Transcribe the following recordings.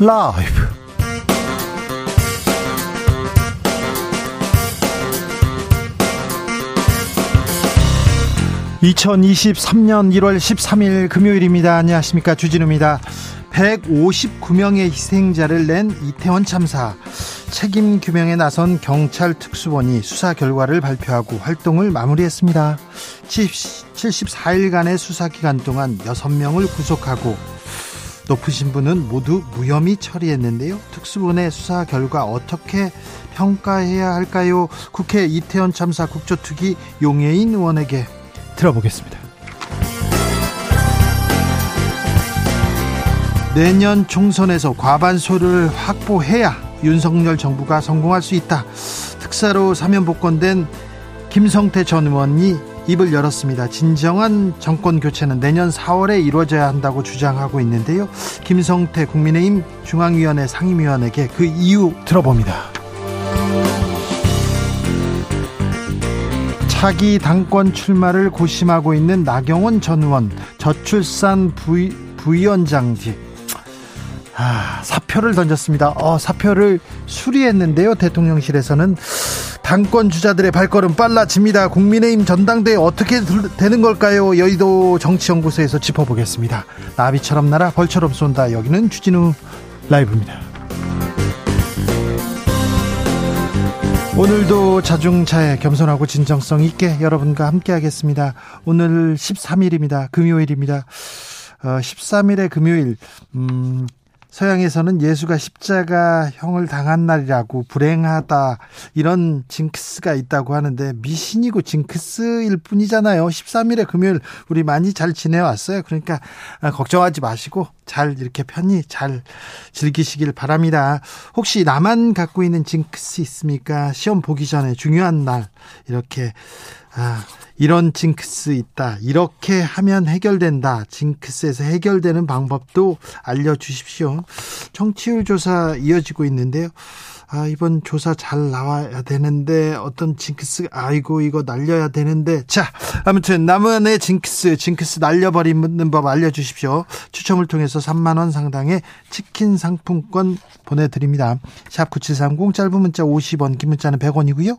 라이브. 2023년 1월 13일 금요일입니다. 안녕하십니까. 주진우입니다. 159명의 희생자를 낸 이태원 참사. 책임 규명에 나선 경찰 특수본이 수사 결과를 발표하고 활동을 마무리했습니다. 74일간의 수사 기간 동안 6명을 구속하고 높으신 분은 모두 무혐의 처리했는데요. 특수본의 수사 결과 어떻게 평가해야 할까요? 국회 이태원 참사 국조특위 용해인 의원에게 들어보겠습니다. 내년 총선에서 과반수를 확보해야 윤석열 정부가 성공할 수 있다. 특사로 사면 복권된 김성태 전 의원이 입을 열었습니다. 진정한 정권 교체는 내년 4월에 이루어져야 한다고 주장하고 있는데요. 김성태 국민의힘 중앙위원회 상임위원에게 그 이유 들어봅니다. 차기 당권 출마를 고심하고 있는 나경원 전 의원 저출산 부위, 부위원장직 아, 사표를 던졌습니다. 어, 사표를 수리했는데요. 대통령실에서는 당권 주자들의 발걸음 빨라집니다. 국민의힘 전당대회 어떻게 되는 걸까요? 여의도 정치연구소에서 짚어보겠습니다. 나비처럼 날아 벌처럼 쏜다. 여기는 주진우 라이브입니다. 오늘도 자중차에 겸손하고 진정성 있게 여러분과 함께 하겠습니다. 오늘 13일입니다. 금요일입니다. 어, 13일의 금요일, 음, 서양에서는 예수가 십자가 형을 당한 날이라고 불행하다 이런 징크스가 있다고 하는데 미신이고 징크스일 뿐이잖아요. 13일에 금요일 우리 많이 잘 지내왔어요. 그러니까 아, 걱정하지 마시고 잘 이렇게 편히 잘 즐기시길 바랍니다. 혹시 나만 갖고 있는 징크스 있습니까? 시험 보기 전에 중요한 날 이렇게 아, 이런 징크스 있다. 이렇게 하면 해결된다. 징크스에서 해결되는 방법도 알려주십시오. 정치율 조사 이어지고 있는데요. 아, 이번 조사 잘 나와야 되는데, 어떤 징크스, 아이고, 이거 날려야 되는데. 자, 아무튼, 나만의 징크스, 징크스 날려버리는 법 알려주십시오. 추첨을 통해서 3만원 상당의 치킨 상품권 보내드립니다. 샵 9730, 짧은 문자 50원, 긴 문자는 100원이고요.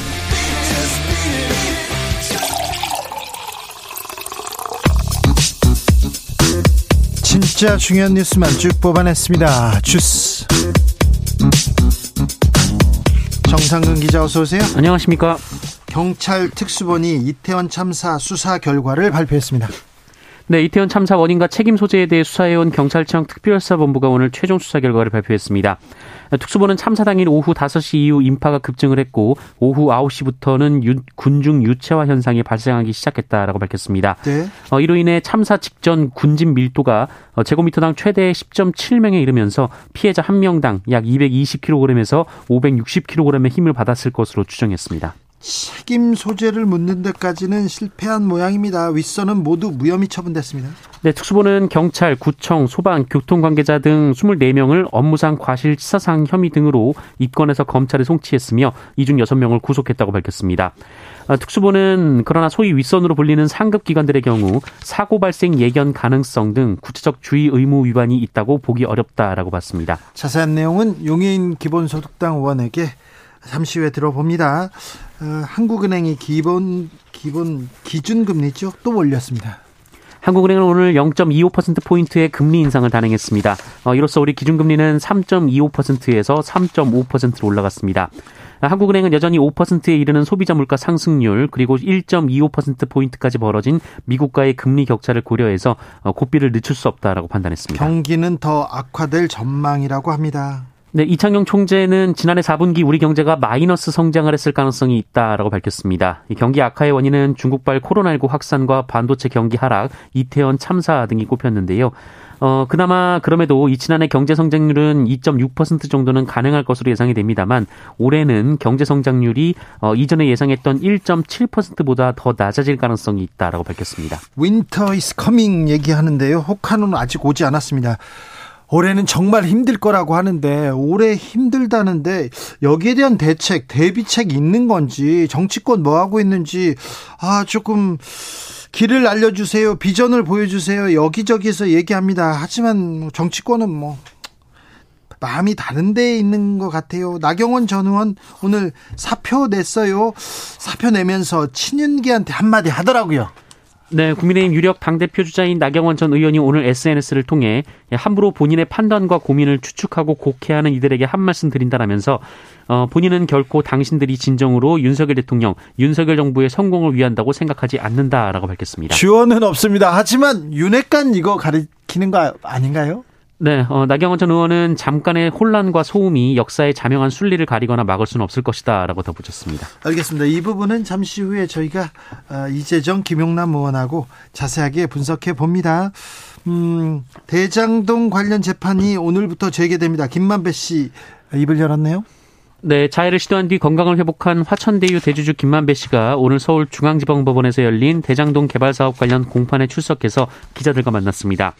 진짜 중요한 뉴스만 쭉 뽑아냈습니다. 주스. 정상근 기자 어서 오세요. 안녕하십니까. 경찰 특수본이 이태원 참사 수사 결과를 발표했습니다. 네, 이태원 참사 원인과 책임 소재에 대해 수사해온 경찰청 특별수사본부가 오늘 최종 수사 결과를 발표했습니다. 특수본은 참사 당일 오후 5시 이후 인파가 급증을 했고 오후 9시부터는 유, 군중 유체화 현상이 발생하기 시작했다라고 밝혔습니다. 네. 어, 이로 인해 참사 직전 군진 밀도가 어, 제곱미터당 최대 10.7명에 이르면서 피해자 1명당 약 220kg에서 560kg의 힘을 받았을 것으로 추정했습니다. 책임 소재를 묻는 데까지는 실패한 모양입니다. 윗선은 모두 무혐의 처분됐습니다. 네, 특수본은 경찰, 구청, 소방, 교통 관계자 등 24명을 업무상 과실치사상 혐의 등으로 입건해서 검찰에 송치했으며 이 중 6명을 구속했다고 밝혔습니다. 아, 특수본은 그러나 소위 윗선으로 불리는 상급 기관들의 경우 사고 발생 예견 가능성 등 구체적 주의 의무 위반이 있다고 보기 어렵다라고 봤습니다. 자세한 내용은 용해인 기본소득당 의원에게 잠시 후에 들어봅니다. 어, 한국은행이 기본 기본 기준 금리죠 또 올렸습니다. 한국은행은 오늘 0.25%포인트의 금리 인상을 단행했습니다. 어, 이로써 우리 기준금리는 3.25%에서 3.5%로 올라갔습니다. 한국은행은 여전히 5%에 이르는 소비자 물가 상승률 그리고 1.25%포인트까지 벌어진 미국과의 금리 격차를 고려해서 어, 고비를 늦출 수 없다라고 판단했습니다. 경기는 더 악화될 전망이라고 합니다. 네, 이창용 총재는 지난해 4분기 우리 경제가 마이너스 성장을 했을 가능성이 있다라고 밝혔습니다. 이 경기 악화의 원인은 중국발 코로나19 확산과 반도체 경기 하락, 이태원 참사 등이 꼽혔는데요. 어, 그나마 그럼에도 이 지난해 경제 성장률은 2.6% 정도는 가능할 것으로 예상이 됩니다만 올해는 경제 성장률이 어, 이전에 예상했던 1.7%보다 더 낮아질 가능성이 있다라고 밝혔습니다. Winter is coming 얘기하는데요. 혹한은 아직 오지 않았습니다. 올해는 정말 힘들 거라고 하는데 올해 힘들다는데 여기에 대한 대책, 대비책 있는 건지 정치권 뭐 하고 있는지 아 조금 길을 알려주세요. 비전을 보여주세요. 여기저기서 얘기합니다. 하지만 뭐 정치권은 뭐 마음이 다른 데에 있는 것 같아요. 나경원 전 의원 오늘 사표 냈어요. 사표 내면서 친윤계한테 한마디 하더라고요. 네, 국민의힘 유력 당대표 주자인 나경원 전 의원이 오늘 SNS를 통해 함부로 본인의 판단과 고민을 추측하고 곡해하는 이들에게 한 말씀 드린다라면서 어, 본인은 결코 당신들이 진정으로 윤석열 대통령, 윤석열 정부의 성공을 위한다고 생각하지 않는다라고 밝혔습니다. 지원은 없습니다. 하지만 윤핵관 이거 가리키는 거 아닌가요? 네, 어, 나경원 전 의원은 잠깐의 혼란과 소음이 역사의 자명한 순리를 가리거나 막을 수는 없을 것이다라고 덧붙였습니다. 알겠습니다. 이 부분은 잠시 후에 저희가 어, 이재정, 김용남 의원하고 자세하게 분석해 봅니다. 음, 대장동 관련 재판이 오늘부터 재개됩니다. 김만배 씨 입을 열었네요. 네, 자해를 시도한 뒤 건강을 회복한 화천대유 대주주 김만배 씨가 오늘 서울 중앙지방법원에서 열린 대장동 개발 사업 관련 공판에 출석해서 기자들과 만났습니다.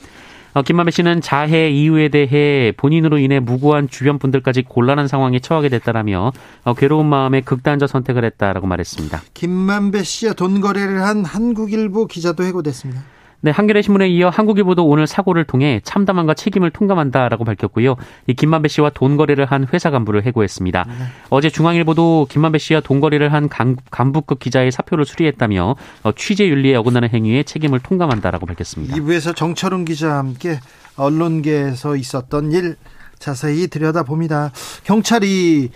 어, 김만배 씨는 자해 이유에 대해 본인으로 인해 무고한 주변 분들까지 곤란한 상황에 처하게 됐다라며 어, 괴로운 마음에 극단적 선택을 했다라고 말했습니다. 김만배 씨와 돈 거래를 한 한국일보 기자도 해고됐습니다. 네, 한겨레 신문에 이어 한국일보도 오늘 사고를 통해 참담함과 책임을 통감한다라고 밝혔고요. 이 김만배 씨와 돈 거래를 한 회사 간부를 해고했습니다. 네. 어제 중앙일보도 김만배 씨와 돈 거래를 한 간부급 기자의 사표를 수리했다며 어, 취재 윤리에 어긋나는 행위에 책임을 통감한다라고 밝혔습니다. 2부에서 정철웅 기자와 함께 언론계에서 있었던 일 자세히 들여다봅니다. 경찰이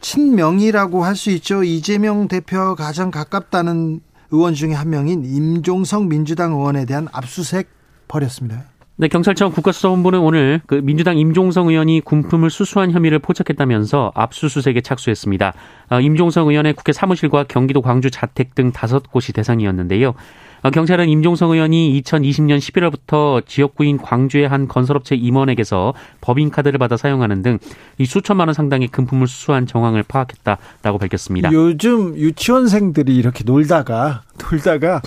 친명이라고 할 수 있죠. 이재명 대표 가장 가깝다는 의원 중에 한 명인 임종성 민주당 의원에 대한 압수수색 벌였습니다. 네, 경찰청 국가수사본부는 오늘 그 민주당 임종성 의원이 군품을 수수한 혐의를 포착했다면서 압수수색에 착수했습니다. 아, 임종성 의원의 국회 사무실과 경기도 광주 자택 등 다섯 곳이 대상이었는데요. 아, 경찰은 임종성 의원이 2020년 11월부터 지역구인 광주의 한 건설업체 임원에게서 법인카드를 받아 사용하는 등 이 수천만 원 상당의 금품을 수수한 정황을 파악했다라고 밝혔습니다. 요즘 유치원생들이 이렇게 놀다가 놀다가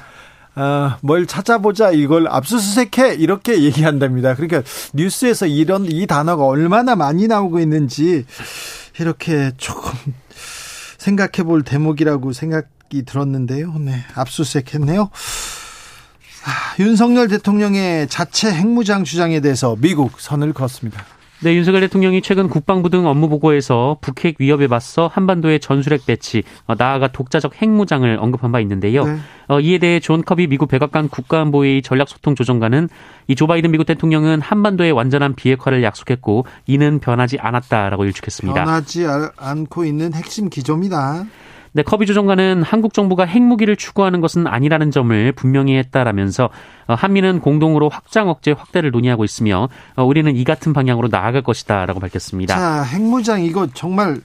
아, 뭘 찾아보자 이걸 압수수색해 이렇게 얘기한답니다. 그러니까 뉴스에서 이런 이 단어가 얼마나 많이 나오고 있는지 이렇게 조금 생각해 볼 대목이라고 생각 이 들었는데요. 네, 압수수색했네요. 아, 윤석열 대통령의 자체 핵무장 주장에 대해서 미국 선을 그었습니다. 네, 윤석열 대통령이 최근 국방부 등 업무 보고에서 북핵 위협에 맞서 한반도의 전술핵 배치, 어, 나아가 독자적 핵무장을 언급한 바 있는데요. 네. 어, 이에 대해 존 커비 미국 백악관 국가안보회의 전략소통조정관은 이 조 바이든 미국 대통령은 한반도의 완전한 비핵화를 약속했고 이는 변하지 않았다라고 일축했습니다. 변하지 않고 있는 핵심 기조입니다. 네, 커비 조정관은 한국 정부가 핵무기를 추구하는 것은 아니라는 점을 분명히 했다라면서 어, 한미는 공동으로 확장 억제 확대를 논의하고 있으며 어, 우리는 이 같은 방향으로 나아갈 것이다라고 밝혔습니다. 자, 핵무장 이거 정말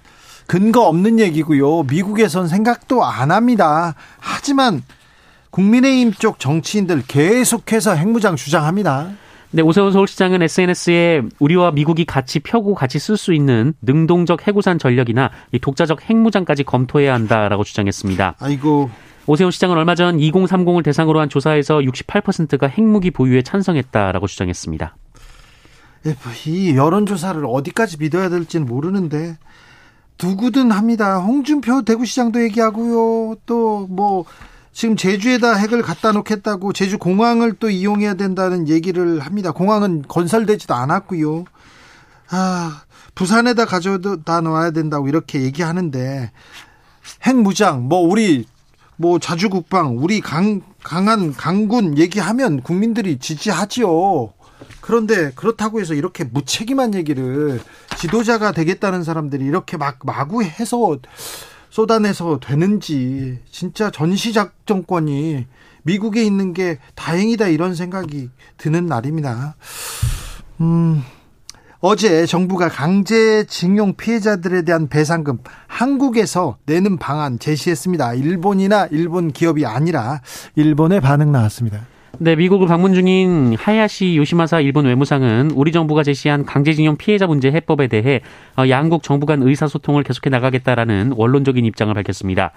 근거 없는 얘기고요. 미국에선 생각도 안 합니다. 하지만 국민의힘 쪽 정치인들 계속해서 핵무장 주장합니다. 네, 오세훈 서울시장은 SNS에 우리와 미국이 같이 펴고 같이 쓸 수 있는 능동적 해구산 전력이나 이 독자적 핵무장까지 검토해야 한다라고 주장했습니다. 아이고. 오세훈 시장은 얼마 전 2030을 대상으로 한 조사에서 68%가 핵무기 보유에 찬성했다라고 주장했습니다. 이 여론조사를 어디까지 믿어야 될지는 모르는데 누구든 합니다. 홍준표 대구시장도 얘기하고요. 또뭐 지금 제주에다 핵을 갖다 놓겠다고 제주 공항을 또 이용해야 된다는 얘기를 합니다. 공항은 건설되지도 않았고요. 아, 부산에다 가져다 놔야 된다고 이렇게 얘기하는데 핵무장 뭐 우리 뭐 자주국방 우리 강 강한 강군 얘기하면 국민들이 지지하지요. 그런데 그렇다고 해서 이렇게 무책임한 얘기를 지도자가 되겠다는 사람들이 이렇게 막 마구 해서 쏟아내서 되는지 진짜 전시작전권이 미국에 있는 게 다행이다 이런 생각이 드는 날입니다. 음, 어제 정부가 강제징용 피해자들에 대한 배상금 한국에서 내는 방안 제시했습니다. 일본이나 일본 기업이 아니라 일본의 반응 나왔습니다. 네, 미국을 방문 중인 하야시 요시마사 일본 외무상은 우리 정부가 제시한 강제징용 피해자 문제 해법에 대해 어, 양국 정부 간 의사소통을 계속해 나가겠다라는 원론적인 입장을 밝혔습니다.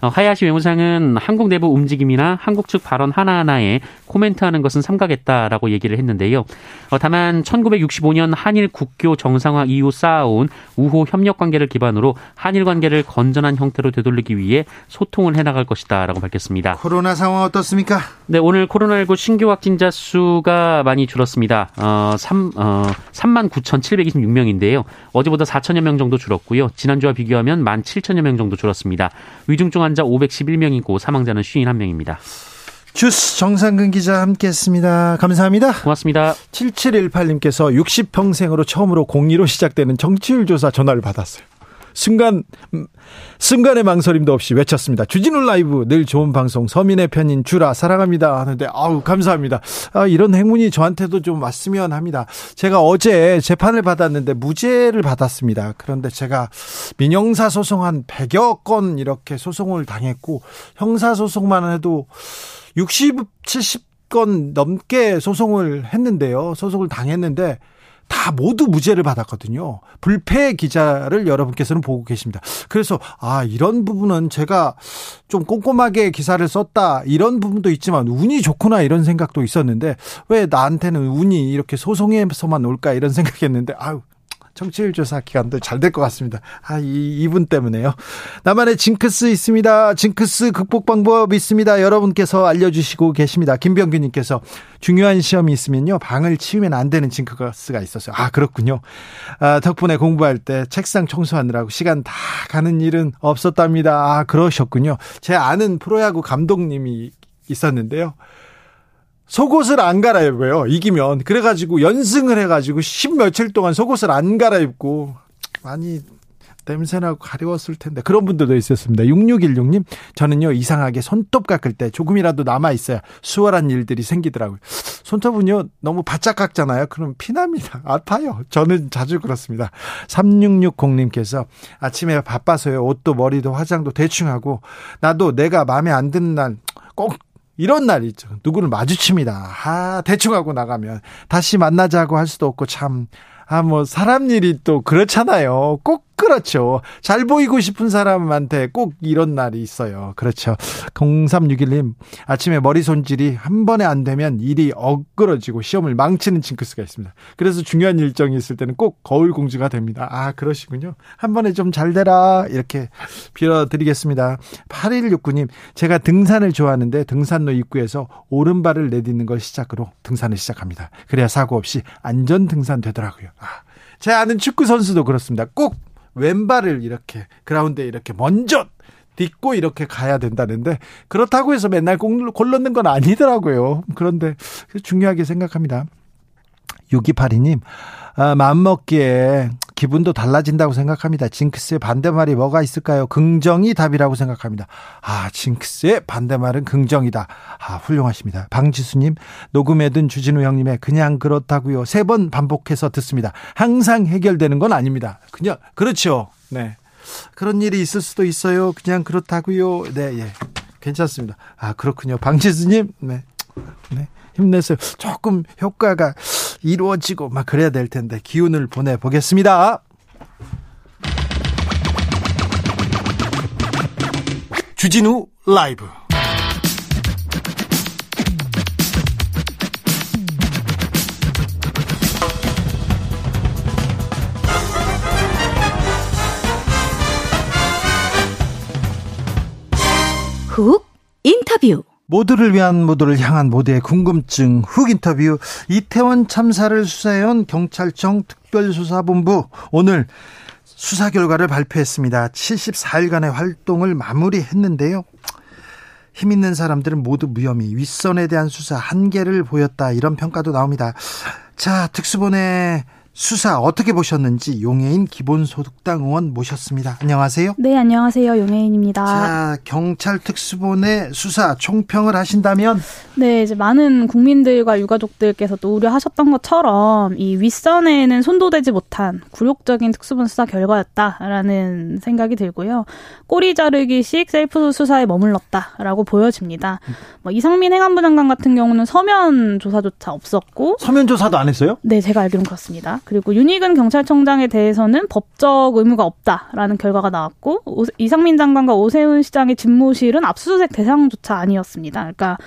어, 하야시 외무상은 한국 내부 움직임이나 한국 측 발언 하나하나에 코멘트하는 것은 삼가겠다라고 얘기를 했는데요. 어, 다만 1965년 한일 국교 정상화 이후 쌓아온 우호 협력 관계를 기반으로 한일 관계를 건전한 형태로 되돌리기 위해 소통을 해나갈 것이다라고 밝혔습니다. 코로나 상황 어떻습니까? 네, 오늘 코로나19 신규 확진자 수가 많이 줄었습니다. 어, 3, 어, 3만 9,726명인데요. 어제보다 4천여 명 정도 줄었고요. 지난주와 비교하면 1만 7천여 명 정도 줄었습니다. 위중증 환자 511명이고 사망자는 51명입니다. 주스 정상근 기자 함께했습니다. 감사합니다. 고맙습니다. 7718님께서 60평생으로 처음으로 공리로 시작되는 정치율 조사 전화를 받았어요. 순간 음, 순간의 망설임도 없이 외쳤습니다. 주진우 라이브 늘 좋은 방송 서민의 편인 주라 사랑합니다 하는데 아우 감사합니다. 아, 이런 행운이 저한테도 좀 왔으면 합니다. 제가 어제 재판을 받았는데 무죄를 받았습니다. 그런데 제가 민형사 소송 한 100여 건 이렇게 소송을 당했고 형사 소송만 해도 60, 70건 넘게 소송을 했는데요. 소송을 당했는데 다 모두 무죄를 받았거든요. 불패 기자를 여러분께서는 보고 계십니다. 그래서 아 이런 부분은 제가 좀 꼼꼼하게 기사를 썼다 이런 부분도 있지만 운이 좋구나 이런 생각도 있었는데 왜 나한테는 운이 이렇게 소송에서만 올까 이런 생각했는데 아유 정치율 조사 기간도 잘 될 것 같습니다. 아, 이, 이분 때문에요. 나만의 징크스 있습니다. 징크스 극복 방법 있습니다. 여러분께서 알려주시고 계십니다. 김병규님께서 중요한 시험이 있으면요. 방을 치우면 안 되는 징크스가 있었어요. 아, 그렇군요. 아, 덕분에 공부할 때 책상 청소하느라고 시간 다 가는 일은 없었답니다. 아, 그러셨군요. 제 아는 프로야구 감독님이 있었는데요. 속옷을 안 갈아입어요. 이기면. 그래가지고 연승을 해가지고 십 며칠 동안 속옷을 안 갈아입고 많이 냄새나고 가려웠을 텐데 그런 분들도 있었습니다. 6616님 저는요 이상하게 손톱 깎을 때 조금이라도 남아 있어야 수월한 일들이 생기더라고요. 손톱은요 너무 바짝 깎잖아요. 그럼 피납니다. 아파요. 저는 자주 그렇습니다. 3660님께서 아침에 바빠서요 옷도 머리도 화장도 대충 하고 나도 내가 마음에 안 드는 날 꼭 이런 날이 있죠. 누구를 마주칩니다. 아, 대충 하고 나가면 다시 만나자고 할 수도 없고 참 아, 뭐, 사람 일이 또 그렇잖아요. 꼭 그렇죠. 잘 보이고 싶은 사람한테 꼭 이런 날이 있어요. 그렇죠. 0361님, 아침에 머리 손질이 한 번에 안 되면 일이 엇그러지고 시험을 망치는 징크스가 있습니다. 그래서 중요한 일정이 있을 때는 꼭 거울 공주가 됩니다. 아, 그러시군요. 한 번에 좀 잘 되라. 이렇게 빌어드리겠습니다. 8169님, 제가 등산을 좋아하는데 등산로 입구에서 오른발을 내딛는 걸 시작으로 등산을 시작합니다. 그래야 사고 없이 안전 등산 되더라고요. 아, 제 아는 축구 선수도 그렇습니다. 꼭 왼발을 이렇게 그라운드에 이렇게 먼저 딛고 이렇게 가야 된다는데 그렇다고 해서 맨날 골 넣는 건 아니더라고요. 그런데 중요하게 생각합니다. 6282님, 아, 마음먹기에 기분도 달라진다고 생각합니다. 징크스의 반대말이 뭐가 있을까요? 긍정이 답이라고 생각합니다. 아, 징크스의 반대말은 긍정이다. 아, 훌륭하십니다. 방지수님, 녹음해 둔 주진우 형님의 그냥 그렇다고요. 세 번 반복해서 듣습니다. 항상 해결되는 건 아닙니다. 그냥, 그렇죠. 네. 그런 일이 있을 수도 있어요. 그냥 그렇다고요. 네, 예. 괜찮습니다. 아, 그렇군요. 방지수님, 네. 네. 힘내세요. 조금 효과가 이루어지고 막 그래야 될 텐데 기운을 보내 보겠습니다. 주진우 라이브 훅 인터뷰 모두를 위한 모두를 향한 모두의 궁금증 훅 인터뷰 이태원 참사를 수사해온 경찰청 특별수사본부 오늘 수사 결과를 발표했습니다. 74일간의 활동을 마무리했는데요. 힘 있는 사람들은 모두 무혐의, 윗선에 대한 수사 한계를 보였다 이런 평가도 나옵니다. 자 특수본의 수사 어떻게 보셨는지 용해인 기본소득당 의원 모셨습니다. 안녕하세요. 네, 안녕하세요. 용해인입니다. 자, 경찰 특수본의 수사 총평을 하신다면 네, 이제 많은 국민들과 유가족들께서도 우려하셨던 것처럼 이 윗선에는 손도 대지 못한 굴욕적인 특수본 수사 결과였다라는 생각이 들고요. 꼬리 자르기식 셀프 수사에 머물렀다라고 보여집니다. 뭐 이상민 행안부 장관 같은 경우는 서면 조사조차 없었고 서면 조사도 안 했어요? 네, 제가 알기로는 그렇습니다. 그리고 윤희근 경찰청장에 대해서는 법적 의무가 없다라는 결과가 나왔고 이상민 장관과 오세훈 시장의 집무실은 압수수색 대상조차 아니었습니다. 그러니까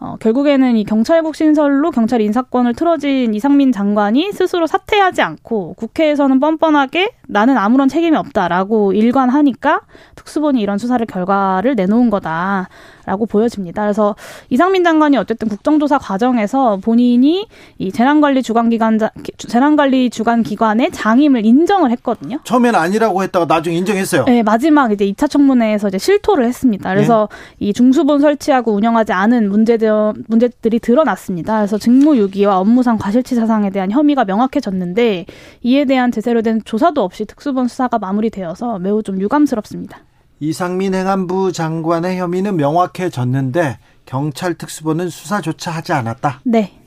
어, 결국에는 이 경찰국 신설로 경찰 인사권을 틀어진 이상민 장관이 스스로 사퇴하지 않고 국회에서는 뻔뻔하게 나는 아무런 책임이 없다라고 일관하니까 특수본이 이런 수사를 결과를 내놓은 거다. 라고 보여집니다. 그래서 이상민 장관이 어쨌든 국정조사 과정에서 본인이 이 재난관리 주관기관 재난관리 주관 기관의 장임을 인정을 했거든요. 처음엔 아니라고 했다가 나중에 인정했어요. 네, 마지막 이제 2차 청문회에서 이제 실토를 했습니다. 그래서 네. 이 중수본 설치하고 운영하지 않은 문제들 문제들이 드러났습니다. 그래서 직무유기와 업무상 과실치 사상에 대한 혐의가 명확해졌는데 이에 대한 제대로 된 조사도 없이 특수본 수사가 마무리되어서 매우 좀 유감스럽습니다. 이상민 행안부 장관의 혐의는 명확해졌는데 경찰 특수본은 수사조차 하지 않았다. 네.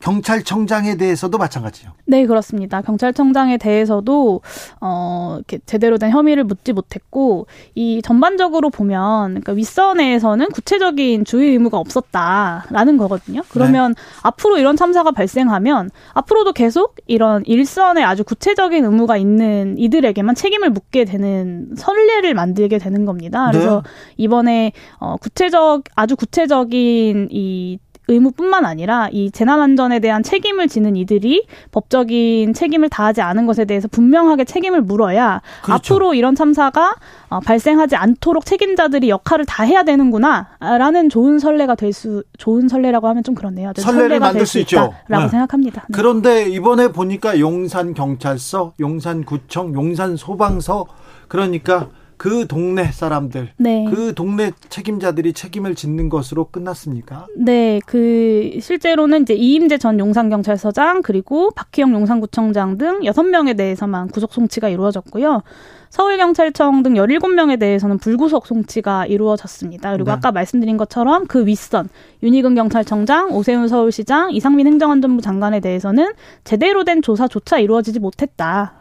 경찰청장에 대해서도 마찬가지요. 네, 그렇습니다. 경찰청장에 대해서도 어 이렇게 제대로 된 혐의를 묻지 못했고 이 전반적으로 보면 그러니까 윗선에서는 구체적인 주의 의무가 없었다라는 거거든요. 그러면 네. 앞으로 이런 참사가 발생하면 앞으로도 계속 이런 일선에 아주 구체적인 의무가 있는 이들에게만 책임을 묻게 되는 선례를 만들게 되는 겁니다. 그래서 네. 이번에 어 구체적 아주 구체적인 이 의무뿐만 아니라 이 재난 안전에 대한 책임을 지는 이들이 법적인 책임을 다하지 않은 것에 대해서 분명하게 책임을 물어야 그렇죠. 앞으로 이런 참사가 어, 발생하지 않도록 책임자들이 역할을 다 해야 되는구나라는 좋은 선례가 될 수 좋은 선례라고 하면 좀 그렇네요. 선례를 만들 수, 수 있죠. 라고 네. 생각합니다. 네. 그런데 이번에 보니까 용산 경찰서, 용산 구청, 용산 소방서 그러니까 그 동네 사람들, 네. 그 동네 책임자들이 책임을 짓는 것으로 끝났습니까? 네, 그 실제로는 이제 이임재 전 용산경찰서장 그리고 박희영 용산구청장 등 여섯 명에 대해서만 구속 송치가 이루어졌고요. 서울경찰청 등 17명에 대해서는 불구속 송치가 이루어졌습니다. 그리고 네. 아까 말씀드린 것처럼 그 윗선 윤희근 경찰청장, 오세훈 서울시장, 이상민 행정안전부 장관에 대해서는 제대로 된 조사조차 이루어지지 못했다.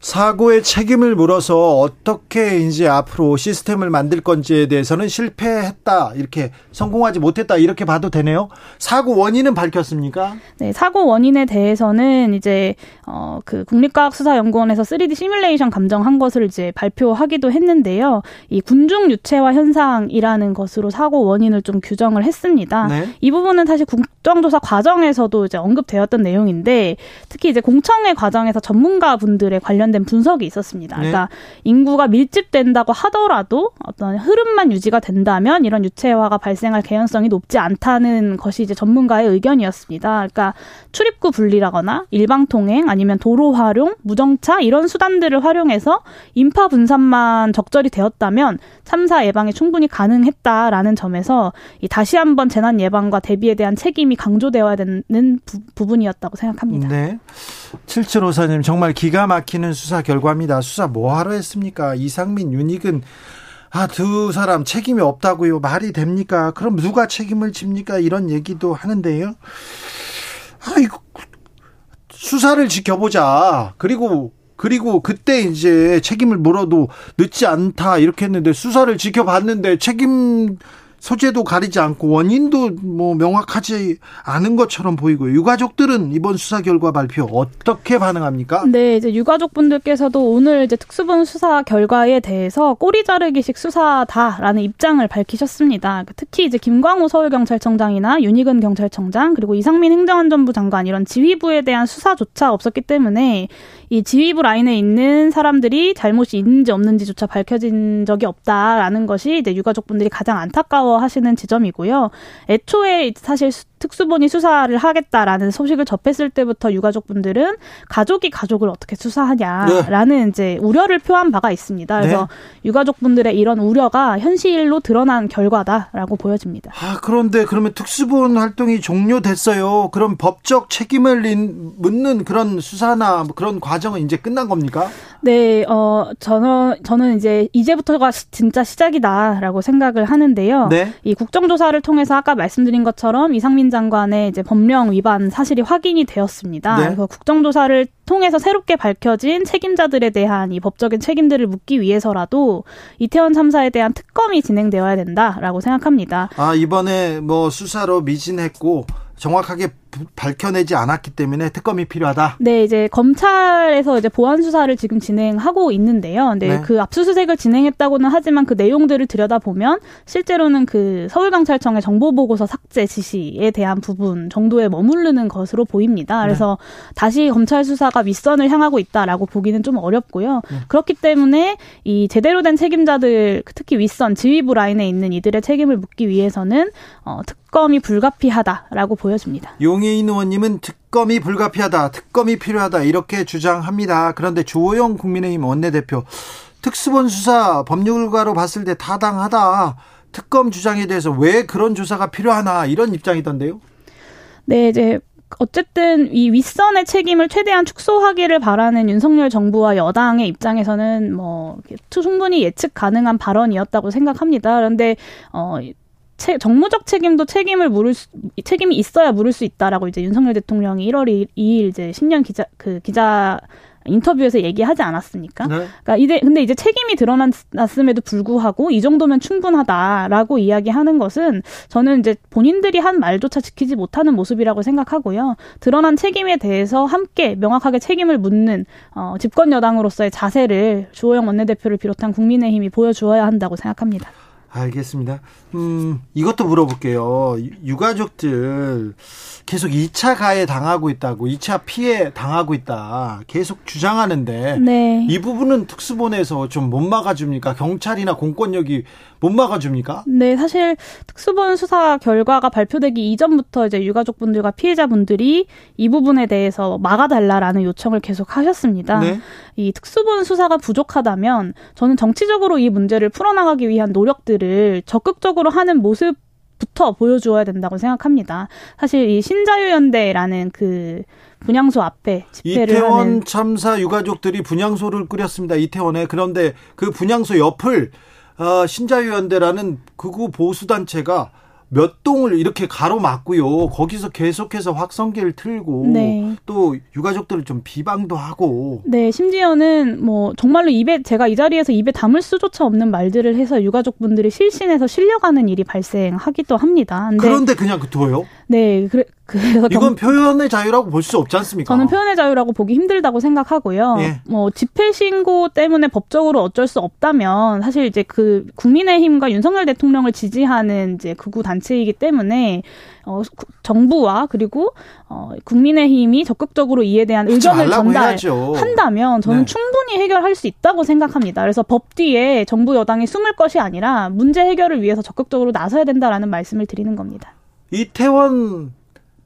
사고의 책임을 물어서 어떻게 이제 앞으로 시스템을 만들 건지에 대해서는 실패했다. 이렇게 성공하지 못했다. 이렇게 봐도 되네요. 사고 원인은 밝혔습니까? 네, 사고 원인에 대해서는 이제 어 그 국립과학수사연구원에서 3D 시뮬레이션 감정한 것을 이제 발표하기도 했는데요. 이 군중 유체화 현상이라는 것으로 사고 원인을 좀 규정을 했습니다. 네. 이 부분은 사실 국정조사 과정에서도 이제 언급되었던 내용인데 특히 이제 공청회 과정에서 전문가 분들의 관련된 분석이 있었습니다. 네. 그러니까 인구가 밀집된다고 하더라도 어떤 흐름만 유지가 된다면 이런 유체화가 발생할 개연성이 높지 않다는 것이 이제 전문가의 의견이었습니다. 그러니까 출입구 분리라거나 일방 통행 아니면 도로 활용, 무정차 이런 수단들을 활용해서 인파 분산만 적절히 되었다면 참사 예방이 충분히 가능했다라는 점에서 다시 한번 재난 예방과 대비에 대한 책임이 강조되어야 되는 부, 분이었다고 생각합니다. 네. 7754님 정말 기가 막히는 수사 결과입니다. 수사 뭐 하러 했습니까? 이상민, 윤익은 아, 두 사람 책임이 없다고요. 말이 됩니까? 그럼 누가 책임을 집니까? 이런 얘기도 하는데요. 아, 이거 수사를 지켜보자. 그리고 그리고 그때 이제 책임을 물어도 늦지 않다 이렇게 했는데 수사를 지켜봤는데 책임 소재도 가리지 않고 원인도 뭐 명확하지 않은 것처럼 보이고요. 유가족들은 이번 수사 결과 발표 어떻게 반응합니까? 네, 이제 유가족분들께서도 오늘 이제 특수본 수사 결과에 대해서 꼬리 자르기식 수사다라는 입장을 밝히셨습니다. 특히 이제 김광호 서울경찰청장이나 윤희근 경찰청장 그리고 이상민 행정안전부 장관 이런 지휘부에 대한 수사조차 없었기 때문에 이 지휘부 라인에 있는 사람들이 잘못이 있는지 없는지조차 밝혀진 적이 없다라는 것이 이제 유가족분들이 가장 안타까워 하시는 지점이고요. 애초에 사실 특수본이 수사를 하겠다라는 소식을 접했을 때부터 유가족분들은 가족이 가족을 어떻게 수사하냐라는 네. 이제 우려를 표한 바가 있습니다. 그래서 네. 유가족분들의 이런 우려가 현실로 드러난 결과다라고 보여집니다. 아, 그런데 그러면 특수본 활동이 종료됐어요. 그럼 법적 책임을 묻는 그런 수사나 뭐 그런 과정은 이제 끝난 겁니까? 네, 어, 저는, 저는 이제 이제부터가 진짜 시작이다라고 생각을 하는데요. 네. 이 국정조사를 통해서 아까 말씀드린 것처럼 이상민 장관의 이제 법령 위반 사실이 확인이 되었습니다. 네. 그래서 국정조사를 통해서 새롭게 밝혀진 책임자들에 대한 이 법적인 책임들을 묻기 위해서라도 이태원 참사에 대한 특검이 진행되어야 된다라고 생각합니다. 아, 이번에 뭐 수사로 미진했고 정확하게 밝혀내지 않았기 때문에 특검이 필요하다. 네, 이제 검찰에서 이제 보안 수사를 지금 진행하고 있는데요. 근데 네. 그 압수수색을 진행했다고는 하지만 그 내용들을 들여다 보면 실제로는 그 서울경찰청의 정보보고서 삭제 지시에 대한 부분 정도에 머무르는 것으로 보입니다. 그래서 네. 다시 검찰 수사가 윗선을 향하고 있다라고 보기는 좀 어렵고요. 네. 그렇기 때문에 이 제대로 된 책임자들 특히 윗선 지휘부 라인에 있는 이들의 책임을 묻기 위해서는 어, 특검이 불가피하다라고 보여집니다. 용 정의인 의원님은 특검이 불가피하다, 특검이 필요하다 이렇게 주장합니다. 그런데 주호영 국민의힘 원내대표 특수본 수사 법률가로 봤을 때 타당하다. 특검 주장에 대해서 왜 그런 조사가 필요하나 이런 입장이던데요. 네, 이제 어쨌든 이 윗선의 책임을 최대한 축소하기를 바라는 윤석열 정부와 여당의 입장에서는 뭐 충분히 예측 가능한 발언이었다고 생각합니다. 그런데 어 체, 정무적 책임도 책임을 물을 수, 책임이 있어야 물을 수 있다라고 이제 윤석열 대통령이 1월 2일 이제 신년 기자 그 기자 인터뷰에서 얘기하지 않았습니까? 네. 그러니까 이제 근데 이제 책임이 드러났음에도 불구하고 이 정도면 충분하다라고 이야기하는 것은 저는 이제 본인들이 한 말조차 지키지 못하는 모습이라고 생각하고요. 드러난 책임에 대해서 함께 명확하게 책임을 묻는 어, 집권 여당으로서의 자세를 주호영 원내대표를 비롯한 국민의힘이 보여주어야 한다고 생각합니다. 알겠습니다. 음, 이것도 물어볼게요. 유가족들 계속 2차 가해 당하고 있다고, 2차 피해 당하고 있다. 계속 주장하는데 네. 이 부분은 특수본에서 좀 못 막아줍니까? 경찰이나 공권력이 못 막아줍니까? 네, 사실 특수본 수사 결과가 발표되기 이전부터 이제 유가족분들과 피해자분들이 이 부분에 대해서 막아달라라는 요청을 계속 하셨습니다. 네. 이 특수본 수사가 부족하다면 저는 정치적으로 이 문제를 풀어나가기 위한 노력들을 적극적으로 하는 모습 부터 보여주어야 된다고 생각합니다. 사실 이 신자유연대라는 그 분향소 앞에 집회를 이태원 하는 참사 유가족들이 분향소를 꾸렸습니다. 이태원에 그런데 그 분향소 옆을 어, 신자유연대라는 극우 보수 단체가 몇 동을 이렇게 가로막고요. 거기서 계속해서 확성기를 틀고 네. 또 유가족들을 좀 비방도 하고. 네, 심지어는 뭐 정말로 입에 제가 이 자리에서 입에 담을 수조차 없는 말들을 해서 유가족분들이 실신해서 실려가는 일이 발생하기도 합니다. 그런데 그냥 둬요? 네, 그래, 그래서 이건 경... 표현의 자유라고 볼 수 없지 않습니까? 저는 표현의 자유라고 보기 힘들다고 생각하고요. 예. 뭐 집회 신고 때문에 법적으로 어쩔 수 없다면 사실 이제 그 국민의힘과 윤석열 대통령을 지지하는 이제 극우 단체이기 때문에 어, 정부와 그리고 어, 국민의힘이 적극적으로 이에 대한 의견을 전달한다면 저는 네. 충분히 해결할 수 있다고 생각합니다. 그래서 법 뒤에 정부 여당이 숨을 것이 아니라 문제 해결을 위해서 적극적으로 나서야 된다라는 말씀을 드리는 겁니다. 이태원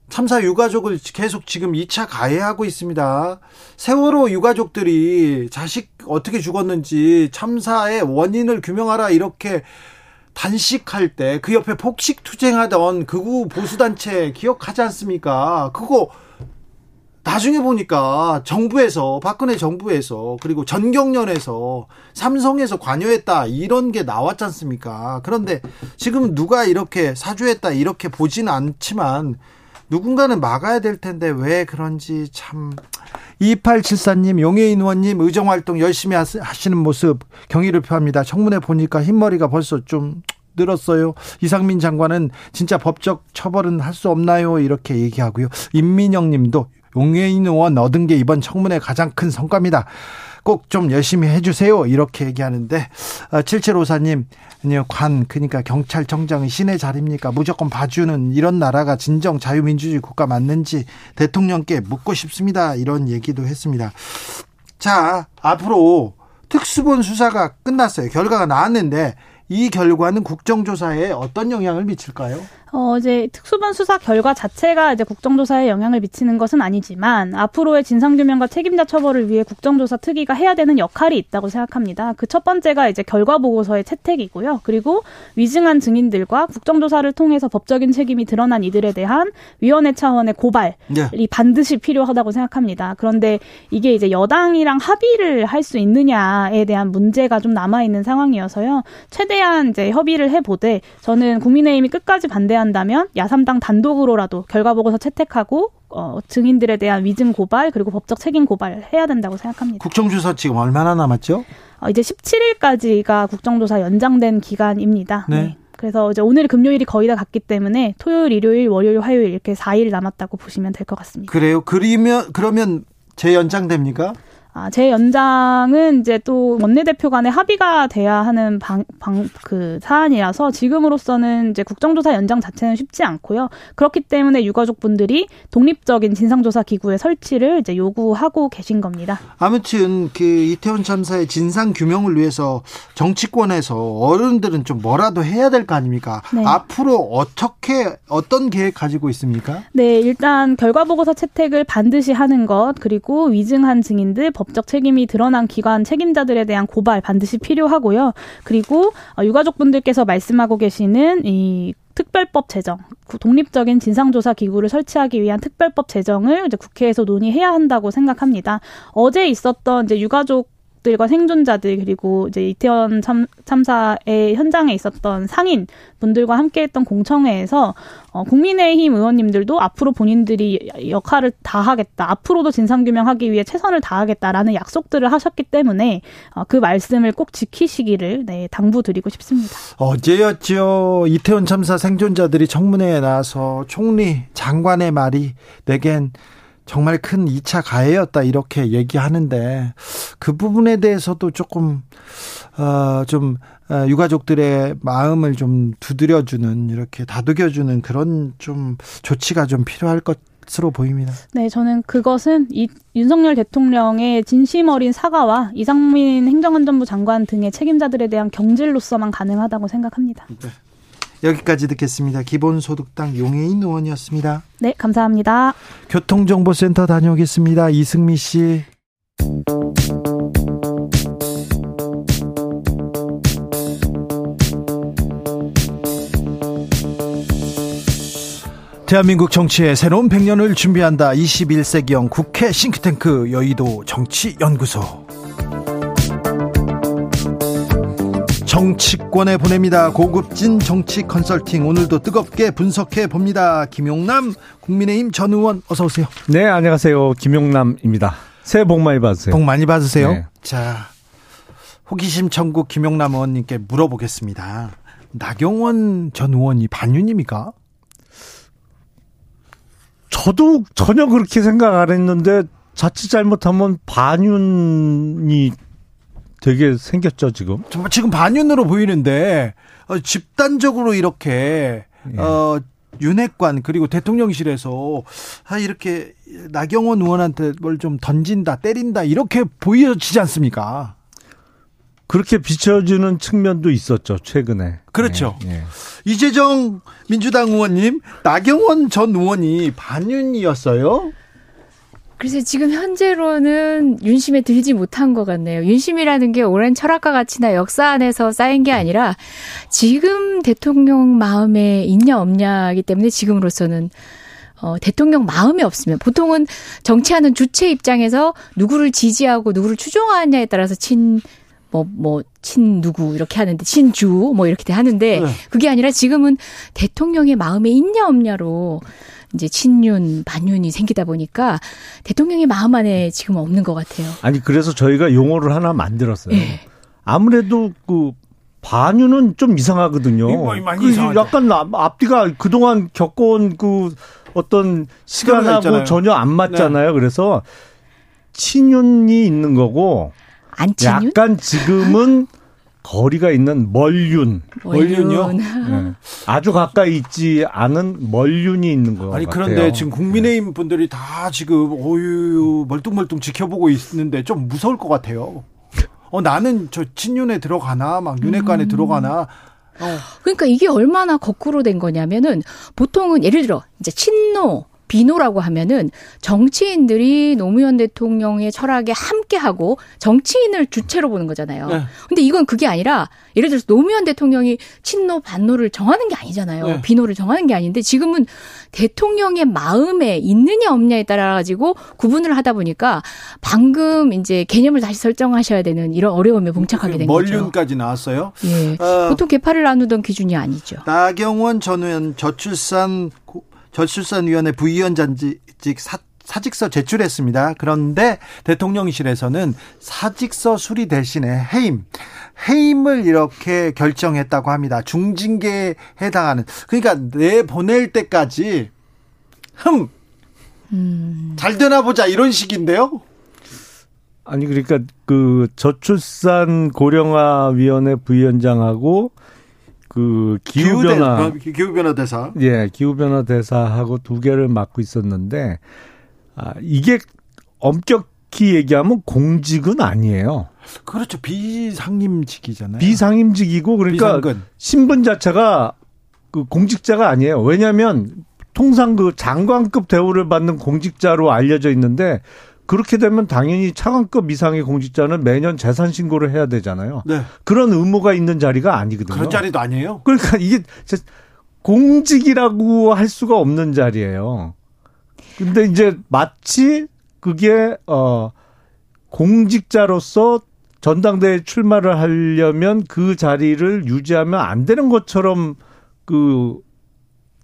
참사 유가족을 계속 지금 2차 가해하고 있습니다. 세월호 유가족들이 자식 어떻게 죽었는지 참사의 원인을 규명하라 이렇게 단식할 때 그 옆에 폭식 투쟁하던 극우 보수단체 기억하지 않습니까? 그거 나중에 보니까 정부에서 박근혜 정부에서 그리고 전경련에서 삼성에서 관여했다 이런 게 나왔지 않습니까? 그런데 지금 누가 이렇게 사주했다 이렇게 보지는 않지만 누군가는 막아야 될 텐데 왜 그런지 참 2874님, 용해인 의원님 의정활동 열심히 하시는 모습 경의를 표합니다. 청문회 보니까 흰머리가 벌써 좀 늘었어요. 이상민 장관은 진짜 법적 처벌은 할 수 없나요? 이렇게 얘기하고요. 임민영 님도 용해인 의원 얻은 게 이번 청문회 가장 큰 성과입니다. 꼭 좀 열심히 해주세요. 이렇게 얘기하는데, 7754님, 어, 아니요, 관, 그러니까 경찰청장이 신의 자리입니까? 무조건 봐주는 이런 나라가 진정 자유민주주의 국가 맞는지 대통령께 묻고 싶습니다. 이런 얘기도 했습니다. 자, 앞으로 특수본 수사가 끝났어요. 결과가 나왔는데, 이 결과는 국정조사에 어떤 영향을 미칠까요? 어, 이제 특수본 수사 결과 자체가 이제 국정조사에 영향을 미치는 것은 아니지만 앞으로의 진상규명과 책임자 처벌을 위해 국정조사 특위가 해야 되는 역할이 있다고 생각합니다. 그 첫 번째가 이제 결과 보고서의 채택이고요. 그리고 위증한 증인들과 국정조사를 통해서 법적인 책임이 드러난 이들에 대한 위원회 차원의 고발이 네. 반드시 필요하다고 생각합니다. 그런데 이게 이제 여당이랑 합의를 할 수 있느냐에 대한 문제가 좀 남아 있는 상황이어서요. 최대한 이제 협의를 해보되 저는 국민의힘이 끝까지 반대 한다면 야삼당 단독으로라도 결과 보고서 채택하고 어, 증인들에 대한 위증 고발 그리고 법적 책임 고발 해야 된다고 생각합니다. 국정조사 지금 얼마나 남았죠? 어, 이제 17일까지가 국정조사 연장된 기간입니다. 네. 네. 그래서 이제 오늘 금요일이 거의 다 갔기 때문에 토요일, 일요일, 월요일, 화요일 이렇게 4일 남았다고 보시면 될 것 같습니다. 그래요? 그러면 그러면 재연장됩니까? 아, 제 연장은 이제 또 원내대표 간에 합의가 돼야 하는 방, 방, 그 사안이라서 지금으로서는 이제 국정조사 연장 자체는 쉽지 않고요. 그렇기 때문에 유가족분들이 독립적인 진상조사 기구의 설치를 이제 요구하고 계신 겁니다. 아무튼 그 이태원 참사의 진상 규명을 위해서 정치권에서 어른들은 좀 뭐라도 해야 될 거 아닙니까? 네. 앞으로 어떻게 어떤 계획 가지고 있습니까? 네, 일단 결과 보고서 채택을 반드시 하는 것 그리고 위증한 증인들 법 법적 책임이 드러난 기관 책임자들에 대한 고발 반드시 필요하고요. 그리고 어, 유가족분들께서 말씀하고 계시는 이 특별법 제정, 독립적인 진상조사 기구를 설치하기 위한 특별법 제정을 이제 국회에서 논의해야 한다고 생각합니다. 어제 있었던 이제 유가족 가족들과 생존자들 그리고 이제 이태원 참, 참사의 현장에 있었던 상인 분들과 함께했던 공청회에서 어, 국민의힘 의원님들도 앞으로 본인들이 역할을 다하겠다, 앞으로도 진상 규명하기 위해 최선을 다하겠다라는 약속들을 하셨기 때문에 어, 그 말씀을 꼭 지키시기를 네, 당부드리고 싶습니다. 어제였죠. 이태원 참사 생존자들이 청문회에 나와서 총리 장관의 말이 내겐 정말 큰 2차 가해였다 이렇게 얘기하는데 그 부분에 대해서도 조금 어좀 어, 유가족들의 마음을 좀 두드려주는 이렇게 다독여주는 그런 좀 조치가 좀 필요할 것 으로 보입니다. 네, 저는 그것은 이 윤석열 대통령의 진심 어린 사과와 이상민 행정안전부 장관 등의 책임자들에 대한 경질로서만 가능하다고 생각합니다. 네. 여기까지 듣겠습니다. 기본소득당 용해인 의원이었습니다. 네, 감사합니다. 교통정보센터 다녀오겠습니다. 이승미 씨. 대한민국 정치의 새로운 100년을 준비한다. 21세기형 국회 싱크탱크 여의도 정치연구소. 정치권에 보냅니다. 고급진 정치 컨설팅 오늘도 뜨겁게 분석해 봅니다. 김용남 국민의힘 전 의원 어서 오세요. 네, 안녕하세요. 김용남입니다. 새해 복 많이 받으세요. 복 많이 받으세요. 네. 자, 호기심 천국 김용남 의원님께 물어보겠습니다. 나경원 전 의원이 반윤입니까? 저도 전혀 그렇게 생각 안 했는데 자칫 잘못하면 반윤이 되게 생겼죠 지금. 정말 지금 반윤으로 보이는데 어, 집단적으로 이렇게 예. 어, 윤핵관 그리고 대통령실에서 아 이렇게 나경원 의원한테 뭘 좀 던진다 때린다 이렇게 보여지지 않습니까? 그렇게 비춰주는 측면도 있었죠 최근에. 그렇죠. 예, 예. 이재정 민주당 의원님 나경원 전 의원이 반윤이었어요? 그래서 지금 현재로는 윤심에 들지 못한 것 같네요. 윤심이라는 게 오랜 철학과 가치나 역사 안에서 쌓인 게 아니라 지금 대통령 마음에 있냐 없냐이기 때문에 지금으로서는 어, 대통령 마음이 없으면 보통은 정치하는 주체 입장에서 누구를 지지하고 누구를 추종하느냐에 따라서 친 뭐, 뭐, 친 누구, 이렇게 하는데, 친주, 뭐, 이렇게 하는데, 네. 그게 아니라 지금은 대통령의 마음에 있냐, 없냐로, 이제 친윤, 반윤이 생기다 보니까 대통령의 마음 안에 지금 없는 것 같아요. 아니 그래서 저희가 용어를 하나 만들었어요. 네. 아무래도 그 반윤은 좀 이상하거든요. 그 약간 앞뒤가 그동안 겪어온 그 어떤 시간하고 전혀 안 맞잖아요. 네. 그래서 친윤이 있는 거고 안친윤? 약간 지금은 거리가 있는 멀윤. 멀윤이요? 네. 아주 가까이 있지 않은 멀윤이 있는 거 아니 그런데 같아요. 지금 국민의힘 분들이 다 지금 어유 멀뚱멀뚱 지켜보고 있는데 좀 무서울 것 같아요. 어 나는 저 친윤에 들어가나 막 윤회관에 음. 들어가나 어. 그러니까 이게 얼마나 거꾸로 된 거냐면은 보통은 예를 들어 이제 친노 비노라고 하면은 정치인들이 노무현 대통령의 철학에 함께하고 정치인을 주체로 보는 거잖아요. 네. 근데 이건 그게 아니라 예를 들어서 노무현 대통령이 친노 반노를 정하는 게 아니잖아요. 네. 비노를 정하는 게 아닌데 지금은 대통령의 마음에 있느냐 없냐에 따라 가지고 구분을 하다 보니까 방금 이제 개념을 다시 설정하셔야 되는 이런 어려움에 봉착하게 된 거죠. 멀륜까지 나왔어요. 예. 어, 보통 개파를 나누던 기준이 아니죠. 나경원 전 의원 저출산 저출산위원회 부위원장직 사, 사직서 제출했습니다. 그런데 대통령실에서는 사직서 수리 대신에 해임, 해임을 이렇게 결정했다고 합니다. 중징계에 해당하는. 그러니까 내 보낼 때까지 흠, 음. 잘 되나 보자 이런 식인데요. 아니 그러니까 그 저출산 고령화 위원회 부위원장하고 그 기후 변화 기후 변화 대사 예 기후 변화 대사하고 두 개를 맡고 있었는데 아 이게 엄격히 얘기하면 공직은 아니에요. 그렇죠 비상임직이잖아요. 비상임직이고 그러니까 비상근. 신분 자체가 그 공직자가 아니에요. 왜냐하면 통상 그 장관급 대우를 받는 공직자로 알려져 있는데 그렇게 되면 당연히 차관급 이상의 공직자는 매년 재산 신고를 해야 되잖아요. 네. 그런 의무가 있는 자리가 아니거든요. 그런 자리도 아니에요? 그러니까 이게 공직이라고 할 수가 없는 자리예요. 근데 이제 마치 그게 어 공직자로서 전당대회 출마를 하려면 그 자리를 유지하면 안 되는 것처럼 그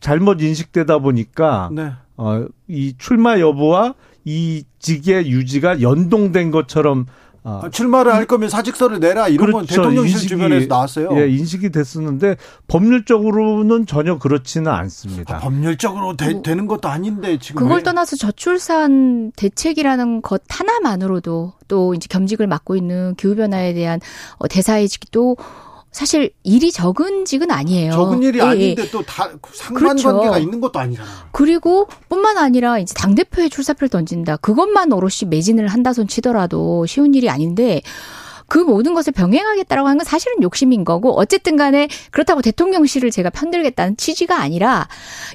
잘못 인식되다 보니까 네. 어이 출마 여부와 이 직의 유지가 연동된 것처럼 아, 출마를 할 거면 사직서를 내라 이런 그렇죠. 건 대통령실 인식이, 주변에서 나왔어요. 예, 인식이 됐었는데 법률적으로는 전혀 그렇지는 않습니다. 아, 법률적으로 되, 뭐, 되는 것도 아닌데 지금 그걸 왜? 떠나서 저출산 대책이라는 것 하나만으로도 또 이제 겸직을 맡고 있는 기후 변화에 대한 어, 대사이직도 사실 일이 적은 직은 아니에요. 적은 일이 예, 예. 아닌데 또 다 상관관계가 그렇죠. 있는 것도 아니잖아요. 그리고 뿐만 아니라 이제 당 대표의 출사표를 던진다. 그것만 오롯이 매진을 한다 손 치더라도 쉬운 일이 아닌데 그 모든 것을 병행하겠다라고 하는 건 사실은 욕심인 거고 어쨌든 간에 그렇다고 대통령실을 제가 편들겠다는 취지가 아니라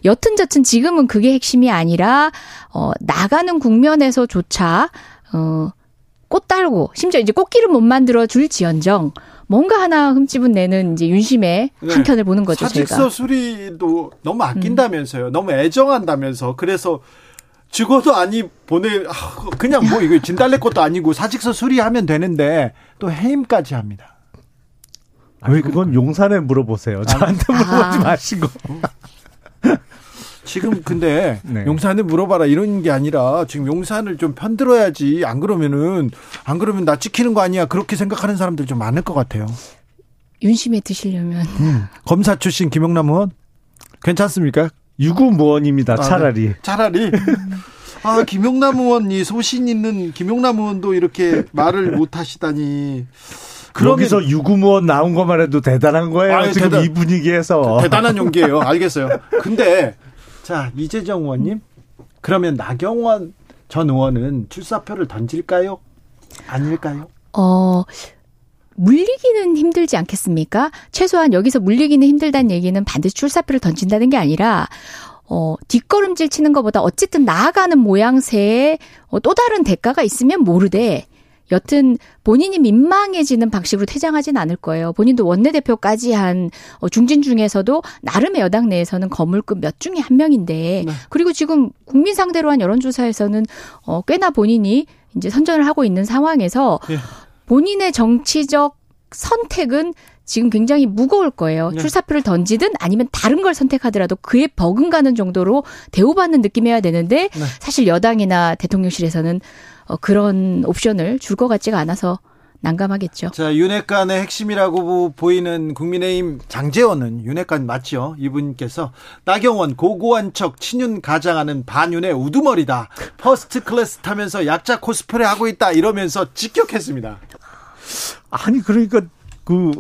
여튼저튼 지금은 그게 핵심이 아니라 어 나가는 국면에서조차 어꽃 달고 심지어 이제 꽃길을 못 만들어 줄지언정 뭔가 하나 흠집은 내는 이제 윤심의 네. 한 켠을 보는 거죠. 사직서 저희가. 수리도 너무 아낀다면서요. 음. 너무 애정한다면서. 그래서 죽어도 아니 보내 아, 그냥 뭐 이거 진달래 것도 아니고 사직서 수리하면 되는데 또 해임까지 합니다. 왜 그건 용산에 물어보세요. 저한테 물어보지 아. 마시고. 지금 근데 네. 용산에 물어봐라 이런 게 아니라 지금 용산을 좀 편들어야지 안 그러면은 안 그러면 나 찍히는 거 아니야 그렇게 생각하는 사람들 좀 많을 것 같아요. 윤심에 드시려면 음. 검사 출신 김영남 의원 괜찮습니까? 유구무원입니다. 아, 차라리 네. 차라리. 아 김용남 의원이 소신 있는 김용남 의원도 이렇게 말을 못 하시다니. 그러기서 유구무원 나온 것만 해도 대단한 거예요. 아유, 지금 대단, 이 분위기에서 대단한 용기예요. 알겠어요. 근데 자, 이재정 의원님. 그러면 나경원 전 의원은 출사표를 던질까요? 아닐까요? 어, 물리기는 힘들지 않겠습니까? 최소한 여기서 물리기는 힘들다는 얘기는 반드시 출사표를 던진다는 게 아니라 어, 뒷걸음질 치는 것보다 어쨌든 나아가는 모양새에 어, 또 다른 대가가 있으면 모르되 여튼 본인이 민망해지는 방식으로 퇴장하진 않을 거예요. 본인도 원내대표까지 한 어, 중진 중에서도 나름의 여당 내에서는 거물급 몇 중에 한 명인데 네. 그리고 지금 국민 상대로 한 여론조사에서는 어, 꽤나 본인이 이제 선전을 하고 있는 상황에서 네. 본인의 정치적 선택은 지금 굉장히 무거울 거예요. 네. 출사표를 던지든 아니면 다른 걸 선택하더라도 그에 버금가는 정도로 대우받는 느낌이어야 되는데 네. 사실 여당이나 대통령실에서는 어, 그런 옵션을 줄 것 같지가 않아서 난감하겠죠. 자, 윤핵관의 핵심이라고 보이는 국민의힘 장제원은 윤핵관 맞죠? 이분께서 나경원 고고한 척 친윤 가장하는 반윤의 우두머리다. first class 타면서 약자 코스프레 하고 있다 이러면서 직격했습니다. 아니 그러니까 그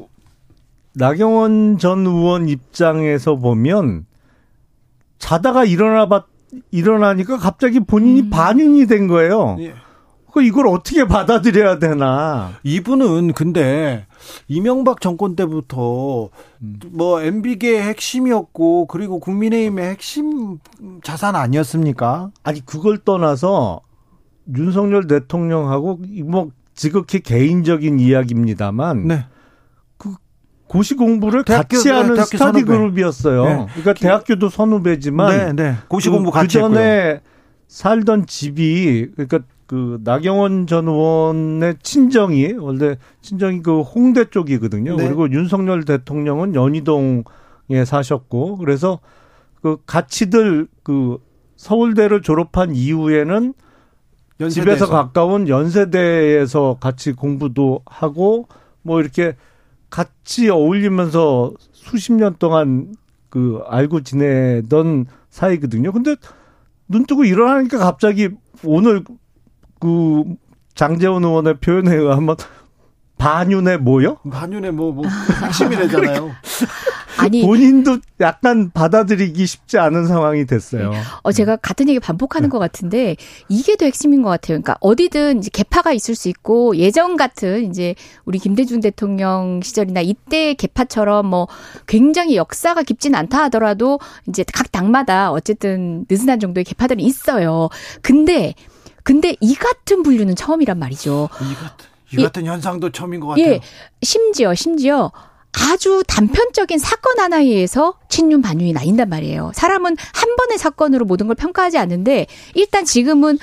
나경원 전 의원 입장에서 보면 자다가 일어나 봤 일어나니까 갑자기 본인이 음. 반윤이 된 거예요. 예. 그 이걸 어떻게 받아들여야 되나? 이분은 근데 이명박 정권 때부터 음. 뭐 MB계의 핵심이었고 그리고 국민의힘의 핵심 자산 아니었습니까? 아니 그걸 떠나서 윤석열 대통령하고 뭐 지극히 개인적인 이야기입니다만 네. 고시 공부를 대학교, 같이 하는 대학교 스터디 선후배. 그룹이었어요. 네. 그러니까 대학교도 선후배지만 네, 네. 고시 공부 그, 같이 그 했고요. 전에 살던 집이 그러니까 그 나경원 전 의원의 친정이 원래 친정이 그 홍대 쪽이거든요. 네. 그리고 윤석열 대통령은 연희동에 사셨고 그래서 그 같이들 그 서울대를 졸업한 이후에는 연세대에서. 집에서 가까운 연세대에서 같이 공부도 하고 뭐 이렇게 같이 어울리면서 수십 년 동안 그 알고 지내던 사이거든요. 근데 눈 뜨고 일어나니까 갑자기 오늘 그 장재원 의원의 표현에 의하면 반윤에 모여? 반윤의 뭐, 뭐 핵심이래잖아요. 아니 본인도 약간 받아들이기 쉽지 않은 상황이 됐어요. 어, 제가 같은 얘기 반복하는 것 같은데 이게 더 핵심인 것 같아요. 그러니까 어디든 이제 개파가 있을 수 있고 예전 같은 이제 우리 김대중 대통령 시절이나 이때 개파처럼 뭐 굉장히 역사가 깊진 않다 하더라도 이제 각 당마다 어쨌든 느슨한 정도의 개파들이 있어요. 근데 근데 이 같은 분류는 처음이란 말이죠. 이 같은, 이 같은 현상도 처음인 것 같아요. 예, 심지어 심지어 아주 단편적인 사건 하나에 의해서 친윤 반윤이 나뉜단 말이에요. 사람은 한 번의 사건으로 모든 걸 평가하지 않는데 일단 지금은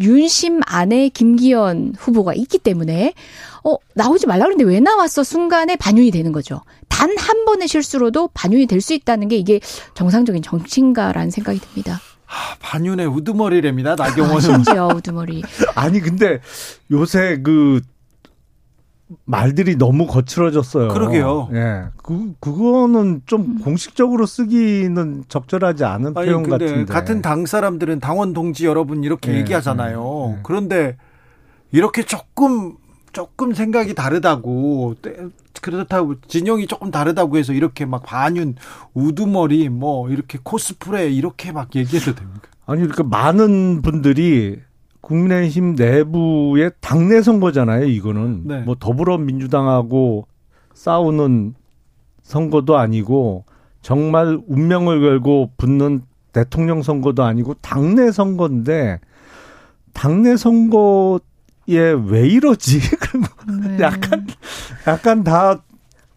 윤심 안에 김기현 후보가 있기 때문에 어 나오지 말라 그랬는데 왜 나왔어 순간에 반윤이 되는 거죠. 단 한 번의 실수로도 반윤이 될 수 있다는 게 이게 정상적인 정치인가라는 생각이 듭니다. 아, 반윤의 우두머리랍니다. 아, 나경원은. 심지어 우두머리. 아니 근데 요새 그 말들이 너무 거칠어졌어요. 그러게요. 예. 그 그거는 좀 공식적으로 쓰기는 적절하지 않은 아니 표현 근데 같은데. 같은 당 사람들은 당원 동지 여러분 이렇게 네, 얘기하잖아요. 네, 네. 그런데 이렇게 조금 조금 생각이 다르다고 때- 그렇다고 진영이 조금 다르다고 해서 이렇게 막 반윤 우두머리 뭐 이렇게 코스프레 이렇게 막 얘기해도 됩니까? 아니 그러니까 많은 분들이 국민의힘 내부의 당내 선거잖아요. 이거는 네. 뭐 더불어민주당하고 싸우는 선거도 아니고 정말 운명을 걸고 붙는 대통령 선거도 아니고 당내 선거인데 당내 선거 에왜 이러지? 그런 거 약간 약간 다그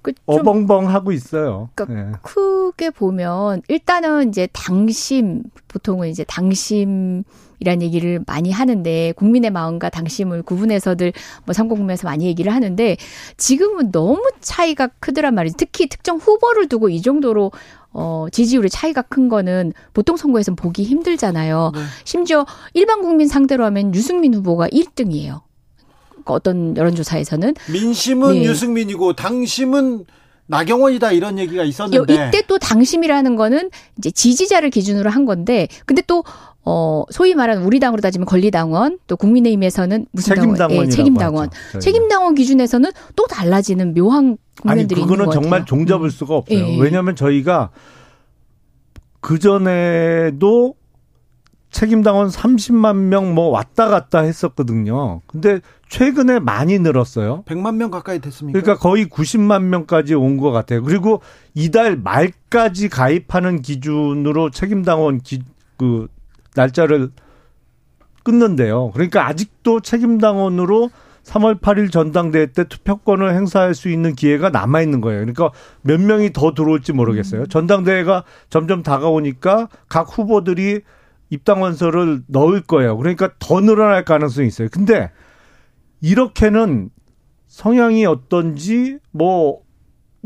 좀- 어벙벙 하고 있어요. 그러니까 예. 크게 보면 일단은 이제 당심 보통은 이제 당심 이란 얘기를 많이 하는데 국민의 마음과 당심을 구분해서들 뭐 선거국면에서 많이 얘기를 하는데 지금은 너무 차이가 크더란 말이죠. 특히 특정 후보를 두고 이 정도로 어 지지율의 차이가 큰 거는 보통 선거에서는 보기 힘들잖아요. 네. 심지어 일반 국민 상대로 하면 유승민 후보가 1등이에요. 어떤 여론조사에서는 민심은 네. 유승민이고 당심은 나경원이다 이런 얘기가 요- 있었는데 이때 또 당심이라는 거는 이제 지지자를 기준으로 한 건데, 근데 또, 어, 소위 말하는 우리 당으로 따지면 권리당원, 또 국민의힘에서는 무슨 예, 책임당원. 하죠, 저희는. 책임당원 기준에서는 또 달라지는 묘한 아니 국면들이 있는 그거는 것 정말 같아요. 종잡을 음. 수가 없어요. 예. 왜냐하면 저희가 그 전에도 책임당원 30만 명 뭐 왔다 갔다 했었거든요. 근데 최근에 많이 늘었어요. 100만 명 가까이 됐습니까? 그러니까 거의 90만 명까지 온 것 같아요. 그리고 이달 말까지 가입하는 기준으로 책임당원 기, 그 날짜를 끊는데요. 그러니까 아직도 책임당원으로 3월 8일 전당대회 때 투표권을 행사할 수 있는 기회가 남아 있는 거예요. 그러니까 몇 명이 더 들어올지 모르겠어요. 전당대회가 점점 다가오니까 각 후보들이 입당원서를 넣을 거예요. 그러니까 더 늘어날 가능성이 있어요. 근데 이렇게는 성향이 어떤지 뭐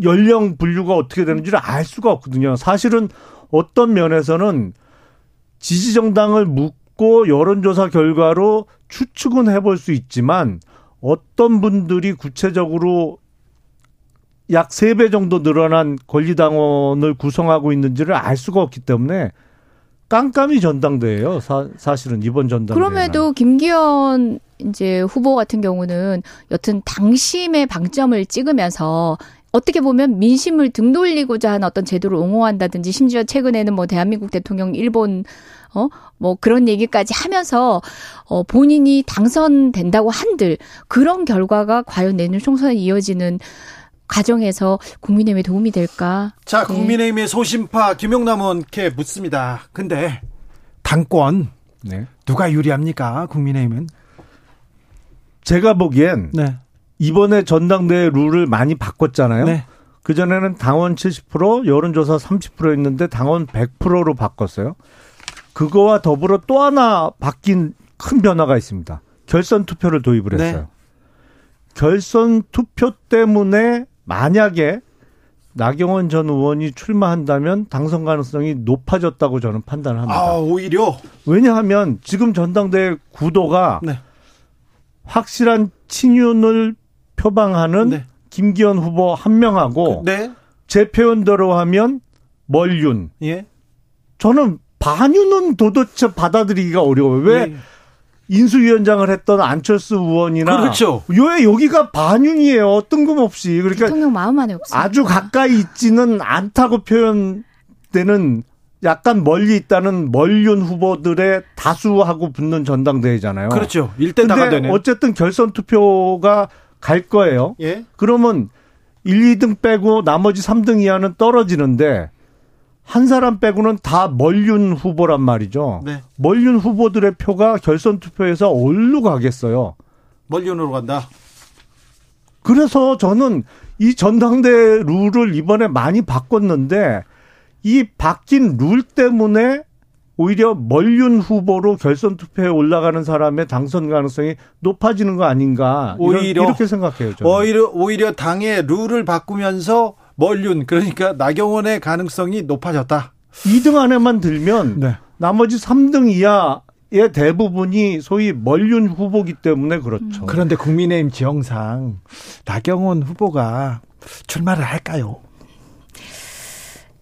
연령 분류가 어떻게 되는지를 알 수가 없거든요. 사실은 어떤 면에서는 지지 정당을 묻고 여론조사 결과로 추측은 해볼 수 있지만 어떤 분들이 구체적으로 약 3배 정도 늘어난 권리당원을 구성하고 있는지를 알 수가 없기 때문에 깜깜이 전당대예요. 사, 사실은 이번 전당대. 그럼에도 김기현 이제 후보 같은 경우는 여튼 당심의 방점을 찍으면서 어떻게 보면 민심을 등 돌리고자 하는 어떤 제도를 옹호한다든지 심지어 최근에는 뭐 대한민국 대통령 일본 어, 뭐 그런 얘기까지 하면서 어, 본인이 당선된다고 한들 그런 결과가 과연 내년 총선에 이어지는 과정에서 국민의힘에 도움이 될까? 자, 네. 국민의힘의 소심파 김용남 의원께 묻습니다. 근데 당권 네. 누가 유리합니까? 국민의힘은? 제가 보기엔 네. 이번에 전당대회 룰을 많이 바꿨잖아요. 네. 그전에는 당원 70%, 여론조사 30%였는데 당원 100%로 바꿨어요. 그거와 더불어 또 하나 바뀐 큰 변화가 있습니다. 결선 투표를 도입을 네. 했어요. 네. 결선 투표 때문에 만약에 나경원 전 의원이 출마한다면 당선 가능성이 높아졌다고 저는 판단합니다. 아, 오히려? 왜냐하면 지금 전당대회 구도가 네. 확실한 친윤을 표방하는 네. 김기현 후보 한 명하고 그, 네. 제 표현대로 하면 멀윤. 예. 저는 반윤은 도대체 받아들이기가 어려워요. 왜 예. 인수위원장을 했던 안철수 의원이나 그렇죠. 왜 여기가 반윤이에요. 뜬금없이. 그러니까 대통령 마음 안에 없습니다. 아주 가까이 있지는 않다고 표현되는 약간 멀리 있다는 멀윤 후보들의 다수하고 붙는 전당대회잖아요. 그렇죠. 1대 다가 되네. 어쨌든 결선 투표가 갈 거예요. 예. 그러면 1, 2등 빼고 나머지 3등 이하는 떨어지는데 한 사람 빼고는 다 멀륜 후보란 말이죠. 네. 멀륜 후보들의 표가 결선 투표에서 어디로 가겠어요? 멀륜으로 간다. 그래서 저는 이 전당대 룰을 이번에 많이 바꿨는데 이 바뀐 룰 때문에 오히려 멀륜 후보로 결선 투표에 올라가는 사람의 당선 가능성이 높아지는 거 아닌가 오히려 이렇게 생각해요. 저는. 오히려 오히려 당의 룰을 바꾸면서 멀륜 그러니까 나경원의 가능성이 높아졌다. 2등 안에만 들면 네. 나머지 3등 이하 의 대부분이 소위 멀륜 후보기 때문에 그렇죠. 그런데 국민의힘 지형상 나경원 후보가 출마를 할까요?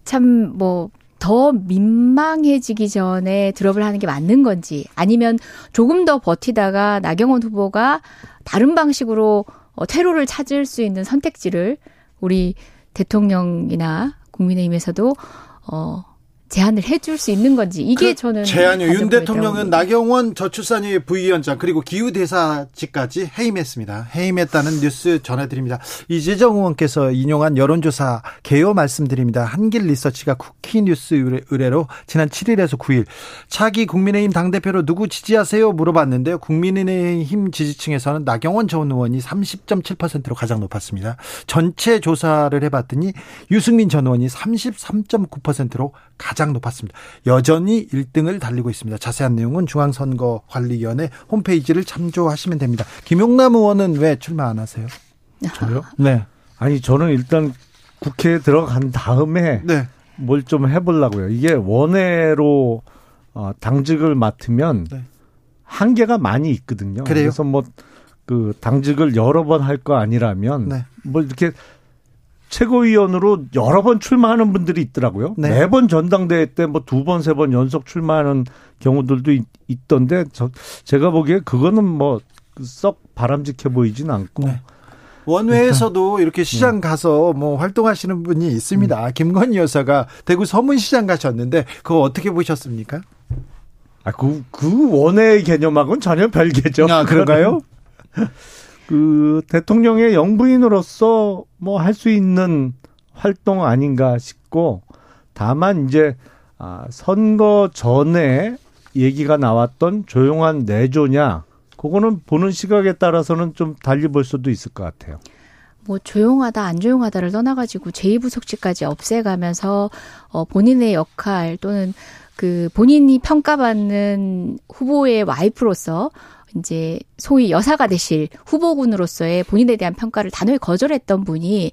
참 뭐 더 민망해지기 전에 드롭을 하는 게 맞는 건지 아니면 조금 더 버티다가 나경원 후보가 다른 방식으로 어, 퇴로를 찾을 수 있는 선택지를 우리 대통령이나 국민의힘에서도 어 제안을 해줄 수 있는 건지 이게 그 저는 제안요. 윤 대통령은 나경원 저출산위 부위원장 그리고 기후 대사직까지 해임했습니다. 해임했다는 뉴스 전해드립니다. 이재정 의원께서 인용한 여론조사 개요 말씀드립니다. 한길 리서치가 쿠키뉴스 의뢰로 지난 7일에서 9일 차기 국민의힘 당 대표로 누구 지지하세요 물어봤는데요. 국민의힘 지지층에서는 나경원 전 의원이 30.7%로 가장 높았습니다. 전체 조사를 해봤더니 유승민 전 의원이 33.9%로 가장 높았습니다. 여전히 1등을 달리고 있습니다. 자세한 내용은 중앙선거관리위원회 홈페이지를 참조하시면 됩니다. 김용남 의원은 왜 출마 안 하세요? 저요? 네. 아니 저는 일단 국회에 들어간 다음에 네. 뭘 좀 해보려고요. 이게 원외로 어, 당직을 맡으면 네. 한계가 많이 있거든요. 그래요? 그래서 뭐 그 당직을 여러 번 할 거 아니라면 네. 뭐 이렇게 최고위원으로 여러 번 출마하는 분들이 있더라고요. 네. 매번 전당대회 때 뭐 두 번, 세 번 연속 출마하는 경우들도 있, 던데 저, 제가 보기에 그거는 뭐 썩 바람직해 보이진 않고. 네. 원외에서도 일단, 이렇게 시장 네. 가서 뭐 활동하시는 분이 있습니다. 음. 김건희 여사가 대구 서문시장 가셨는데 그거 어떻게 보셨습니까? 아, 그, 그 원외 개념하고는 전혀 별개죠. 아, 그런가요? 그 대통령의 영부인으로서 뭐 할 수 있는 활동 아닌가 싶고 다만 이제 아 선거 전에 얘기가 나왔던 조용한 내조냐 그거는 보는 시각에 따라서는 좀 달리 볼 수도 있을 것 같아요. 뭐 조용하다 안 조용하다를 떠나가지고 제2부속직까지 없애가면서 어 본인의 역할 또는 그 본인이 평가받는 후보의 와이프로서 이제 소위 여사가 되실 후보군으로서의 본인에 대한 평가를 단호히 거절했던 분이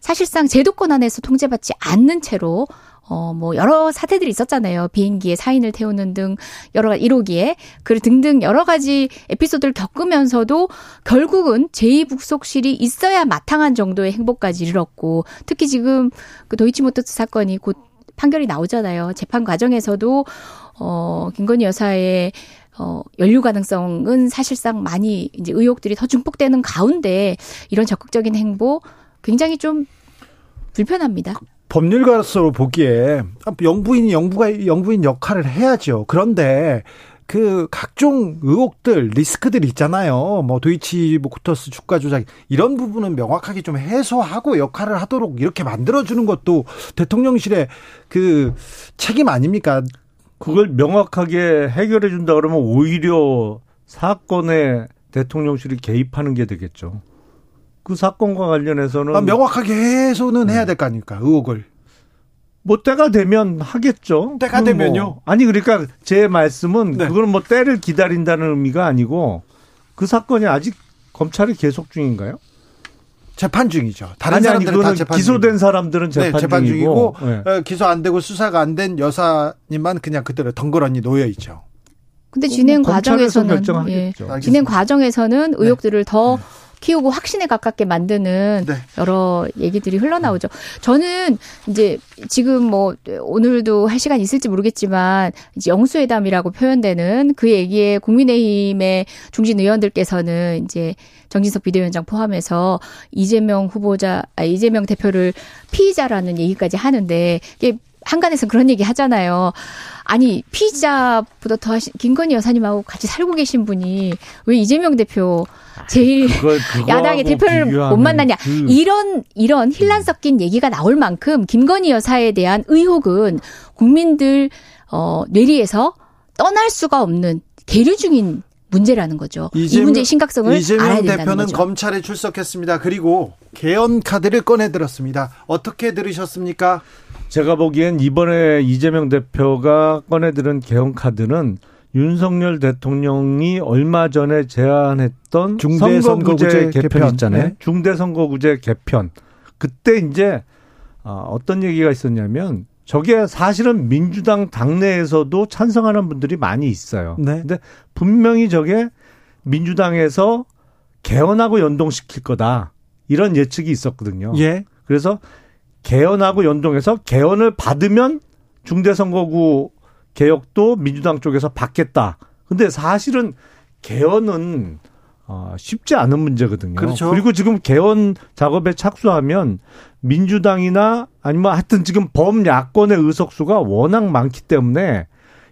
사실상 제도권 안에서 통제받지 않는 채로 어, 뭐, 여러 사태들이 있었잖아요. 비행기에 사인을 태우는 등, 여러 가지 1호기에. 그 등등 여러 가지 에피소드를 겪으면서도 결국은 제2북속실이 있어야 마땅한 정도의 행복까지 이르렀고, 특히 지금 그 도이치모터스 사건이 곧 판결이 나오잖아요. 재판 과정에서도, 어, 김건희 여사의 어, 연류 가능성은 사실상 많이 이제 의혹들이 더 증폭되는 가운데 이런 적극적인 행보 굉장히 좀 불편합니다. 법률가로서 보기에 영부인이 영부가 영부인 역할을 해야죠. 그런데 그 각종 의혹들, 리스크들 있잖아요. 뭐 도이치 모터스 주가 조작 이런 부분은 명확하게 좀 해소하고 역할을 하도록 이렇게 만들어 주는 것도 대통령실의 그 책임 아닙니까? 그걸 명확하게 해결해 준다 그러면 오히려 사건에 대통령실이 개입하는 게 되겠죠. 그 사건과 관련해서는 아, 명확하게 해소는 해야 될 거 아닙니까? 의혹을. 뭐 때가 되면 하겠죠. 때가 뭐 되면요? 아니 그러니까 제 말씀은 네. 그거는 뭐 때를 기다린다는 의미가 아니고 그 사건이 아직 검찰이 계속 중인가요? 재판 중이죠. 다른 아니 아니 사람들은 다 재판 기소된 중이고. 사람들은 재판, 네, 재판 중이고 네. 어, 기소 안 되고 수사가 안 된 여사님만 그냥 그대로 덩그러니 놓여 있죠. 근데 진행 뭐 과정에서는 예. 진행 과정에서는 의혹들을 더 키우고 확신에 가깝게 만드는 네. 여러 얘기들이 흘러나오죠. 저는 이제 지금 뭐 오늘도 할 시간 있을지 모르겠지만 이제 영수회담이라고 표현되는 그 얘기에 국민의힘의 중진 의원들께서는 이제 정진석 비대위원장 포함해서 이재명 후보자, 아, 이재명 대표를 피의자라는 얘기까지 하는데 이게 한간에서 그런 얘기 하잖아요. 아니 피의자보다 더 하신 김건희 여사님하고 같이 살고 계신 분이 왜 이재명 대표 제일 그걸 야당의 대표를 못 만나냐 그 이런 이런 힐난 섞인 얘기가 나올 만큼 김건희 여사에 대한 의혹은 국민들 어 뇌리에서 떠날 수가 없는 계류 중인 문제라는 거죠. 이 이재명- 문제의 심각성을 알아야 이재명 된다는 대표는 거죠. 검찰에 출석했습니다. 그리고 개헌 카드를 꺼내 들었습니다. 어떻게 들으셨습니까? 제가 보기엔 이번에 이재명 대표가 꺼내 들은 개헌 카드는 윤석열 대통령이 얼마 전에 제안했던 중대 선거구제 선거구제 개편, 개편. 있잖아요. 네. 중대 선거구제 개편. 그때 이제 아, 어떤 얘기가 있었냐면 저게 사실은 민주당 당내에서도 찬성하는 분들이 많이 있어요. 네. 근데 분명히 저게 민주당에서 개헌하고 연동시킬 거다. 이런 예측이 있었거든요. 예. 그래서 개헌하고 연동해서 개헌을 받으면 중대선거구 개혁도 민주당 쪽에서 받겠다. 근데 사실은 개헌은 어, 쉽지 않은 문제거든요. 그렇죠. 리고 지금 개헌 작업에 착수하면 민주당이나 아니면 하여튼 지금 범야권의 의석수가 워낙 많기 때문에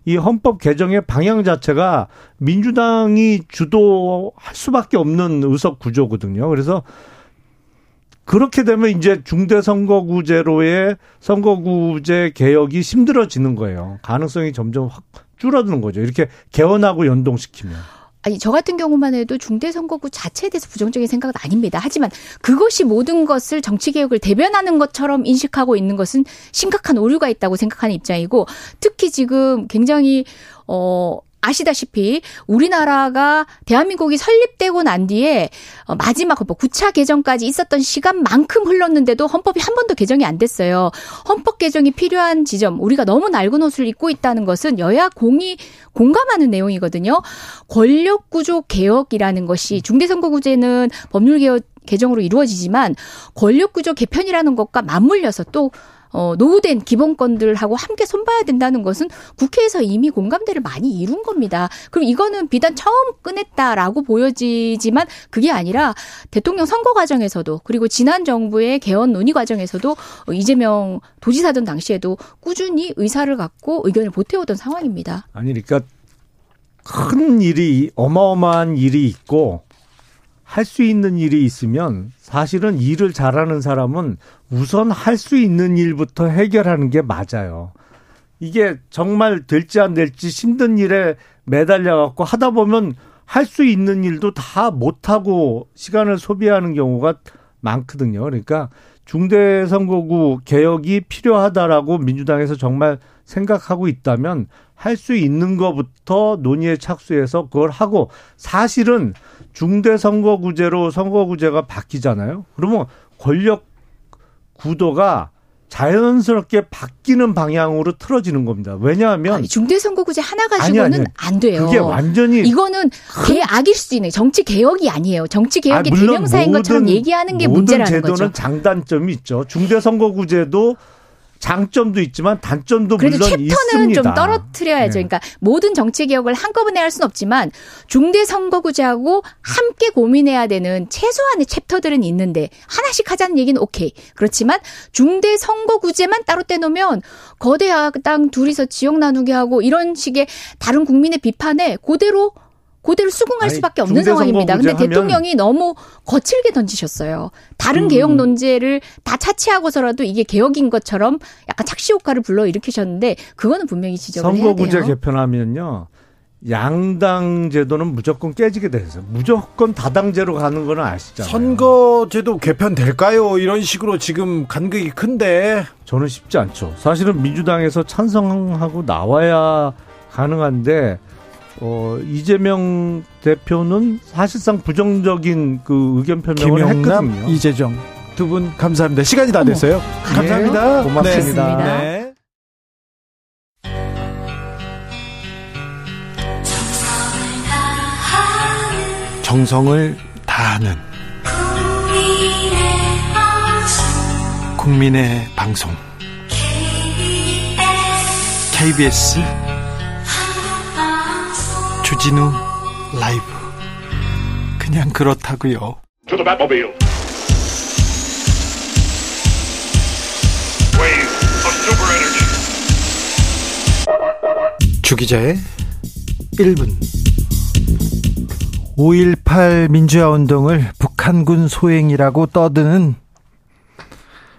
이 헌법 개정의 방향 자체가 민주당이 주도할 수밖에 없는 의석 구조거든요. 그래서 그렇게 되면 이제 중대선거구제로의 선거구제 개혁이 힘들어지는 거예요. 가능성이 점점 확 줄어드는 거죠. 이렇게 개헌하고 연동시키면. 아니 저 같은 경우만 해도 중대 선거구 자체에 대해서 부정적인 생각은 아닙니다. 하지만 그것이 모든 것을 정치 개혁을 대변하는 것처럼 인식하고 있는 것은 심각한 오류가 있다고 생각하는 입장이고 특히 지금 굉장히 어 아시다시피 우리나라가 대한민국이 설립되고 난 뒤에 어, 마지막 헌법 9차 개정까지 있었던 시간만큼 흘렀는데도 헌법이 한 번도 개정이 안 됐어요. 헌법 개정이 필요한 지점 우리가 너무 낡은 옷을 입고 있다는 것은 여야 공이 공감하는 내용이거든요. 권력 구조 개혁이라는 것이 중대선거구제는 법률 개혁 개정으로 이루어지지만 권력 구조 개편이라는 것과 맞물려서 또 어, 노후된 기본권들하고 함께 손봐야 된다는 것은 국회에서 이미 공감대를 많이 이룬 겁니다. 그럼 이거는 비단 처음 꺼냈다라고 보여지지만 그게 아니라 대통령 선거 과정에서도 그리고 지난 정부의 개헌 논의 과정에서도 어, 이재명 도지사던 당시에도 꾸준히 의사를 갖고 의견을 보태오던 상황입니다. 아니, 그러니까 큰 일이, 어마어마한 일이 있고 할 수 있는 일이 있으면 사실은 일을 잘하는 사람은 우선 할 수 있는 일부터 해결하는 게 맞아요. 이게 정말 될지 안 될지 힘든 일에 매달려 갖고 하다 보면 할 수 있는 일도 다 못하고 시간을 소비하는 경우가 많거든요. 그러니까 중대선거구 개혁이 필요하다라고 민주당에서 정말 생각하고 있다면 할 수 있는 것부터 논의에 착수해서 그걸 하고 사실은 중대선거구제로 선거구제가 바뀌잖아요. 그러면 권력 구도가 자연스럽게 바뀌는 방향으로 틀어지는 겁니다. 왜냐하면 아니, 중대선거구제 하나 아니, 가지고는 아니. 안 돼요. 그게 완전히 이거는 개악일 수도 있는 정치 개혁이 아니에요. 정치 개혁의 대명사인 것처럼 모든- 얘기하는 게 모든 문제라는 제도는 거죠. 장단점이 있죠. 중대선거구제도 장점도 있지만 단점도 그래도 물론 챕터는 있습니다. 좀 떨어뜨려야죠. 네. 그러니까 모든 정치 개혁을 한꺼번에 할 수는 없지만 중대 선거구제하고 함께 고민해야 되는 최소한의 챕터들은 있는데 하나씩 하자는 얘기는 오케이. 그렇지만 중대 선거구제만 따로 떼놓으면 거대 야당 둘이서 지역 나누게 하고 이런 식의 다른 국민의 비판에 그대로 그대로 수긍할 아니, 수밖에 없는 상황입니다. 근데 선거구제 하면- 대통령이 너무 거칠게 던지셨어요. 다른 그- 개혁 논제를 다 차치하고서라도 이게 개혁인 것처럼 약간 착시 효과를 불러 일으키셨는데 그거는 분명히 지적을 해야 선거구제 돼요. 개편하면요. 양당 제도는 무조건 깨지게 돼서 무조건 다당제로 가는 거는 아시잖아요. 선거제도 개편될까요? 이런 식으로 지금 간극이 큰데 저는 쉽지 않죠. 사실은 민주당에서 찬성하고 나와야 가능한데 어 이재명 대표는 사실상 부정적인 그 의견 표명을 김용남, 했거든요. 이재정 두 분 감사합니다. 시간이 다 됐어요. 감사합니다. 예, 고맙습니다. 네. 네. 정성을 다하는 국민의 방송 KBS 주진우 라이브 그냥 그렇다고요. 주기자의 1분 5.18 민주화 운동을 북한군 소행이라고 떠드는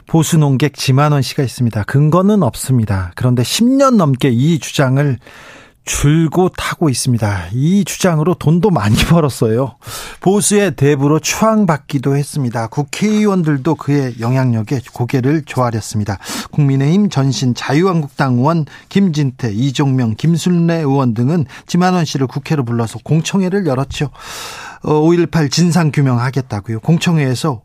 보수 농객 지만원 씨가 있습니다. 근거는 없습니다. 그런데 10년 넘게 이 주장을 줄곧 하고 있습니다. 이 주장으로 돈도 많이 벌었어요. 보수의 대부로 추앙받기도 했습니다. 국회의원들도 그의 영향력에 고개를 조아렸습니다. 국민의힘 전신 자유한국당 의원 김진태, 이종명, 김순례 의원 등은 지만원 씨를 국회로 불러서 공청회를 열었죠. 5.18 진상규명하겠다고요. 공청회에서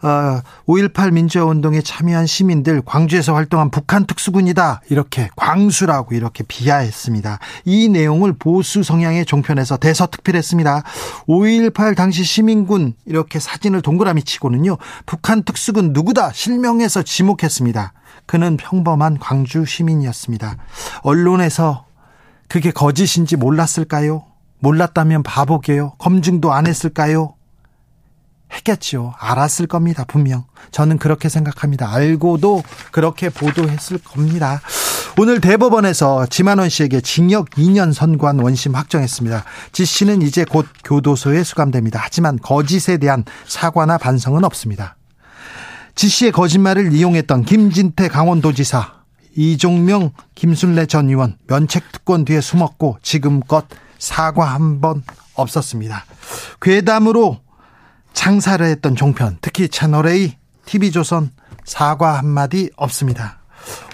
5.18 민주화 운동에 참여한 시민들 광주에서 활동한 북한 특수군이다 이렇게 광수라고 이렇게 비하했습니다. 이 내용을 보수 성향의 종편에서 대서특필했습니다. 5.18 당시 시민군 이렇게 사진을 동그라미 치고는요 북한 특수군 누구다 실명해서 지목했습니다. 그는 평범한 광주 시민이었습니다. 언론에서 그게 거짓인지 몰랐을까요? 몰랐다면 바보게요. 검증도 안 했을까요? 했겠죠. 알았을 겁니다. 분명. 저는 그렇게 생각합니다. 알고도 그렇게 보도했을 겁니다. 오늘 대법원에서 지만원 씨에게 징역 2년 선고한 원심 확정했습니다. 지 씨는 이제 곧 교도소에 수감됩니다. 하지만 거짓에 대한 사과나 반성은 없습니다. 지 씨의 거짓말을 이용했던 김진태 강원도지사, 이종명, 김순례 전 의원 면책 특권 뒤에 숨었고 지금껏 사과 한 번 없었습니다. 괴담으로 장사를 했던 종편, 특히 채널A, TV조선 사과 한마디 없습니다.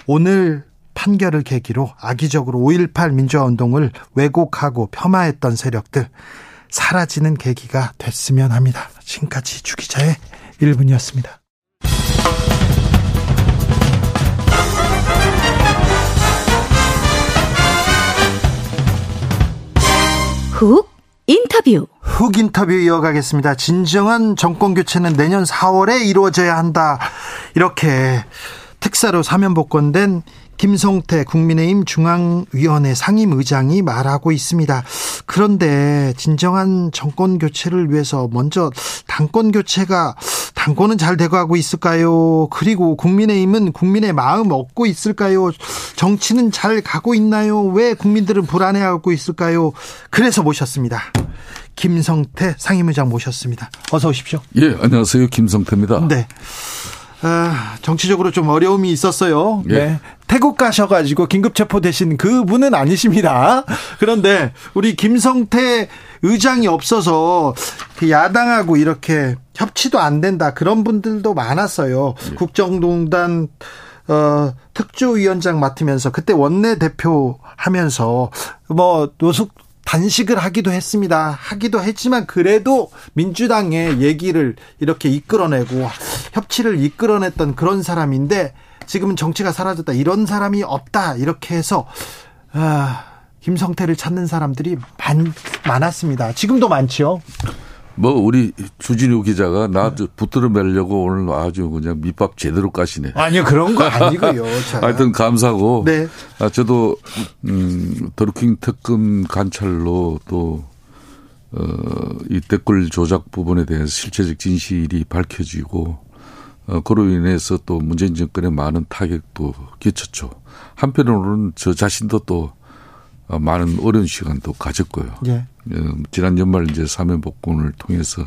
오늘 판결을 계기로 악의적으로 5.18 민주화운동을 왜곡하고 폄하했던 세력들 사라지는 계기가 됐으면 합니다. 지금까지 주기자의 1분이었습니다. 훅 인터뷰. 훅 인터뷰 이어가겠습니다. 진정한 정권 교체는 내년 4월에 이루어져야 한다. 이렇게 특사로 사면 복권된 김성태 국민의힘 중앙위원회 상임의장이 말하고 있습니다. 그런데 진정한 정권 교체를 위해서 먼저 당권 교체가 당권은 잘 돼가고 있을까요? 그리고 국민의힘은 국민의 마음 얻고 있을까요? 정치는 잘 가고 있나요? 왜 국민들은 불안해하고 있을까요? 그래서 모셨습니다. 김성태 상임의장 모셨습니다. 어서 오십시오. 예, 안녕하세요. 김성태입니다. 네. 아, 정치적으로 좀 어려움이 있었어요. 예. 네. 태국 가셔가지고 긴급 체포되신 그 분은 아니십니다. 그런데 우리 김성태 의장이 없어서 그 야당하고 이렇게 협치도 안 된다. 그런 분들도 많았어요. 예. 국정농단 어, 특조위원장 맡으면서 그때 원내 대표 하면서 뭐 노숙 단식을 하기도 했습니다. 하기도 했지만 그래도 민주당의 얘기를 이렇게 이끌어내고 협치를 이끌어냈던 그런 사람인데 지금은 정치가 사라졌다. 이런 사람이 없다. 이렇게 해서 아, 김성태를 찾는 사람들이 많, 많았습니다. 지금도 많지요. 뭐 우리 주진우 기자가 나 붙들어 매려고 오늘 아주 그냥 밑밥 제대로 까시네. 아니요 그런 거 아니고요. 자. 하여튼 감사하고. 네. 아, 저도 음 드루킹 특검 관찰로 또 어, 이 댓글 조작 부분에 대해서 실체적 진실이 밝혀지고 어, 그로 인해서 또 문재인 정권에 많은 타격도 끼쳤죠. 한편으로는 저 자신도 또 어, 많은 어려운 시간도 가졌고요. 예. 어, 지난 연말 이제 사면 복권을 통해서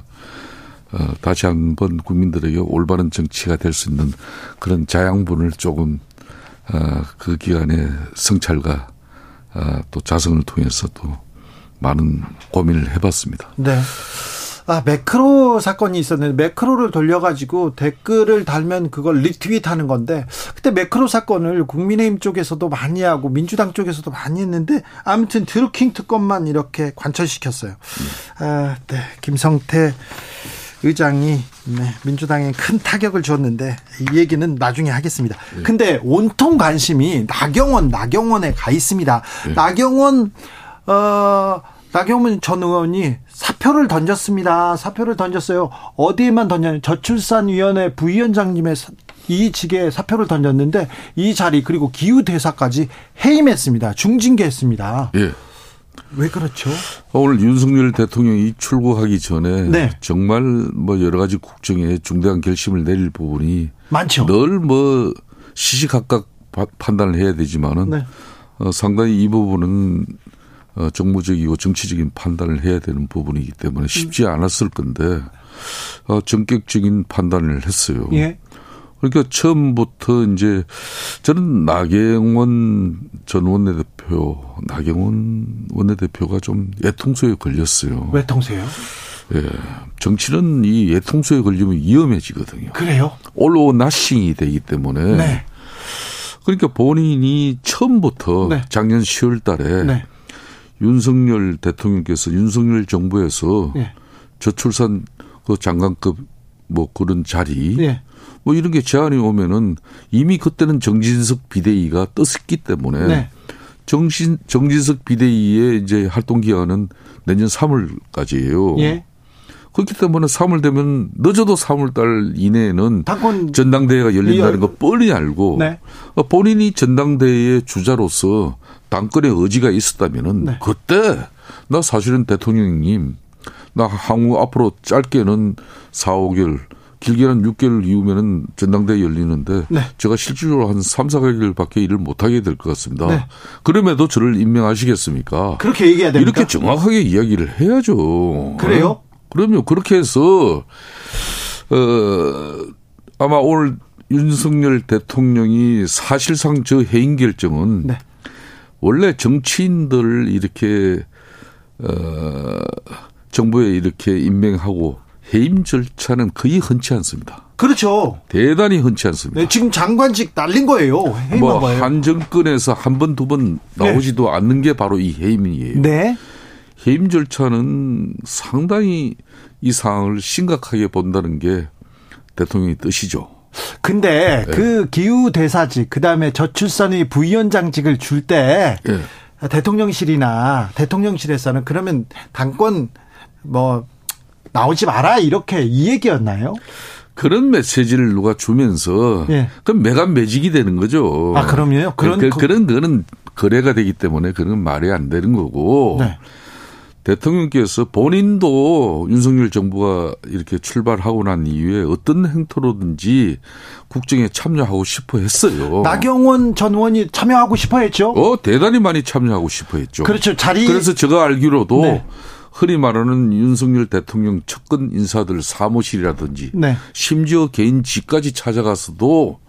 어, 다시 한번 국민들에게 올바른 정치가 될 수 있는 그런 자양분을 조금 어, 그 기간의 성찰과 어, 또 자성을 통해서 또 많은 고민을 해봤습니다. 네. 아, 매크로 사건이 있었는데 매크로를 돌려가지고 댓글을 달면 그걸 리트윗 하는 건데 그때 매크로 사건을 국민의힘 쪽에서도 많이 하고 민주당 쪽에서도 많이 했는데 아무튼 드루킹 특검만 이렇게 관철시켰어요. 아, 네. 김성태 의장이 네, 민주당에 큰 타격을 줬는데 이 얘기는 나중에 하겠습니다. 근데 온통 관심이 나경원, 나경원에 가 있습니다. 나경원 어 나경원 전 의원이 사표를 던졌습니다. 사표를 던졌어요. 어디에만 던졌냐? 저출산위원회 부위원장님의 사- 이직에 사표를 던졌는데 이 자리 그리고 기후 대사까지 해임했습니다. 중징계했습니다. 예. 왜 그렇죠? 오늘 윤석열 대통령이 출국하기 전에 네. 정말 뭐 여러 가지 국정에 중대한 결심을 내릴 부분이 많죠. 늘 뭐 시시각각 파- 판단을 해야 되지만은 네. 어, 상당히 이 부분은 어, 정무적이고 정치적인 판단을 해야 되는 부분이기 때문에 쉽지 않았을 건데 어, 전격적인 판단을 했어요. 예. 그러니까 처음부터 이제 저는 나경원 전 원내대표, 나경원 원내대표가 좀 애통소에 걸렸어요. 왜 통세요? 예. 정치는 이 애통소에 걸리면 위험해지거든요. 그래요? 올로 나싱이 되기 때문에. 네. 그러니까 본인이 처음부터 네. 작년 10월 달에 네. 윤석열 대통령께서 윤석열 정부에서 예. 저출산 그 장관급 뭐 그런 자리 예. 뭐 이런 게 제안이 오면은 이미 그때는 정진석 비대위가 떴었기 때문에 네. 정신 정진석 비대위의 이제 활동 기간은 내년 3월까지예요. 예. 그렇기 때문에 3월 되면 늦어도 3월 달 이내에는 전당대회가 열린다는 이- 거 뻔히 알고 네. 어, 본인이 전당대회의 주자로서 당권의 의지가 있었다면은 네. 그때 나 사실은 대통령님 나 향후 앞으로 짧게는 4, 5개월 길게는 6개월 이후면은 전당대회 열리는데 네. 제가 실질적으로 한 3, 4개월밖에 일을 못 하게 될 것 같습니다. 네. 그럼에도 저를 임명하시겠습니까? 그렇게 얘기해야 됩니까? 이렇게 정확하게 이야기를 해야죠. 그래요? 어? 그럼요. 그렇게 해서 어 아마 오늘 윤석열 대통령이 사실상 저 해임 결정은 네. 원래 정치인들을 이렇게 어 정부에 이렇게 임명하고 해임 절차는 거의 흔치 않습니다. 그렇죠. 대단히 흔치 않습니다. 네, 지금 장관직 날린 거예요. 해임한 뭐. 한 정권에서 한 번 두번 나오지도 않는 게 바로 이 해임이에요. 네. 해임 절차는 상당히 이 상황을 심각하게 본다는 게 대통령의 뜻이죠. 근데 네. 그 기후 대사직 그다음에 저출산의 부위원장직을 줄때 예. 대통령실이나 대통령실에서는 그러면 당권 뭐 나오지 마라 이렇게 이 얘기였나요? 그런 메시지를 누가 주면서 예. 그럼 매간 매직이 되는 거죠. 아, 그럼요? 그런 그, 거- 런 거는 거래가 되기 때문에 그런 말이 안 되는 거고 네. 대통령께서 본인도 윤석열 정부가 이렇게 출발하고 난 이후에 어떤 행토로든지 국정에 참여하고 싶어 했어요. 나경원 전 의원이 참여하고 싶어 했죠. 어, 대단히 많이 참여하고 싶어 했죠. 그렇죠. 자리 그래서 제가 알기로도 네. 흔히 말하는 윤석열 대통령 측근 인사들 사무실이라든지 네. 심지어 개인 집까지 찾아가서도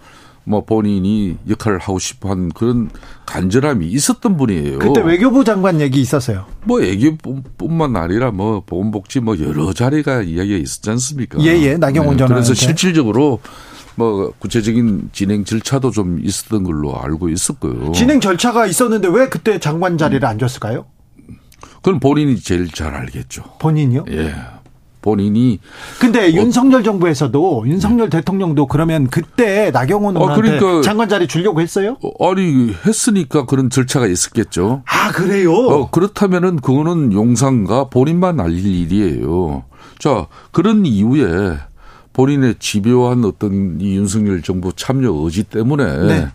뭐 본인이 역할을 하고 싶어 한 그런 간절함이 있었던 분이에요. 그때 외교부 장관 얘기 있었어요. 뭐 애교뿐만 아니라 뭐 보건복지 뭐 여러 자리가 이야기가 있었지 않습니까? 예, 예. 나경원 전 그래서 의원한테. 실질적으로 뭐 구체적인 진행 절차도 좀 있었던 걸로 알고 있었고요. 진행 절차가 있었는데 왜 그때 장관 자리를 안 줬을까요? 그건 본인이 제일 잘 알겠죠. 본인이요? 예. 본인이 근데 윤석열 정부에서도 윤석열 대통령도 그러면 그때 나경원 아, 의원한테 그러니까- 장관 자리 주려고 했어요? 어, 아니 했으니까 그런 절차가 있었겠죠. 아 그래요? 어, 그렇다면은 그거는 용산과 본인만 알릴 일이에요. 자, 그런 이후에 본인의 집요한 어떤 이 윤석열 정부 참여 의지 때문에 네.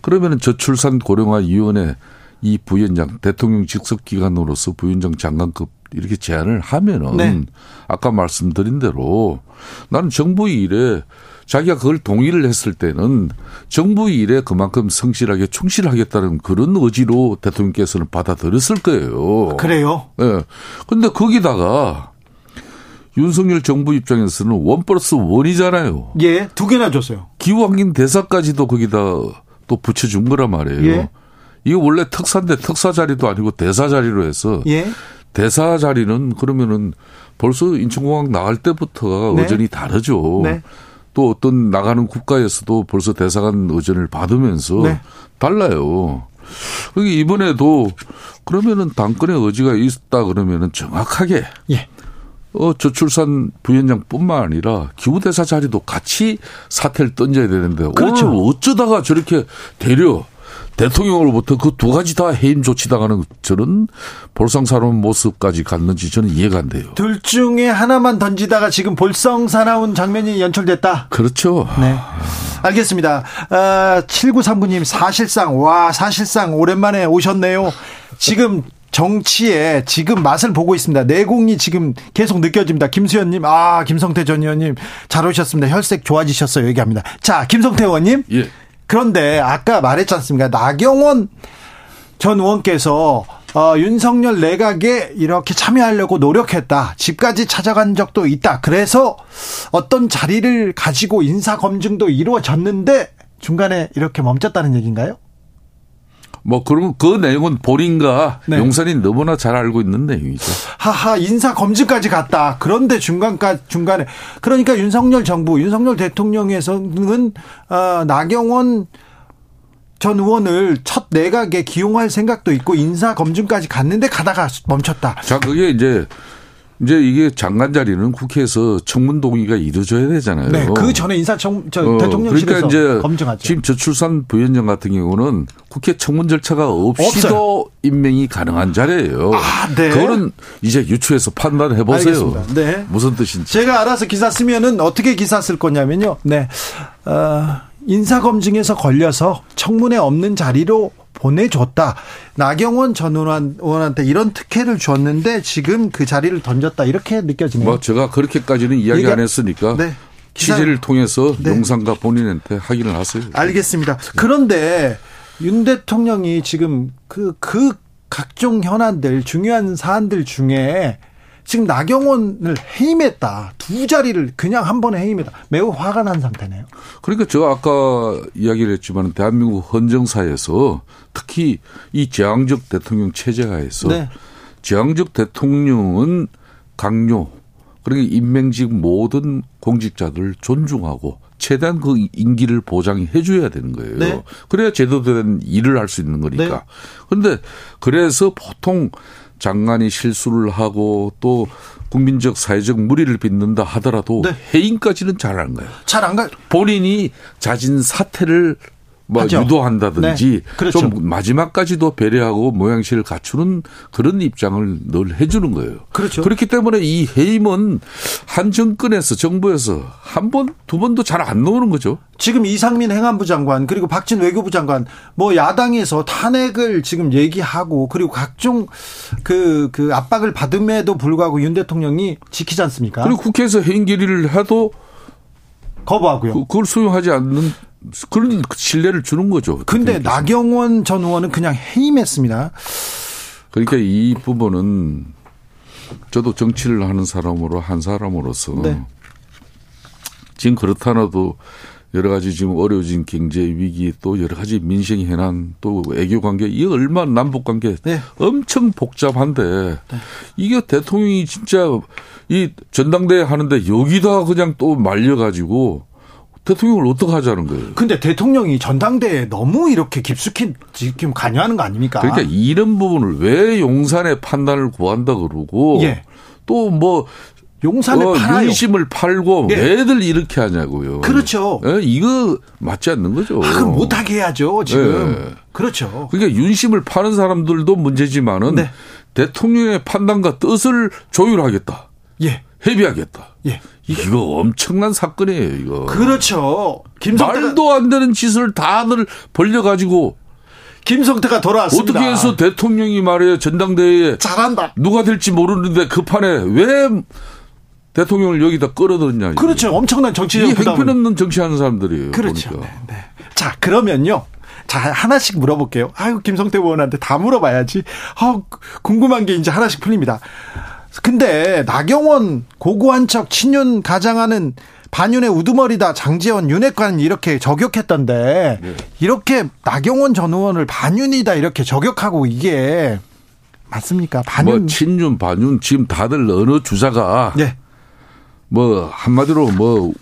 그러면은 저출산 고령화 위원회 이 부위원장 대통령 직속 기관으로서 부위원장 장관급 이렇게 제안을 하면은 네. 아까 말씀드린 대로 나는 정부 일에 자기가 그걸 동의를 했을 때는 정부 일에 그만큼 성실하게 충실하겠다는 그런 의지로 대통령께서는 받아들였을 거예요. 그래요? 예. 근데 거기다가 윤석열 정부 입장에서는 원 플러스 원이잖아요. 예, 두 개나 줬어요. 기후환경 대사까지도 거기다 또 붙여준 거란 말이에요. 예. 이거 원래 특사인데 특사 자리도 아니고 대사 자리로 해서 예, 대사 자리는 그러면은 벌써 인천공항 나갈 때부터가 네. 의전이 다르죠. 네. 또 어떤 나가는 국가에서도 벌써 대사관 의전을 받으면서 네. 달라요. 그게 이번에도 그러면은 당권의 의지가 있다 그러면은 정확하게 예. 어, 저출산 부위원장뿐만 아니라 기후대사 자리도 같이 사태를 던져야 되는데 그렇죠. 오늘 어쩌다가 저렇게 대려 대통령으로부터 그 두 가지 다 해임 조치당하는 저런 볼상사로운 모습까지 갔는지 저는 이해가 안 돼요. 둘 중에 하나만 던지다가 지금 볼썽사나운 장면이 연출됐다. 그렇죠. 네. 알겠습니다. 아, 7939님, 사실상, 와, 사실상 오랜만에 오셨네요. 지금 정치에 지금 맛을 보고 있습니다. 내공이 지금 계속 느껴집니다. 김수현님, 아, 김성태 전 의원님, 잘 오셨습니다. 혈색 좋아지셨어요. 얘기합니다. 자, 김성태 의원님. 예. 그런데 아까 말했지 않습니까? 나경원 전 의원께서 어, 윤석열 내각에 이렇게 참여하려고 노력했다. 집까지 찾아간 적도 있다. 그래서 어떤 자리를 가지고 인사 검증도 이루어졌는데 중간에 이렇게 멈췄다는 얘기인가요? 뭐 그런 그 내용은 본인과 네. 용산이 너무나 잘 알고 있는 내용이죠. 하하 인사 검증까지 갔다. 그런데 중간까 중간에 그러니까 윤석열 정부, 윤석열 대통령에서는 어, 나경원 전 의원을 첫 내각에 기용할 생각도 있고 인사 검증까지 갔는데 가다가 멈췄다. 자, 그게 이제 이제 이게 장관 자리는 국회에서 청문 동의가 이루어져야 되잖아요. 네, 그 전에 인사청 저 어, 대통령실에서 그러니까 이제 검증하죠. 지금 저출산 부위원장 같은 경우는 국회 청문 절차가 없이도 없어요. 임명이 가능한 자리예요. 아, 네. 그거는 이제 유추해서 판단해 보세요. 알겠습니다. 네. 무슨 뜻인지. 제가 알아서 기사 쓰면은 어떻게 기사 쓸 거냐면요. 네. 어, 인사 검증에서 걸려서 청문회 없는 자리로 보내줬다. 나경원 전 의원- 의원한테 이런 특혜를 줬는데 지금 그 자리를 던졌다. 이렇게 느껴지네요. 뭐 제가 그렇게까지는 이야기 얘가- 안 했으니까 네. 취재를 통해서 네. 용산과 본인한테 확인을 하세요. 알겠습니다. 그런데 윤 대통령이 지금 그, 그 각종 현안들, 중요한 사안들 중에 지금 나경원을 해임했다. 두 자리를 그냥 한 번에 해임했다. 매우 화가 난 상태네요. 그러니까 제가 아까 이야기를 했지만 대한민국 헌정사에서 특히 이 제왕적 대통령 체제하에서 네. 제왕적 대통령은 강요 그러니까 임명직 모든 공직자들 존중하고 최대한 그 임기를 보장해 줘야 되는 거예요. 네. 그래야 제도된 일을 할 수 있는 거니까. 네. 그런데 그래서 보통 장관이 실수를 하고 또 국민적 사회적 무리를 빚는다 하더라도 네. 해임까지는 잘 안 가요. 잘 안 가. 본인이 자진 사퇴를 뭐 하죠. 유도한다든지 네. 그렇죠. 좀 마지막까지도 배려하고 모양새를 갖추는 그런 입장을 늘 해주는 거예요. 그렇죠. 그렇기 때문에 이 해임은 한 정권에서 정부에서 한 번, 두 번도 잘 안 나오는 거죠. 지금 이상민 행안부 장관 그리고 박진 외교부 장관 뭐 야당에서 탄핵을 지금 얘기하고 그리고 각종 그, 그 압박을 받음에도 불구하고 윤 대통령이 지키지 않습니까? 그리고 국회에서 해임 결의를 해도 거부하고요. 그- 그걸 수용하지 않는 그런 신뢰를 주는 거죠. 근데. 나경원 전 의원은 그냥 해임했습니다. 그러니까 이 부분은 저도 정치를 하는 사람으로 한 사람으로서 네. 지금 그렇다나도 여러 가지 지금 어려워진 경제 위기 또 여러 가지 민생 현안 또 애교 관계 이 얼마나 남북 관계 네. 엄청 복잡한데 이게 대통령이 진짜 이 전당대회 하는데 여기다 그냥 또 말려가지고 대통령을 어떻게 하자는 거예요. 근데 대통령이 전당대회에 너무 이렇게 깊숙이 지금 관여하는 거 아닙니까? 그러니까 이런 부분을 왜 용산의 판단을 구한다 그러고 예. 또뭐 용산에 어, 팔아요. 윤심을 팔고 예. 왜들 이렇게 하냐고요. 그렇죠. 예, 이거 맞지 않는 거죠. 아, 그럼 못하게 해야죠, 지금. 예. 그렇죠. 그러니까 윤심을 파는 사람들도 문제지만은 네. 대통령의 판단과 뜻을 조율하겠다. 예. 협의하겠다. 예. 이거 엄청난 사건이에요, 이거. 그렇죠. 김성태가, 말도 안 되는 짓을 다들 벌려 가지고 김성태가 돌아왔습니다. 어떻게 해서 대통령이 말이에요 전당대회에 잘한다. 누가 될지 모르는데 그 판에 왜 대통령을 여기다 끌어들였냐. 이거. 그렇죠. 엄청난 정치적 이 부담을. 행편없는 정치하는 사람들이에요. 그렇죠. 네, 네. 자, 그러면요. 자, 하나씩 물어볼게요. 아유, 김성태 의원한테 다 물어봐야지. 아, 궁금한 게 이제 하나씩 풀립니다. 근데 나경원 고고한 척 친윤 가장하는 반윤의 우두머리다 장재원 윤핵관 이렇게 저격했던데 네. 이렇게 나경원 전 의원을 반윤이다 이렇게 저격하고 이게 맞습니까? 반윤 뭐 친윤 반윤 지금 다들 어느 주자가 네. 뭐 한마디로 뭐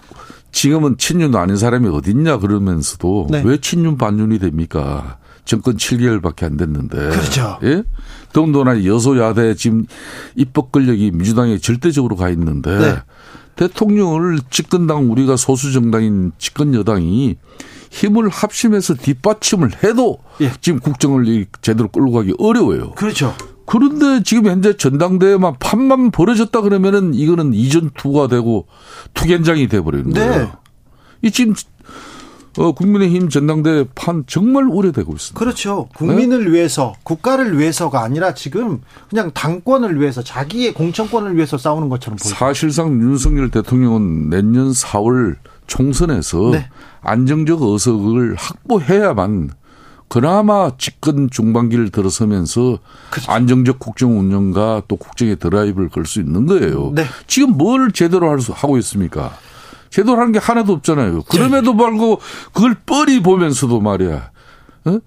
지금은 친윤도 아닌 사람이 어딨냐 그러면서도 네. 왜 친윤 반윤이 됩니까? 정권 7개월밖에 안 됐는데. 그렇죠. 예? 더군다나 여소야대 지금 입법 권력이 민주당에 절대적으로 가 있는데 네. 대통령을 집권당 우리가 소수 정당인 집권 여당이 힘을 합심해서 뒷받침을 해도 예. 지금 국정을 이- 제대로 끌고 가기 어려워요. 그렇죠. 그런데 지금 현재 전당대회만 판만 벌어졌다 그러면은 이거는 이전 투가 되고 투견장이 돼버리는 네. 거예요. 이 지금 어, 국민의힘 전당대회 판 정말 우려되고 있습니다. 그렇죠. 국민을 위해서, 국가를 위해서가 아니라 지금 그냥 당권을 위해서, 자기의 공천권을 위해서 싸우는 것처럼 보여요. 사실상 윤석열 대통령은 내년 4월 총선에서 네. 안정적 의석을 확보해야만 그나마 집권 중반기를 들어서면서 그렇죠. 안정적 국정 운영과 또 국정의 드라이브를 걸 수 있는 거예요. 네. 지금 뭘 제대로 할 수, 하고 있습니까? 하는 게 하나도 없잖아요. 그럼에도 불구하고 그걸 뻔히 보면서도 말이야. 어?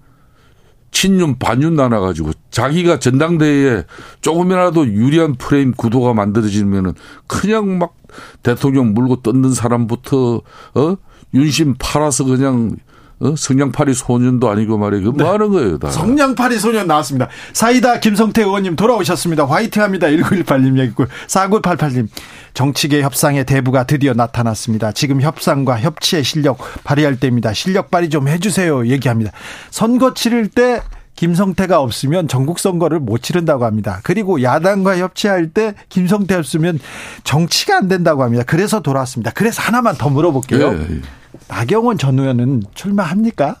친윤 반윤 나눠가지고 자기가 전당대회에 조금이라도 유리한 프레임 구도가 만들어지면은 그냥 막 대통령 물고 뜯는 사람부터 어 윤심 팔아서 그냥 어 성냥팔이 소년도 아니고 말이야 그뭐 하는 거예요 다. 성냥팔이 소년 나왔습니다. 사이다 김성태 의원님 돌아오셨습니다. 화이팅 합니다. 1918님 얘기고 4988님 정치계 협상의 대부가 드디어 나타났습니다. 지금 협상과 협치의 실력 발휘할 때입니다. 실력 발휘 좀 해주세요. 얘기합니다. 선거 치를 때 김성태가 없으면 전국 선거를 못 치른다고 합니다. 그리고 야당과 협치할 때 김성태 없으면 정치가 안 된다고 합니다. 그래서 돌아왔습니다. 그래서 하나만 더 물어볼게요. 예. 나경원 전 의원은 출마합니까?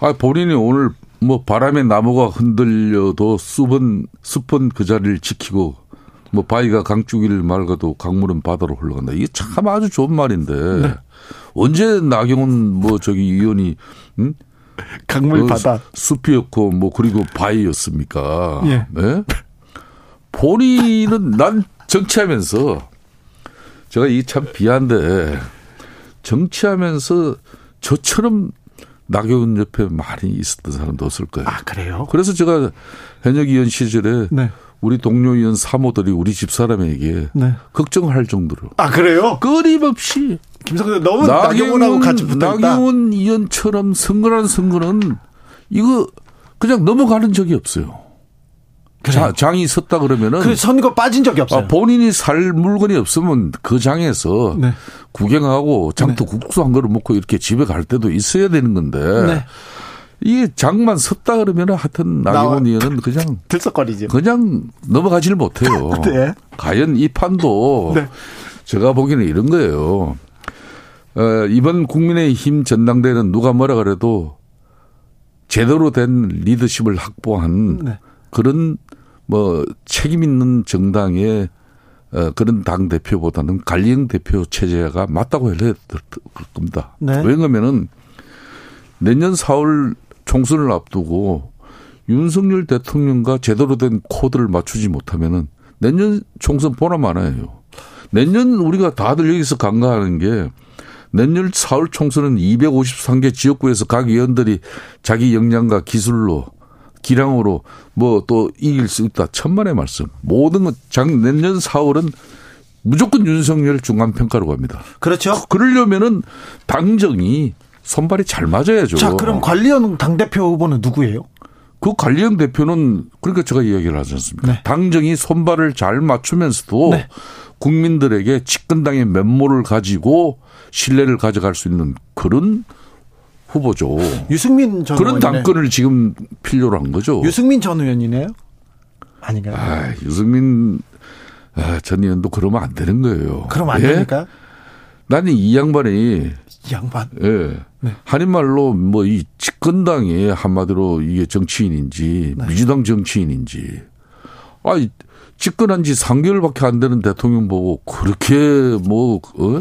아 본인이 오늘 뭐 바람에 나무가 흔들려도 숲은 숲은 그 자리를 지키고 뭐 바위가 강줄기를 맑아도 강물은 바다로 흘러간다. 이게 참 아주 좋은 말인데 언제 나경원 뭐 저기 의원이 응? 강물 그 바다. 숲이었고 뭐 그리고 바위였습니까? 예. 네? 본인은 난 정치하면서 제가 이게 참 비한데 정치하면서 저처럼 나경원 옆에 많이 있었던 사람도 없을 거예요. 아, 그래요? 그래서 제가 현역 의원 시절에 네. 우리 동료 의원 사모들이 우리 집사람에게 네. 걱정할 정도로 아, 그래요? 끊임없이 김성태 너무 나경원하고 같이 붙어 있다. 나경원 의원처럼 선거라는 선거는 이거 그냥 넘어가는 적이 없어요. 자, 장이 섰다 그러면은 그 선거 빠진 적이 없어요. 아, 본인이 살 물건이 없으면 그 장에서 네. 구경하고 장터 국수 한 그릇 먹고 이렇게 집에 갈 때도 있어야 되는 건데 네. 이게 장만 섰다 그러면은 하여튼 나경원 의원은 그냥 들썩거리죠. 그냥 넘어가지를 못해요. 네. 과연 이 판도 네. 제가 보기에는 이런 거예요. 어, 이번 국민의힘 전당대회는 누가 뭐라 그래도 제대로 된 리더십을 확보한 네. 그런 뭐 책임 있는 정당의 어, 그런 당 대표보다는 관리형 대표 체제가 맞다고 해야 될 겁니다. 네. 왜냐하면은 내년 4월 총선을 앞두고 윤석열 대통령과 제대로 된 코드를 맞추지 못하면은 내년 총선 보나 마나예요. 내년 우리가 다들 여기서 간과하는 게 내년 4월 총선은 253개 지역구에서 각 의원들이 자기 역량과 기술로 기량으로 뭐 또 이길 수 있다. 천만의 말씀. 모든 것, 장, 내년 4월은 무조건 윤석열 중간평가로 갑니다. 그렇죠. 그러려면은 당정이 손발이 잘 맞아야죠. 자, 그럼 관리원 당대표 후보는 누구예요? 그 관리형 대표는 그러니까 제가 이야기를 하지 않습니까? 네. 당정이 손발을 잘 맞추면서도 네. 국민들에게 집권당의 면모를 가지고 신뢰를 가져갈 수 있는 그런 후보죠. 유승민 전 그런 의원이네. 당권을 지금 필요로 한 거죠. 유승민 전 의원이네요. 아닌가요? 아, 유승민 아, 전 의원도 그러면 안 되는 거예요. 그럼 안 예? 되니까 나는 이 양반이 이 양반. 예. 네. 한인말로 뭐 이 집권당이 한마디로 이게 정치인인지 네. 민주당 정치인인지 아이 집권한 지 3개월밖에 안 되는 대통령 보고 그렇게 뭐 어?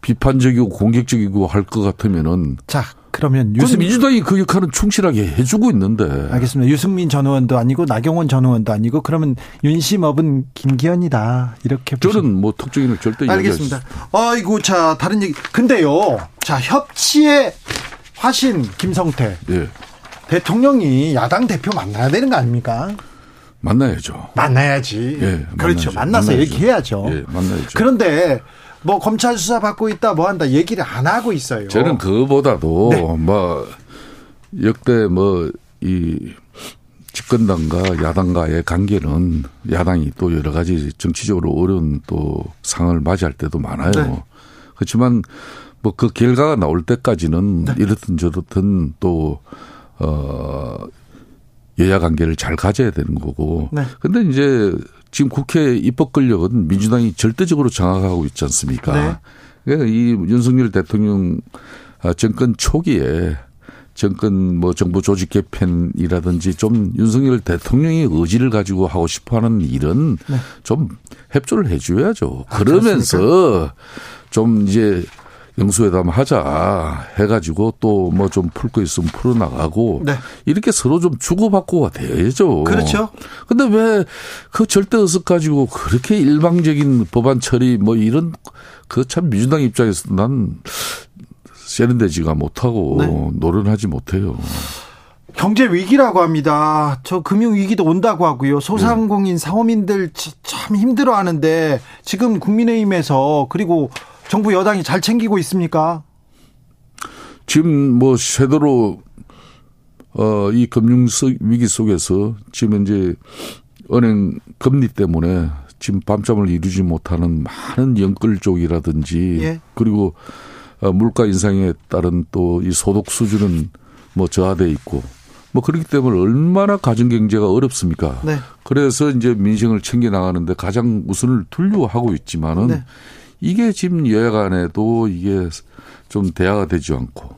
비판적이고 공격적이고 할 것 같으면은 자, 그러면 유승민 민주당이 그 역할은 충실하게 해주고 있는데 알겠습니다. 유승민 전 의원도 아니고 나경원 전 의원도 아니고 그러면 윤심업은 김기현이다. 이렇게 보시- 저는 뭐 특정인을 절대 알겠습니다. 아이고 자 다른 얘기. 근데요. 자 협치의 화신 김성태 예. 대통령이 야당 대표 만나야 되는 거 아닙니까? 만나야죠. 만나야지. 예, 그렇죠. 만나야죠. 만나서 만나야죠. 얘기해야죠. 예, 만나야죠. 그런데 뭐 검찰 수사 받고 있다 뭐 한다 얘기를 안 하고 있어요. 저는 그거보다도 네. 뭐 역대 뭐 이 집권당과 야당과의 관계는 야당이 또 여러 가지 정치적으로 어려운 또 상황을 맞이할 때도 많아요. 네. 그렇지만 뭐 그 결과가 나올 때까지는 네. 이렇든 저렇든 또 어, 여야 관계를 잘 가져야 되는 거고. 네. 근데 이제 지금 국회 입법 권력은 민주당이 절대적으로 장악하고 있지 않습니까? 네. 그러니까 이 윤석열 대통령 아, 정권 초기에 정권 뭐 정부 조직 개편이라든지 좀 윤석열 대통령의 의지를 가지고 하고 싶어 하는 일은 네. 좀 협조를 해줘야죠. 아, 그러면서 좀 이제 영수회담 하자 해가지고 또 뭐 좀 풀 거 있으면 풀어나가고 네. 이렇게 서로 좀 주고받고가 돼야죠. 그렇죠. 근데 왜 그 절대 의석 가지고 그렇게 일방적인 법안 처리 뭐 이런 그 참 민주당 입장에서 난 세련되지가 못하고 네. 노련하지 못해요. 경제 위기라고 합니다. 저 금융 위기도 온다고 하고요. 소상공인 사업인들 치- 참 힘들어하는데 지금 국민의힘에서 그리고 정부 여당이 잘 챙기고 있습니까? 지금 뭐 쇄도로 어 이 금융 속- 위기 속에서 지금 이제 은행 금리 때문에 지금 밤잠을 이루지 못하는 많은 연끌 쪽이라든지 예. 그리고 어, 물가 인상에 따른 또 이 소득 수준은 뭐 저하돼 있고 뭐 그렇기 때문에 얼마나 가정 경제가 어렵습니까? 네. 그래서 이제 민생을 챙겨 나가는데 가장 우선을 두려고 하고 있지만은 네. 이게 지금 여야 간에도 이게 좀 대화가 되지 않고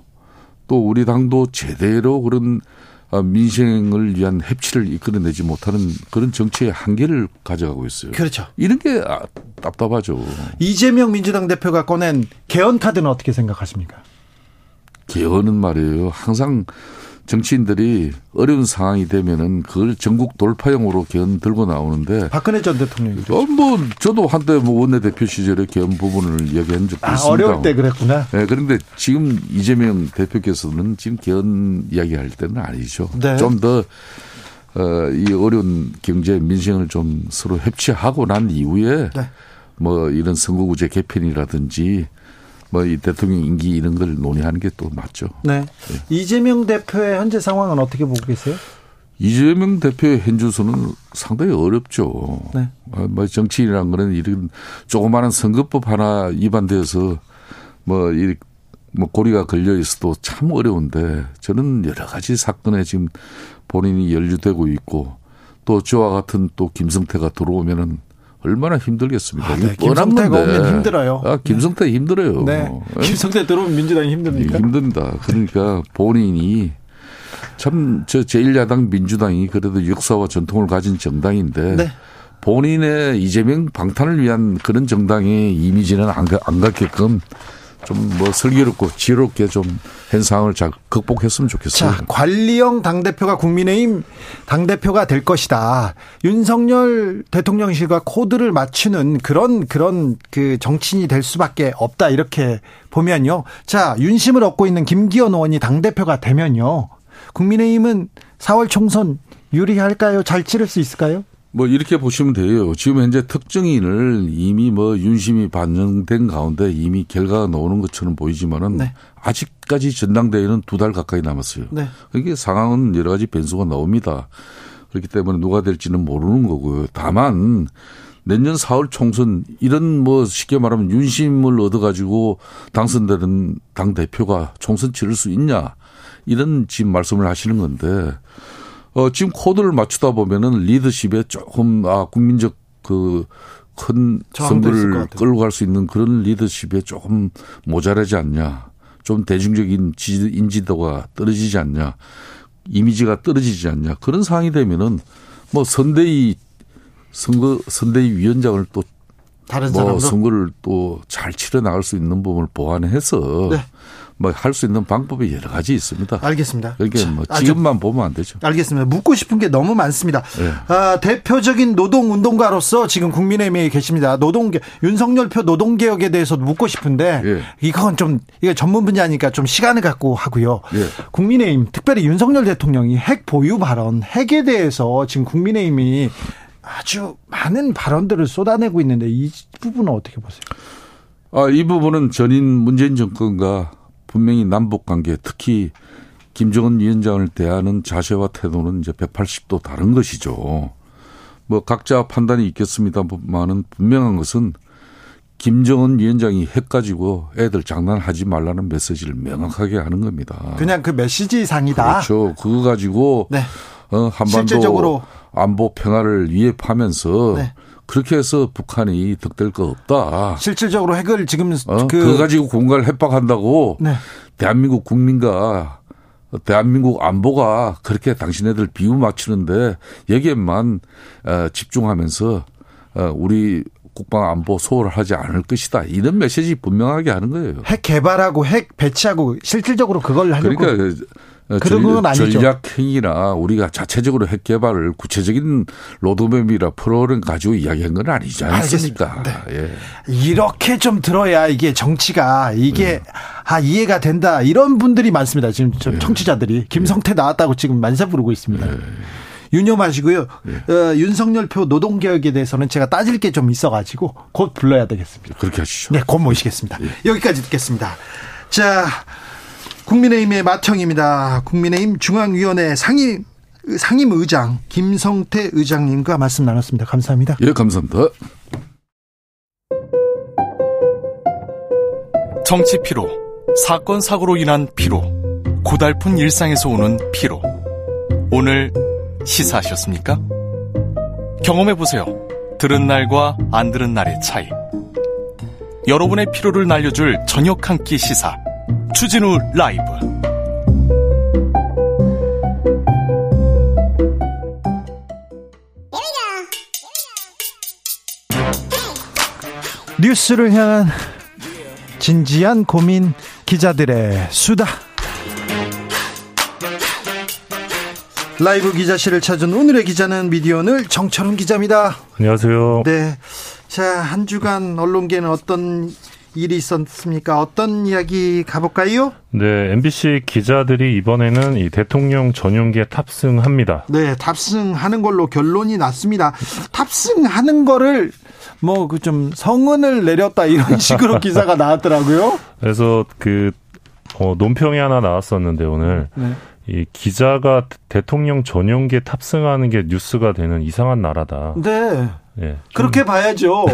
또 우리 당도 제대로 그런 아, 민생을 위한 협치를 이끌어내지 못하는 그런 정치의 한계를 가져가고 있어요. 그렇죠. 이런 게 아, 답답하죠. 이재명 민주당 대표가 꺼낸 개헌 카드는 어떻게 생각하십니까? 개헌은 말이에요. 항상 정치인들이 어려운 상황이 되면은 그걸 전국 돌파형으로 개헌 들고 나오는데 박근혜 전 대통령이 어, 뭐 저도 한때 뭐 원내대표 시절에 개헌 부분을 이야기한 적도 아, 있습니다. 어려울 때 그랬구나. 네, 그런데 지금 이재명 대표께서는 지금 개헌 이야기할 때는 아니죠. 네. 좀 더, 어, 이 어려운 경제 민생을 좀 서로 협치하고 난 이후에 네. 뭐 이런 선거구제 개편이라든지 뭐 이 대통령 임기 이런 걸 논의하는 게 또 맞죠. 네. 이재명 대표의 현재 상황은 어떻게 보고 계세요? 이재명 대표의 현주소는 상당히 어렵죠. 네. 어, 뭐 정치인이란 거는 이런 조그마한 선거법 하나 위반돼서 뭐, 이, 뭐 고리가 걸려 있어도 참 어려운데 저는 여러 가지 사건에 지금 본인이 연루되고 있고 또 저와 같은 또 김성태가 들어오면은 얼마나 힘들겠습니까? 아, 네. 김성태가 건데. 오면 힘들어요. 아, 김성태 힘들어요. 네. 예? 김성태 들어오면 민주당이 힘듭니까? 힘든다. 그러니까 본인이 참 저 제1야당 민주당이 그래도 역사와 전통을 가진 정당인데 네. 본인의 이재명 방탄을 위한 그런 정당의 이미지는 안, 가- 안 갖게끔 좀 뭐 슬기롭고 지혜롭게 좀 현상을 잘 극복했으면 좋겠어요. 자, 관리형 당대표가 국민의힘 당대표가 될 것이다. 윤석열 대통령실과 코드를 맞추는 그런, 그런 그 정치인이 될 수밖에 없다. 이렇게 보면요. 자, 윤심을 얻고 있는 김기현 의원이 당대표가 되면요. 국민의힘은 4월 총선 유리할까요? 잘 치를 수 있을까요? 뭐 이렇게 보시면 돼요. 지금 현재 특정인을 이미 뭐 윤심이 반영된 가운데 이미 결과가 나오는 것처럼 보이지만은 네. 아직까지 전당대회는 두 달 가까이 남았어요. 네. 이게 상황은 여러 가지 변수가 나옵니다. 그렇기 때문에 누가 될지는 모르는 거고요. 다만 내년 4월 총선 이런 뭐 쉽게 말하면 윤심을 얻어 가지고 당선되는 당 대표가 총선 치를 수 있냐 이런 지금 말씀을 하시는 건데 어 지금 코드를 맞추다 보면은 리더십에 조금 아 국민적 그 큰 선거를. 끌고 갈 수 있는 그런 리더십에 조금 모자라지 않냐. 좀 대중적인 인지도가 떨어지지 않냐. 이미지가 떨어지지 않냐. 그런 상황이 되면은 뭐 선대위 선거 선대위 위원장을 또 다른 뭐 사람도 선거를 또 잘 치러 나갈 수 있는 부분을 보완해서 네. 뭐 할 수 있는 방법이 여러 가지 있습니다. 알겠습니다. 그러니까 뭐 아, 저- 지금만 보면 안 되죠. 알겠습니다. 묻고 싶은 게 너무 많습니다. 네. 아, 대표적인 노동 운동가로서 지금 국민의힘에 계십니다. 노동개 윤석열표 노동 개혁에 대해서 묻고 싶은데 예. 이건 좀 이게 전문 분야니까 좀 시간을 갖고 하고요. 예. 국민의힘 특별히 윤석열 대통령이 핵 보유 발언 핵에 대해서 지금 국민의힘이 아주 많은 발언들을 쏟아내고 있는데 이 부분은 어떻게 보세요? 아, 이 부분은 전인 문재인 정권과 분명히 남북 관계 특히 김정은 위원장을 대하는 자세와 태도는 이제 180도 다른 것이죠. 뭐 각자 판단이 있겠습니다만은 분명한 것은 김정은 위원장이 핵 가지고 애들 장난하지 말라는 메시지를 명확하게 하는 겁니다. 그냥 그 메시지 상이다. 그렇죠. 그거 가지고 네. 어, 한반도 실질적으로 안보 평화를 위협하면서 네. 그렇게 해서 북한이 득될 거 없다. 실질적으로 핵을 지금 어? 그 그거 가지고 공갈 협박한다고 네. 대한민국 국민과 대한민국 안보가 그렇게 당신네들 비유 맞추는데 여기에만 어, 집중하면서 어, 우리 국방 안보 소홀하지 않을 것이다. 이런 메시지 분명하게 하는 거예요. 핵 개발하고 핵 배치하고 실질적으로 그걸 하려고 그러니까 그, 어, 그런 건 아니죠. 전략 행위나 우리가 자체적으로 핵 개발을 구체적인 로드맵이라 프로그램 가지고 이야기한 건 아니지 않습니까? 알겠습니다. 예. 이렇게 좀 들어야 이게 정치가 이게 아 이해가 된다 이런 분들이 많습니다. 지금 저 청취자들이 김성태 나왔다고 지금 만세 부르고 있습니다. 유념하시고요. 어, 윤석열 표 노동개혁에 대해서는 제가 따질 게 좀 있어가지고 곧 불러야 되겠습니다. 그렇게 하시죠. 네, 곧 모시겠습니다. 여기까지 듣겠습니다. 자, 국민의힘의 마청입니다. 국민의힘 중앙위원회 상임 상임 의장 김성태 의장님과 말씀 나눴습니다. 감사합니다. 예, 감사합니다. 정치 피로, 사건 사고로 인한 피로, 고달픈 일상에서 오는 피로. 오늘 시사하셨습니까? 경험해 보세요. 들은 날과 안 들은 날의 차이. 여러분의 피로를 날려줄 저녁 한 끼 시사. 추진우 라이브. 뉴스를 향한 진지한 고민 기자들의 수다. 라이브 기자실을 찾은 오늘의 기자는 미디어늘 정철훈 기자입니다. 안녕하세요. 네. 자, 한 주간 언론계는 어떤 일이 있었습니까? 어떤 이야기 가볼까요? 네, MBC 기자들이 이번에는 이 대통령 전용기에 탑승합니다. 네, 탑승하는 걸로 결론이 났습니다. 탑승하는 거를 뭐 그 좀 성은을 내렸다 이런 식으로 기사가 나왔더라고요. 그래서 그 어, 논평이 하나 나왔었는데 오늘 네. 이 기자가 대통령 전용기에 탑승하는 게 뉴스가 되는 이상한 나라다. 네. 예. 그렇게 봐야죠.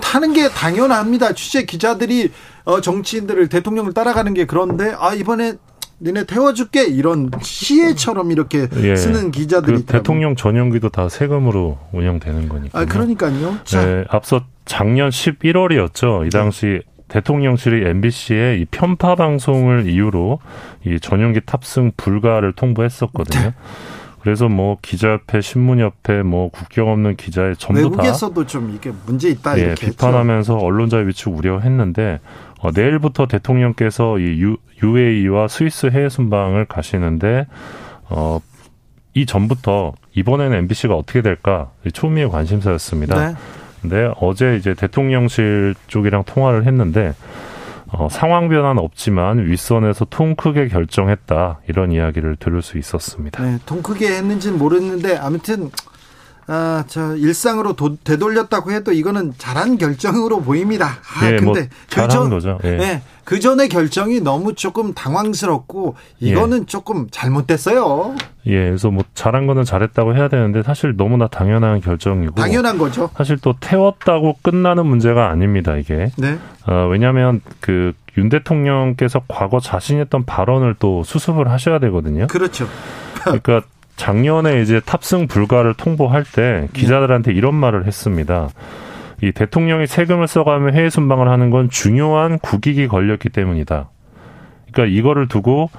타는 게 당연합니다. 취재 기자들이 어, 정치인들을 대통령을 따라가는 게 그런데 아 이번에 니네 태워줄게 이런 시혜처럼 이렇게 예. 쓰는 기자들이 그. 대통령 전용기도 다 세금으로 운영되는 거니까. 아 그러니까요. 자, 네, 앞서 작년 11월이었죠. 이 당시 대통령실이 MBC에 이 편파 방송을 이유로 이 전용기 탑승 불가를 통보했었거든요. 네. 그래서 뭐 기자협회, 신문협회, 뭐 국경 없는 기자의 전부 다 외국에서도 좀 이게 문제 있다 예, 이렇게 비판하면서 언론자 위축 우려했는데 어, 내일부터 대통령께서 이 유, UAE와 스위스 해외 순방을 가시는데 어, 이 전부터 이번에는 MBC가 어떻게 될까 초미의 관심사였습니다. 네. 근데 어제 이제 대통령실 쪽이랑 통화를 했는데 어, 상황 변화는 없지만 윗선에서 통 크게 결정했다 이런 이야기를 들을 수 있었습니다. 네, 통 크게 했는지는 모르겠는데 아무튼 아, 저 일상으로 도, 되돌렸다고 해도 이거는 잘한 결정으로 보입니다. 아, 예, 뭐 근데 잘한 전- 거죠. 예. 네, 그 전의 결정이 너무 조금 당황스럽고 이거는 조금 잘못됐어요. 예, 그래서 뭐 잘한 거는 잘했다고 해야 되는데 사실 너무나 당연한 결정이고 당연한 거죠. 사실 또 태웠다고 끝나는 문제가 아닙니다, 이게. 네. 어, 왜냐하면 그 윤 대통령께서 과거 자신했던 발언을 또 수습을 하셔야 되거든요. 그렇죠. 그러니까 작년에 이제 탑승 불가를 통보할 때 기자들한테 이런 말을 했습니다. 이 대통령이 세금을 써가며 해외 순방을 하는 건 중요한 국익이 걸렸기 때문이다. 그러니까 이거를 두고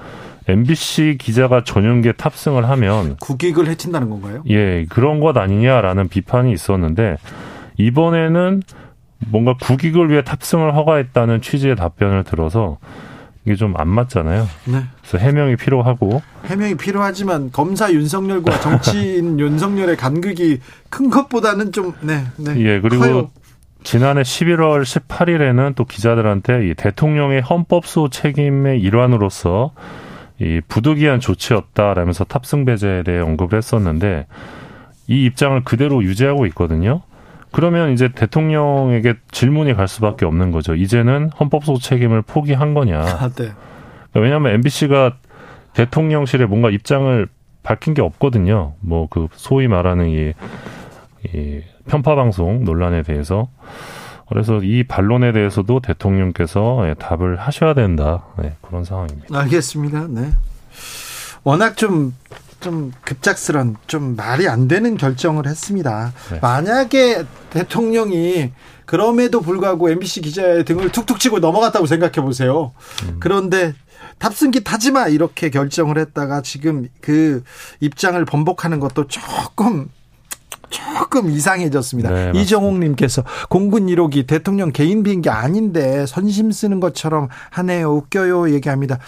MBC 기자가 전용기에 탑승을 하면 국익을 해친다는 건가요? 예, 그런 것 아니냐라는 비판이 있었는데 이번에는 뭔가 국익을 위해 탑승을 허가했다는 취지의 답변을 들어서 이게 좀 안 맞잖아요. 네. 그래서 해명이 필요하고 해명이 필요하지만 검사 윤석열과 정치인 윤석열의 간극이 큰 것보다는 좀 네, 네. 예, 그리고 커요. 지난해 11월 18일에는 또 기자들한테 이 대통령의 헌법소 책임의 일환으로서 이 부득이한 조치였다라면서 탑승 배제에 대해 언급을 했었는데 이 입장을 그대로 유지하고 있거든요. 그러면 이제 대통령에게 질문이 갈 수밖에 없는 거죠. 이제는 헌법소 책임을 포기한 거냐. 아, 네. 왜냐하면 MBC가 대통령실에 뭔가 입장을 밝힌 게 없거든요. 뭐 그 소위 말하는 이, 이 편파 방송 논란에 대해서 그래서 이 반론에 대해서도 대통령께서 예, 답을 하셔야 된다. 네, 그런 상황입니다. 알겠습니다. 네. 워낙 좀, 좀 급작스런, 좀 말이 안 되는 결정을 했습니다. 네. 만약에 대통령이 그럼에도 불구하고 MBC 기자의 등을 툭툭 치고 넘어갔다고 생각해 보세요. 음. 그런데 탑승기 타지 마 이렇게 결정을 했다가 지금 그 입장을 번복하는 것도 조금 조금 이상해졌습니다. 네. 이정옥님께서 공군 1호기 대통령 개인 비행기 아닌데 선심 쓰는 것처럼 하네요. 웃겨요. 얘기합니다.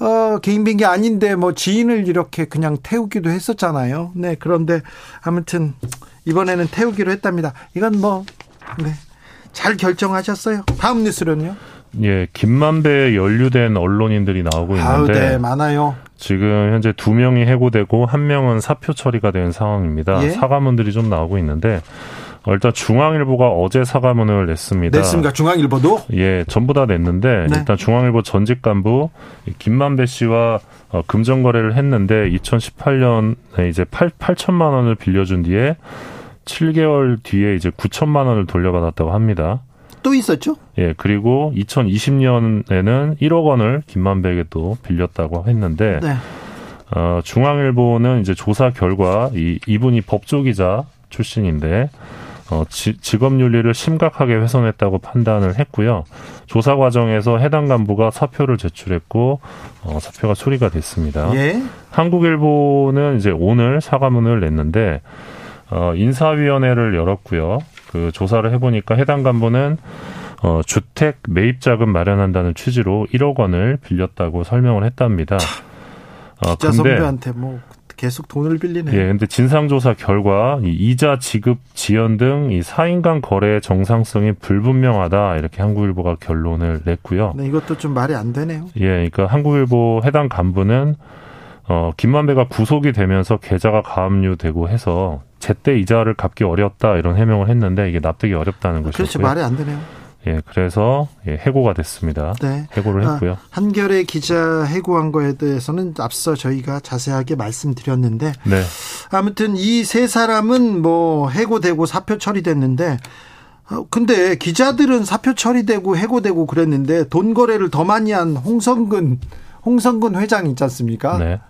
어, 개인 비행기 아닌데 뭐 지인을 이렇게 그냥 태우기도 했었잖아요. 네, 그런데 아무튼 이번에는 태우기로 했답니다. 이건 뭐, 네. 잘 결정하셨어요. 다음 뉴스로는요. 예, 김만배에 연루된 언론인들이 나오고 있는데 네, 많아요. 지금 현재 두 명이 해고되고 한 명은 사표 처리가 된 상황입니다. 예? 사과문들이 좀 나오고 있는데 어, 일단 중앙일보가 어제 사과문을 냈습니다. 냈습니까? 중앙일보도? 예, 전부 다 냈는데 네. 일단 중앙일보 전직 간부 이 김만배 씨와 어, 금전 거래를 했는데 2018년에 이제 8, 8천만 원을 빌려준 뒤에 7개월 뒤에 이제 9천만 원을 돌려받았다고 합니다. 또 있었죠? 예, 그리고 2020년에는 1억 원을 김만배에게 또 빌렸다고 했는데 네. 어, 중앙일보는 이제 조사 결과 이 이분이 법조기자 출신인데 어, 지- 직업 윤리를 심각하게 훼손했다고 판단을 했고요. 조사 과정에서 해당 간부가 사표를 제출했고 어, 사표가 수리가 됐습니다. 예. 한국일보는 이제 오늘 사과문을 냈는데 어, 인사위원회를 열었고요. 그 조사를 해보니까 해당 간부는 어, 주택 매입 자금 마련한다는 취지로 1억 원을 빌렸다고 설명을 했답니다. 어, 기자 선배한테 뭐 계속 돈을 빌리네. 예, 근데 진상조사 결과 이 이자 지급 지연 등 이 사인 간 거래의 정상성이 불분명하다 이렇게 한국일보가 결론을 냈고요. 네, 이것도 좀 말이 안 되네요. 예, 그러니까 한국일보 해당 간부는 어 김만배가 구속이 되면서 계좌가 가압류되고 해서 제때 이자를 갚기 어렵다 이런 해명을 했는데 이게 납득이 어렵다는 그렇죠. 것이고요. 말이 안 되네요. 예, 그래서 예, 해고가 됐습니다. 네. 해고를 아, 했고요. 한겨레 기자 해고한 거에 대해서는 앞서 저희가 자세하게 말씀드렸는데 네. 아무튼 이 세 사람은 뭐 해고되고 사표 처리됐는데 어, 근데 기자들은 사표 처리되고 해고되고 그랬는데 돈 거래를 더 많이 한 홍선근 홍선근 회장 있지 않습니까? 네.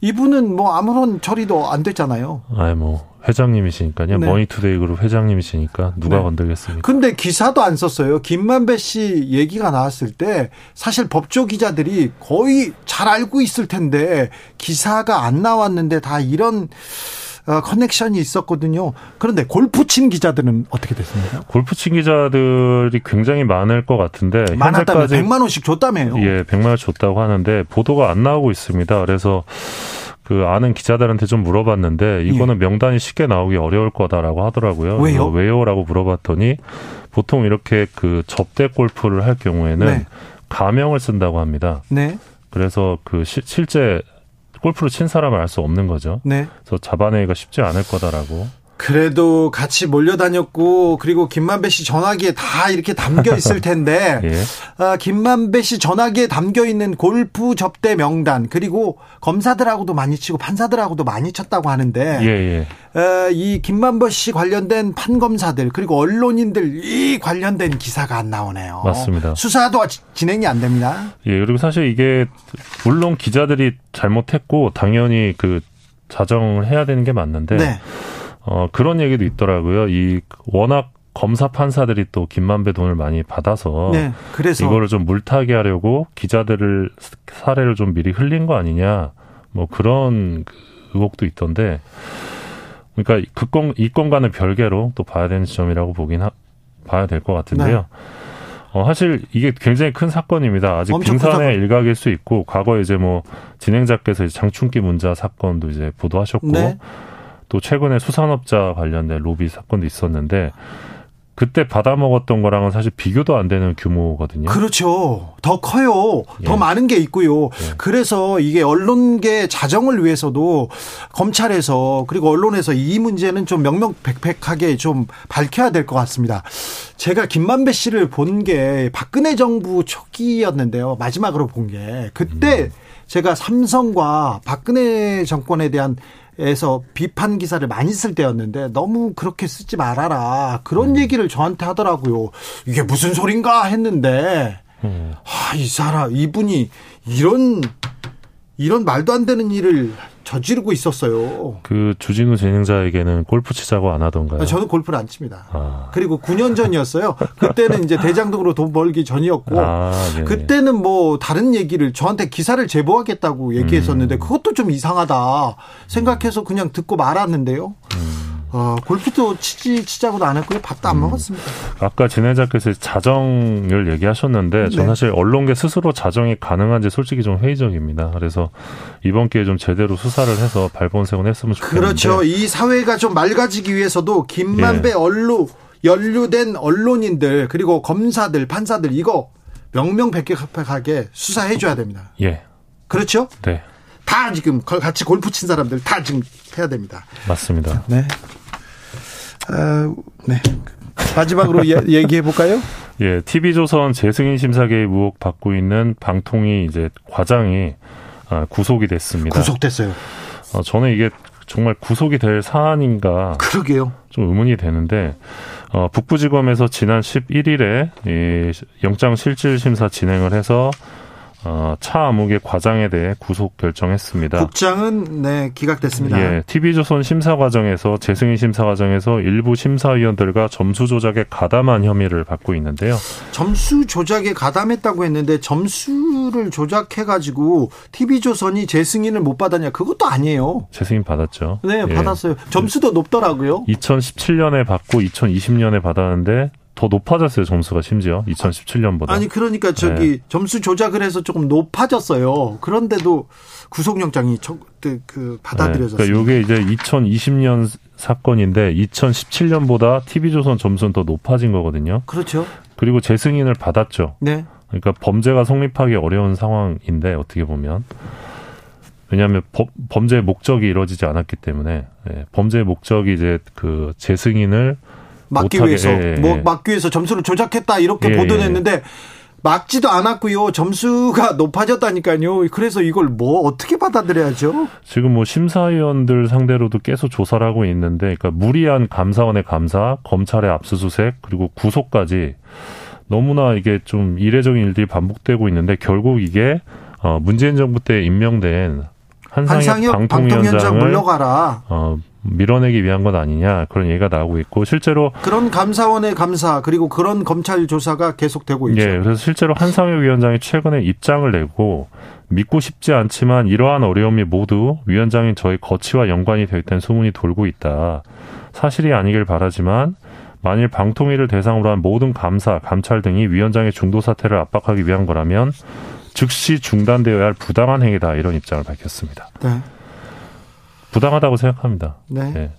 이분은 뭐 아무런 처리도 안 됐잖아요. 아이 뭐 회장님이시니까요. 네. 머니투데이 그룹 회장님이시니까 누가 네. 건들겠습니까? 근데 기사도 안 썼어요. 김만배 씨 얘기가 나왔을 때 사실 법조 기자들이 거의 잘 알고 있을 텐데 기사가 안 나왔는데 다 이런 어, 커넥션이 있었거든요. 그런데 골프 친 기자들은 어떻게 됐습니까? 골프 친 기자들이 굉장히 많을 것 같은데 많았다면 현재까지 100만 원씩 줬다며요. 예, 100만 원 줬다고 하는데 보도가 안 나오고 있습니다. 그래서 그 아는 기자들한테 좀 물어봤는데 이거는 명단이 쉽게 나오기 어려울 거다라고 하더라고요. 예. 왜요? 왜요라고 물어봤더니 보통 이렇게 그 접대 골프를 할 경우에는 네. 가명을 쓴다고 합니다. 네. 그래서 그 시- 실제 골프를 친 사람을 알 수 없는 거죠. 네. 그래서 잡아내기가 쉽지 않을 거다라고 그래도 같이 몰려다녔고 그리고 김만배 씨 전화기에 다 이렇게 담겨 있을 텐데 예. 아, 김만배 씨 전화기에 담겨 있는 골프 접대 명단 그리고 검사들하고도 많이 치고 판사들하고도 많이 쳤다고 하는데 예, 예. 어, 이 김만배 씨 관련된 판검사들 그리고 언론인들 이 관련된 기사가 안 나오네요. 맞습니다. 수사도 지- 진행이 안 됩니다. 예, 그리고 사실 이게 물론 기자들이 잘못했고 당연히 그 자정을 해야 되는 게 맞는데 네. 어 그런 얘기도 있더라고요. 이 워낙 검사 판사들이 또 김만배 돈을 많이 받아서 네. 그래서 이거를 좀 물타기 하려고 기자들을 사례를 좀 미리 흘린 거 아니냐 뭐 그런 그 의혹도 있던데 그러니까 그 건, 이 건과는 별개로 또 봐야 되는 지점이라고 보긴 하, 봐야 될 것 같은데요. 어, 사실 이게 굉장히 큰 사건입니다. 아직 큰 빙산의 사건. 일각일 수 있고 과거에 이제 뭐 진행자께서 이제 장충기 문자 사건도 이제 보도하셨고 네. 또 최근에 수산업자 관련된 로비 사건도 있었는데 그때 받아먹었던 거랑은 사실 비교도 안 되는 규모거든요. 그렇죠. 더 커요. 더 예. 많은 게 있고요. 예. 그래서 이게 언론계 자정을 위해서도 검찰에서 그리고 언론에서 이 문제는 좀 명명백백하게 좀 밝혀야 될 것 같습니다. 제가 김만배 씨를 본 게 박근혜 정부 초기였는데요. 마지막으로 본 게 그때 제가 삼성과 박근혜 정권에 대한 에서 비판 기사를 많이 쓸 때였는데 너무 그렇게 쓰지 말아라 그런 얘기를 저한테 하더라고요. 이게 무슨 소린가 했는데 음. 아, 이 사람 이분이 이런 이런 말도 안 되는 일을 저지르고 있었어요. 그 주진우 진행자에게는 골프 치자고 안 하던가요? 저는 골프를 안 칩니다. 아, 그리고 9년 전이었어요. 그때는 이제 대장동으로 돈 벌기 전이었고 아, 네네. 그때는 뭐 다른 얘기를 저한테 기사를 제보하겠다고 얘기했었는데 그것도 좀 이상하다 생각해서 그냥 듣고 말았는데요. 어, 골프도 치지 치자고도 안 했고요. 밥도 안 먹었습니다. 아까 진행자께서 자정을 얘기하셨는데 전 네. 사실 언론계 스스로 자정이 가능한지 솔직히 좀 회의적입니다. 그래서 이번 기회에 좀 제대로 수사를 해서 발본색은 했으면 좋겠는데 그렇죠. 이 사회가 좀 맑아지기 위해서도 김만배 예. 언론 연루된 언론인들 그리고 검사들 판사들 이거 명명백백하게 수사해 줘야 됩니다. 예, 그렇죠? 네, 다 지금 거- 같이 골프 친 사람들 다 지금 해야 됩니다. 맞습니다. 네. 어, 네. 마지막으로 예, 얘기해 볼까요? 예, TV조선 재승인 심사 개입 의혹 받고 있는 방통위 이제 과장이 아, 구속이 됐습니다. 구속됐어요. 어, 저는 이게 정말 구속이 될 사안인가 그러게요. 좀 의문이 되는데 어, 북부지검에서 지난 11일에 이 영장 실질 심사 진행을 해서 어, 차 암흑의 과장에 대해 구속 결정했습니다. 국장은 네 기각됐습니다. 예, TV조선 심사 과정에서 재승인 심사 과정에서 일부 심사위원들과 점수 조작에 가담한 혐의를 받고 있는데요. 점수 조작에 가담했다고 했는데 점수를 조작해 가지고 TV조선이 재승인을 못 받았냐? 그것도 아니에요. 재승인 받았죠. 네, 예. 받았어요. 점수도 높더라고요. 2017년에 받고 2020년에 받았는데 더 높아졌어요 점수가 심지어 2017년보다. 아니 그러니까 저기 네. 점수 조작을 해서 조금 높아졌어요. 그런데도 구속영장이 저- 그, 그 받아들여졌어요. 그러니까 요게 이제 2020년 사건인데 2017년보다 TV조선 점수는 더 높아진 거거든요. 그렇죠. 그리고 재승인을 받았죠. 네. 그러니까 범죄가 성립하기 어려운 상황인데 어떻게 보면 왜냐하면 범, 범죄의 목적이 이루어지지 않았기 때문에 예, 범죄의 목적이 이제 그 재승인을 막기 위해서 예, 예. 뭐 막기 위해서 점수를 조작했다 이렇게 예, 보도냈는데 막지도 않았고요. 점수가 높아졌다니까요. 그래서 이걸 뭐 어떻게 받아들여야죠? 지금 뭐 심사위원들 상대로도 계속 조사를 하고 있는데, 그러니까 무리한 감사원의 감사, 검찰의 압수수색, 그리고 구속까지 너무나 이게 좀 이례적인 일들이 반복되고 있는데 결국 이게 어 문재인 정부 때 임명된 한상혁, 한상혁 방통위원장 방통위원장을 물러가라. 어 밀어내기 위한 건 아니냐 그런 얘기가 나오고 있고 실제로 그런 감사원의 감사 그리고 그런 검찰 조사가 계속되고 있죠. 예, 그래서 실제로 한상혁 위원장이 최근에 입장을 내고 믿고 싶지 않지만 이러한 어려움이 모두 위원장인 저의 거취와 연관이 되어 있다는 소문이 돌고 있다. 사실이 아니길 바라지만 만일 방통위를 대상으로 한 모든 감사, 감찰 등이 위원장의 중도 사태를 압박하기 위한 거라면 즉시 중단되어야 할 부당한 행위다 이런 입장을 밝혔습니다. 네. 부당하다고 생각합니다. 네. 예.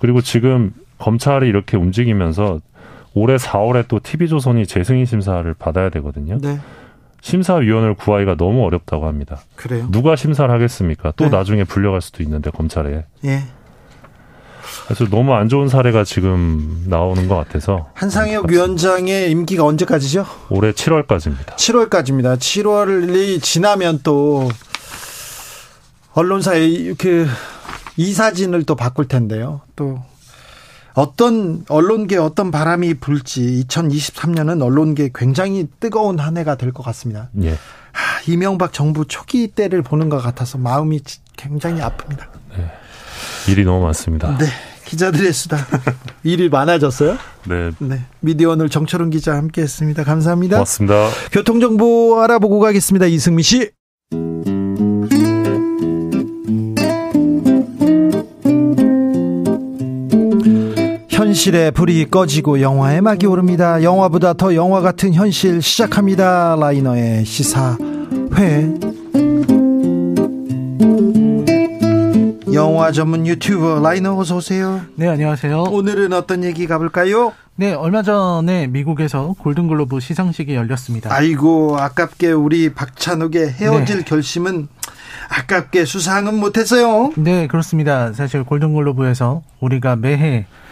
그리고 지금 검찰이 이렇게 움직이면서 올해 4월에 또 TV조선이 재승인 심사를 받아야 되거든요. 네. 심사위원을 구하기가 너무 어렵다고 합니다. 그래요. 누가 심사를 하겠습니까? 또 네. 나중에 불려갈 수도 있는데 검찰에. 예. 그래서 너무 안 좋은 사례가 지금 나오는 것 같아서 한상혁 위원장의 임기가 언제까지죠? 올해 7월까지입니다. 7월까지입니다. 7월이 지나면 또 언론사의 그 이사진을 또 바꿀 텐데요. 또 어떤 언론계 어떤 바람이 불지 2023년은 언론계 굉장히 뜨거운 한 해가 될 것 같습니다. 예. 하, 이명박 정부 초기 때를 보는 것 같아서 마음이 굉장히 아픕니다. 네. 일이 너무 많습니다. 네. 기자들의 수다. 일이 많아졌어요? 네. 네. 미디어 오늘 정철은 기자 함께 했습니다. 감사합니다. 고맙습니다. 교통정보 알아보고 가겠습니다. 이승미 씨. 현실의 불이 꺼지고 영화의 막이 오릅니다. 영화보다 더 영화 같은 현실 시작합니다. 라이너의 시사회. 영화 전문 유튜버 라이너 어서 오세요. 네, 안녕하세요. 오늘은 어떤 얘기 가볼까요? 네, 얼마 전에 미국에서 골든글로브 시상식이 열렸습니다. 아이고 아깝게 우리 박찬욱의 헤어질 네. 결심은 아깝게 수상은 못했어요. 네, 그렇습니다. 사실 골든글로브에서 우리가 매해 아,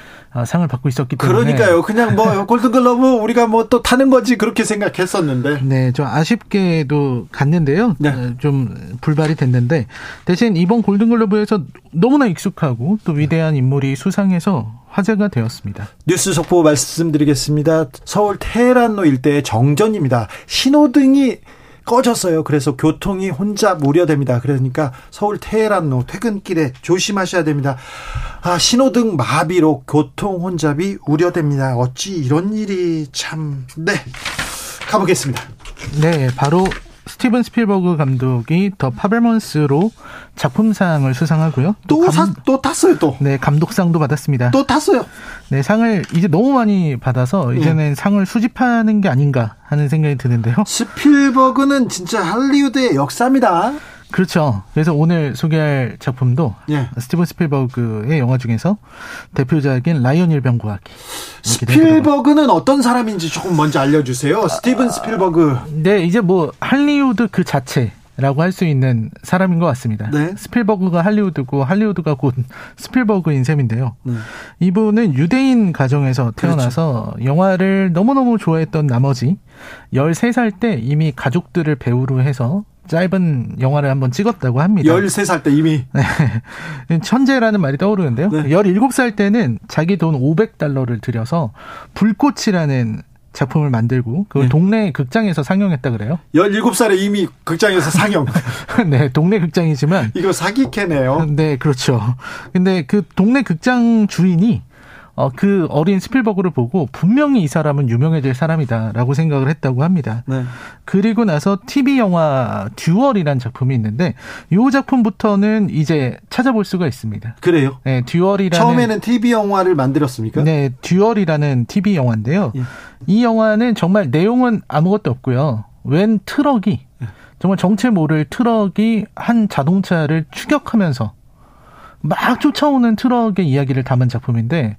상을 받고 있었기 때문에 그러니까요. 그냥 뭐 골든글러브 우리가 뭐 또 타는 거지 그렇게 생각했었는데. 네, 좀 아쉽게도 갔는데요. 네. 어, 좀 불발이 됐는데 대신 이번 골든글로브에서 너무나 익숙하고 또 위대한 인물이 수상해서 화제가 되었습니다. 뉴스 속보 말씀드리겠습니다. 서울 테헤란로 일대의 정전입니다. 신호등이 꺼졌어요. 그래서 교통이 혼잡 우려됩니다. 그러니까 서울 테헤란로 퇴근길에 조심하셔야 됩니다. 아, 신호등 마비로 교통 혼잡이 우려됩니다. 어찌 이런 일이 참, 네. 가보겠습니다. 네, 바로 스티븐 스필버그 감독이 더 파벨먼스로 작품상을 수상하고요. 또, 감- 사, 또 탔어요, 또. 네, 감독상도 받았습니다. 또 탔어요. 네, 상을 이제 너무 많이 받아서 이제는 상을 수집하는 게 아닌가 하는 생각이 드는데요. 스필버그는 진짜 할리우드의 역사입니다. 그렇죠. 그래서 오늘 소개할 작품도 예. 스티븐 스필버그의 영화 중에서 대표작인 라이언 일병 구하기. 스필버그는 어떤 사람인지 조금 먼저 알려주세요. 스티븐 스필버그. 네, 이제 뭐 할리우드 그 자체 라고 할 수 있는 사람인 것 같습니다. 네. 스필버그가 할리우드고 할리우드가 곧 스필버그인 셈인데요. 네. 이분은 유대인 가정에서 태어나서 영화를 너무너무 좋아했던 나머지 13살 때 이미 가족들을 배우로 해서 짧은 영화를 한번 찍었다고 합니다. 13살 때 이미. 네. 천재라는 말이 떠오르는데요. 네. 17살 때는 자기 돈 500달러를 들여서 불꽃이라는 작품을 만들고 그 네. 동네 극장에서 상영했다 그래요. 17살에 이미 극장에서 상영. 네, 동네 극장이지만 이거 사기캐네요. 네, 그렇죠. 근데 그 동네 극장 주인이 어, 그 어린 스필버그를 보고 분명히 이 사람은 유명해질 사람이다라고 생각을 했다고 합니다. 네. 그리고 나서 TV 영화 듀얼이라는 작품이 있는데 이 작품부터는 이제 찾아볼 수가 있습니다. 그래요. 네, 듀얼이라는 처음에는 TV 영화를 만들었습니까? 네, 듀얼이라는 TV 영화인데요. 예. 이 영화는 정말 내용은 아무것도 없고요. 웬 트럭이 정말 정체 모를 트럭이 한 자동차를 추격하면서 막 쫓아오는 트럭의 이야기를 담은 작품인데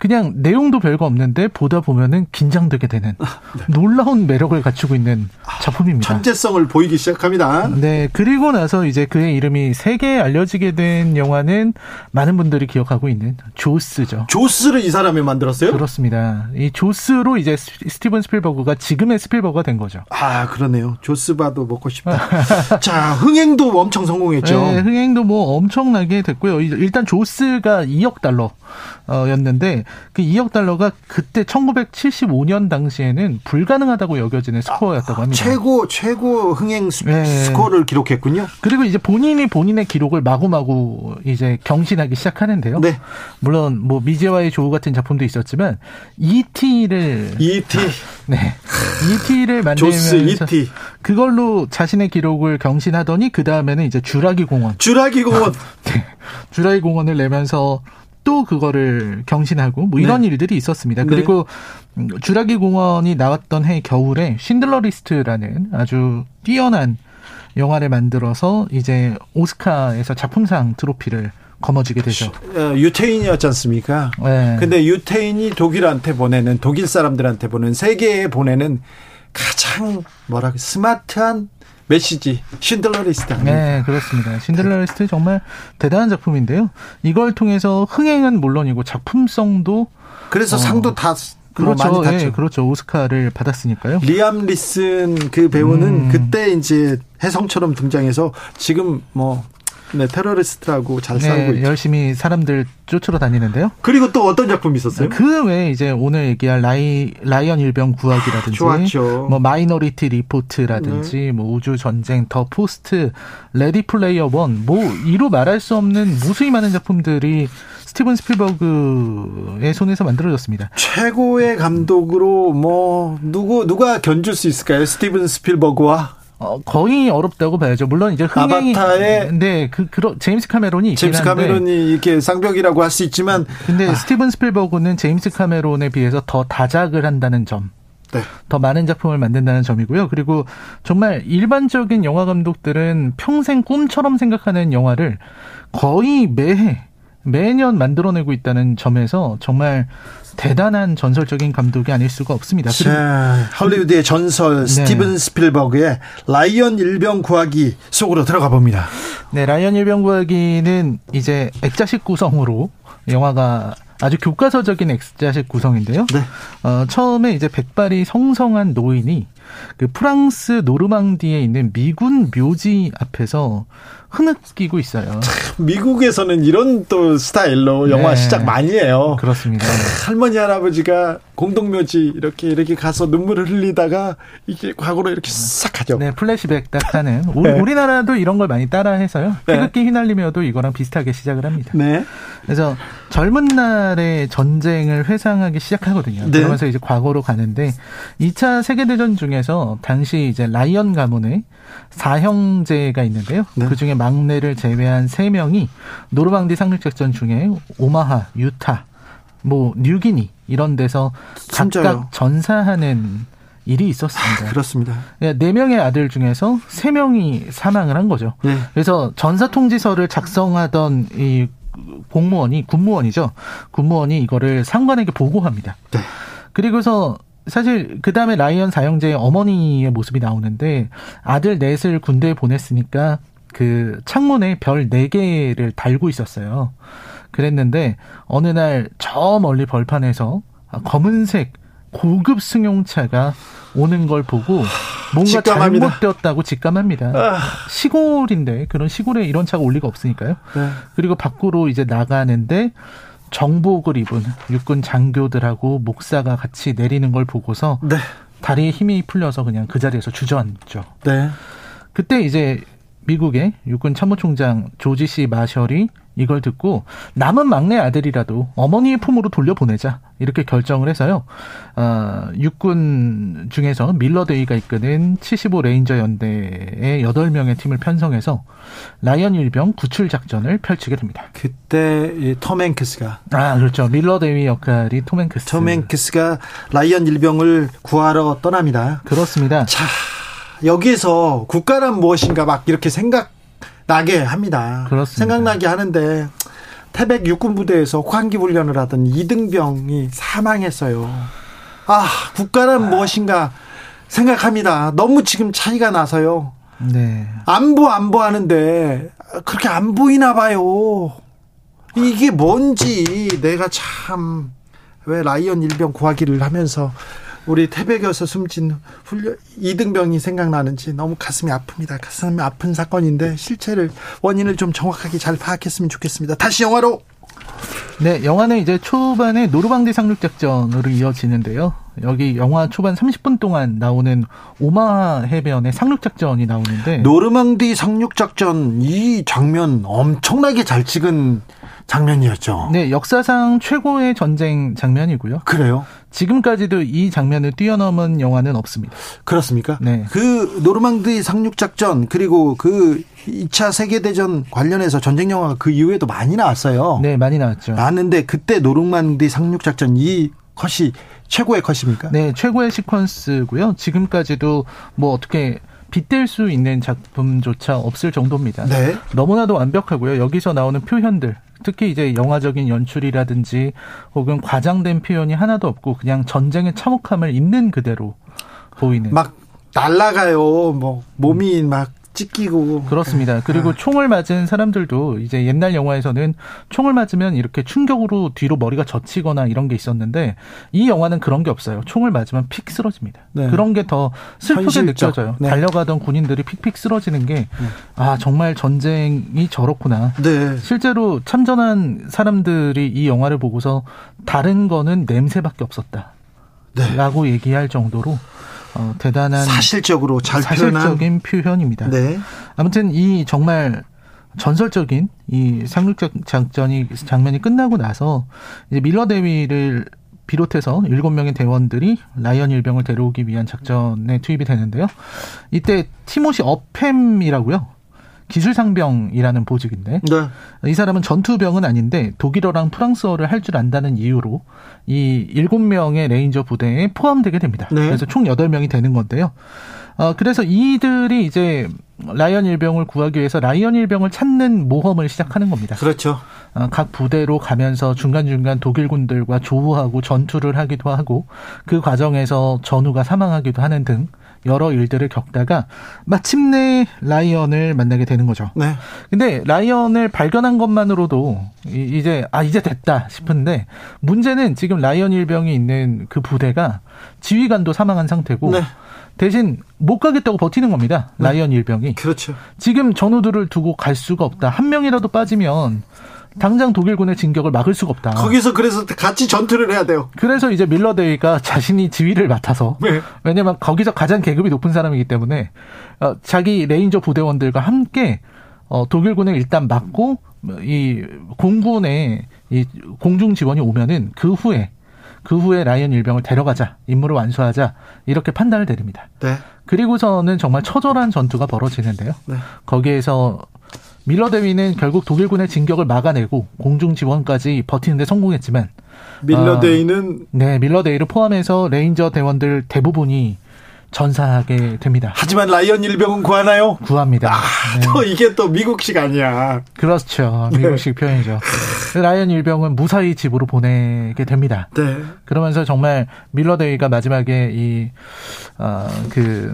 그냥 내용도 별거 없는데 보다 보면은 긴장되게 되는 놀라운 매력을 갖추고 있는 작품입니다. 천재성을 보이기 시작합니다. 네, 그리고 나서 이제 그의 이름이 세계에 알려지게 된 영화는 많은 분들이 기억하고 있는 조스죠. 조스를 이 사람이 만들었어요? 그렇습니다. 이 조스로 이제 스- 스티븐 스필버그가 지금의 스필버그가 된 거죠. 아, 그러네요. 조스 바도 먹고 싶다. 자, 흥행도 엄청 성공했죠. 네, 흥행도 뭐 엄청나게 됐고요. 이- 일단 조스가 2억 달러였는데 그 2억 달러가 그때 1975년 당시에는 불가능하다고 여겨지는 스코어였다고 합니다. 최고 최고 흥행 스, 네. 스코어를 기록했군요. 그리고 이제 본인이 본인의 기록을 마구마구 이제 경신하기 시작하는데요. 네. 물론 뭐 미지와의 조우 같은 작품도 있었지만 E.T.를 E.T. 네. E.T.를 만들면서 E.T. 그걸로 자신의 기록을 경신하더니 그 다음에는 이제 주라기 공원, 주라기 공원. 네. 주라기 공원을 내면서 또 그거를 경신하고 뭐 이런 네. 일들이 있었습니다. 네. 그리고 음, 주라기 공원이 나왔던 해 겨울에 신들러 리스트라는 아주 뛰어난 영화를 만들어서 이제 오스카에서 작품상 트로피를 거머쥐게 되죠. 어, 유태인이었지 않습니까? 네. 근데 유태인이 독일한테 보내는 독일 사람들한테 보내는 세계에 보내는 가장 뭐라 그 스마트한 메시지 신들러 리스트. 네, 그렇습니다. 신들러 리스트 정말 대단한 작품인데요. 이걸 통해서 흥행은 물론이고 작품성도 그래서 어, 상도 다 그렇죠. 뭐 많이 탔죠. 예, 그렇죠. 오스카를 받았으니까요. 리암 니슨 그 배우는 음. 그때 이제 혜성처럼 등장해서 지금 뭐 네, 테러리스트라고 잘 살고 네. 열심히 사람들 쫓으러 다니는데요. 그리고 또 어떤 작품 있었어요? 그 외에 이제 오늘 얘기할 라이 라이언 일병 구하기라든지 좋았죠. 뭐 마이너리티 리포트라든지 네. 뭐 우주 전쟁 더 포스트 레디 플레이어 원 뭐 이루 말할 수 없는 무수히 많은 작품들이 스티븐 스필버그의 손에서 만들어졌습니다. 최고의 감독으로 뭐 누구 누가 견줄 수 있을까요? 스티븐 스필버그와 어, 거의 어렵다고 봐야죠. 물론 이제 흥행이 아바타의 네, 그 그런 제임스 카메론이 제임스 카메론이 이렇게 쌍벽이라고 할 수 있지만 근데 스티븐 스필버그는 제임스 카메론에 비해서 더 다작을 한다는 점. 네. 더 많은 작품을 만든다는 점이고요. 그리고 정말 일반적인 영화 감독들은 평생 꿈처럼 생각하는 영화를 거의 매해 매년 만들어내고 있다는 점에서 정말 대단한 전설적인 감독이 아닐 수가 없습니다. 자, 할리우드의 전설 스티븐 스필버그의 라이언 일병 구하기 속으로 들어가 봅니다. 네, 라이언 일병 구하기는 이제 액자식 구성으로 영화가 아주 교과서적인 액자식 구성인데요. 네. 어, 처음에 이제 백발이 성성한 노인이 그 프랑스 노르망디에 있는 미군 묘지 앞에서 흐느끼고 있어요. 미국에서는 이런 또 스타일로 영화 네. 시작 많이 해요. 그렇습니다. 할머니 할아버지가 공동묘지 이렇게 이렇게 가서 눈물을 흘리다가 이게 과거로 이렇게 싹 하죠. 네, 플래시백 딱 하는. 우, 네. 우리나라도 이런 걸 많이 따라 해서요. 네. 태극기 휘날리며도 이거랑 비슷하게 시작을 합니다. 네. 그래서 젊은 날의 전쟁을 회상하기 시작하거든요. 네. 그러면서 이제 과거로 가는데 2차 세계 대전 중에서 당시 이제 라이언 가문의 사형제가 있는데요. 네. 그 중에 막내를 제외한 세 명이 노르망디 상륙작전 중에 오마하, 유타, 뭐 뉴기니 이런 데서 진짜요? 각각 전사하는 일이 있었습니다. 그렇습니다. 네 명의 아들 중에서 세 명이 사망을 한 거죠. 네. 그래서 전사 통지서를 작성하던 이 공무원이 군무원이죠. 군무원이 이거를 상관에게 보고합니다. 네. 그리고서 사실 그 다음에 라이언 사형제의 어머니의 모습이 나오는데 아들 넷을 군대에 보냈으니까 그 창문에 별 네 개를 달고 있었어요. 그랬는데 어느 날 저 멀리 벌판에서 검은색 고급 승용차가 오는 걸 보고 뭔가 직감합니다. 잘못되었다고 직감합니다. 시골인데 그런 시골에 이런 차가 올 리가 없으니까요. 네. 그리고 밖으로 이제 나가는데 정복을 입은 육군 장교들하고 목사가 같이 내리는 걸 보고서 네. 다리에 힘이 풀려서 그냥 그 자리에서 주저앉죠. 네. 그때 이제 미국의 육군 참모총장 조지 C 마셜이 이걸 듣고 남은 막내 아들이라도 어머니의 품으로 돌려보내자 이렇게 결정을 해서요. 어, 육군 중에서 밀러 대위가 이끄는 75 레인저 연대의 8명의 팀을 편성해서 라이언 일병 구출 작전을 펼치게 됩니다. 그때 이 톰 행크스가 아, 그렇죠. 밀러 대위 역할이 톰 행크스. 톰 행크스가 라이언 일병을 구하러 떠납니다. 그렇습니다. 자, 여기에서 국가란 무엇인가 막 이렇게 생각 나게 합니다. 그렇습니다. 생각나게 하는데 태백 육군 부대에서 혹한기 훈련을 하던 이등병이 사망했어요. 아, 국가란 무엇인가 생각합니다. 너무 지금 차이가 나서요. 네. 안보 안보 하는데 그렇게 안 보이나 봐요. 이게 뭔지 내가 참 왜 라이언 일병 구하기를 하면서 우리 태백에서 숨진 훈련 이등병이 생각나는지 너무 가슴이 아픕니다. 가슴이 아픈 사건인데 실체를 원인을 좀 정확하게 잘 파악했으면 좋겠습니다. 다시 영화로 네, 영화는 이제 초반에 노르방디 상륙 작전으로 이어지는데요. 여기 영화 초반 30분 동안 나오는 오마하 해변의 상륙 작전이 나오는데 노르망디 상륙 작전 이 장면 엄청나게 잘 찍은 장면이었죠. 네, 역사상 최고의 전쟁 장면이고요. 그래요? 지금까지도 이 장면을 뛰어넘은 영화는 없습니다. 그렇습니까? 네. 그 노르망디 상륙 작전 그리고 그 2차 세계 대전 관련해서 전쟁 영화가 그 이후에도 많이 나왔어요. 네, 많이 나왔죠. 나왔는데 그때 노르망디 상륙 작전 이 컷이 최고의 컷입니까? 네, 최고의 시퀀스고요. 지금까지도 뭐 어떻게 빗댈 수 있는 작품조차 없을 정도입니다. 네. 너무나도 완벽하고요. 여기서 나오는 표현들, 특히 이제 영화적인 연출이라든지 혹은 과장된 표현이 하나도 없고 그냥 전쟁의 참혹함을 있는 그대로 보이는. 막 날라가요. 뭐 몸이 막 찢기고 그렇습니다. 그리고 총을 맞은 사람들도 이제 옛날 영화에서는 총을 맞으면 이렇게 충격으로 뒤로 머리가 젖히거나 이런 게 있었는데 이 영화는 그런 게 없어요. 총을 맞으면 픽 쓰러집니다. 네. 그런 게 더 슬프게 현실적. 느껴져요. 네. 달려가던 군인들이 픽픽 쓰러지는 게 아 정말 전쟁이 저렇구나. 네. 실제로 참전한 사람들이 이 영화를 보고서 다른 거는 냄새밖에 없었다. 네. 라고 얘기할 정도로 어, 대단한 사실적으로 잘 사실적인 표현입니다. 네. 아무튼 이 정말 전설적인 이 상륙작 작전이 장면이 끝나고 나서 이제 밀러 대위를 비롯해서 일곱 명의 대원들이 라이언 일병을 데려오기 위한 작전에 투입이 되는데요. 이때 티모시 업햄이라고요. 기술상병이라는 보직인데 네. 이 사람은 전투병은 아닌데 독일어랑 프랑스어를 할 줄 안다는 이유로 이 일곱 명의 레인저 부대에 포함되게 됩니다. 네. 그래서 총 여덟 명이 되는 건데요. 어, 그래서 이들이 이제 라이언 일병을 구하기 위해서 라이언 일병을 찾는 모험을 시작하는 겁니다. 그렇죠. 어, 각 부대로 가면서 중간중간 독일군들과 조우하고 전투를 하기도 하고 그 과정에서 전우가 사망하기도 하는 등 여러 일들을 겪다가 마침내 라이언을 만나게 되는 거죠. 네. 근데 라이언을 발견한 것만으로도 이- 이제 아 이제 됐다 싶은데 문제는 지금 라이언 일병이 있는 그 부대가 지휘관도 사망한 상태고 네. 대신 못 가겠다고 버티는 겁니다. 라이언 일병이. 그렇죠. 지금 전우들을 두고 갈 수가 없다. 한 명이라도 빠지면 당장 독일군의 진격을 막을 수가 없다. 거기서 그래서 같이 전투를 해야 돼요. 그래서 이제 밀러 대위가 자신이 지휘를 맡아서 네. 왜냐면 거기서 가장 계급이 높은 사람이기 때문에 어, 자기 레인저 부대원들과 함께 어, 독일군을 일단 막고 이 공군의 이 공중 지원이 오면은 그 후에 그 후에 라이언 일병을 데려가자 임무를 완수하자 이렇게 판단을 내립니다. 네. 그리고서는 정말 처절한 전투가 벌어지는데요. 네. 거기에서 밀러 대위는 결국 독일군의 진격을 막아내고 공중 지원까지 버티는데 성공했지만 밀러 대위는 네, 밀러 대위를 포함해서 레인저 대원들 대부분이 전사하게 됩니다. 하지만 라이언 일병은 구하나요? 구합니다. 네. 또 이게 또 미국식 아니야. 그렇죠. 미국식 표현이죠. 라이언 일병은 무사히 집으로 보내게 됩니다. 네. 그러면서 정말 밀러데이가 마지막에 이, 어, 그,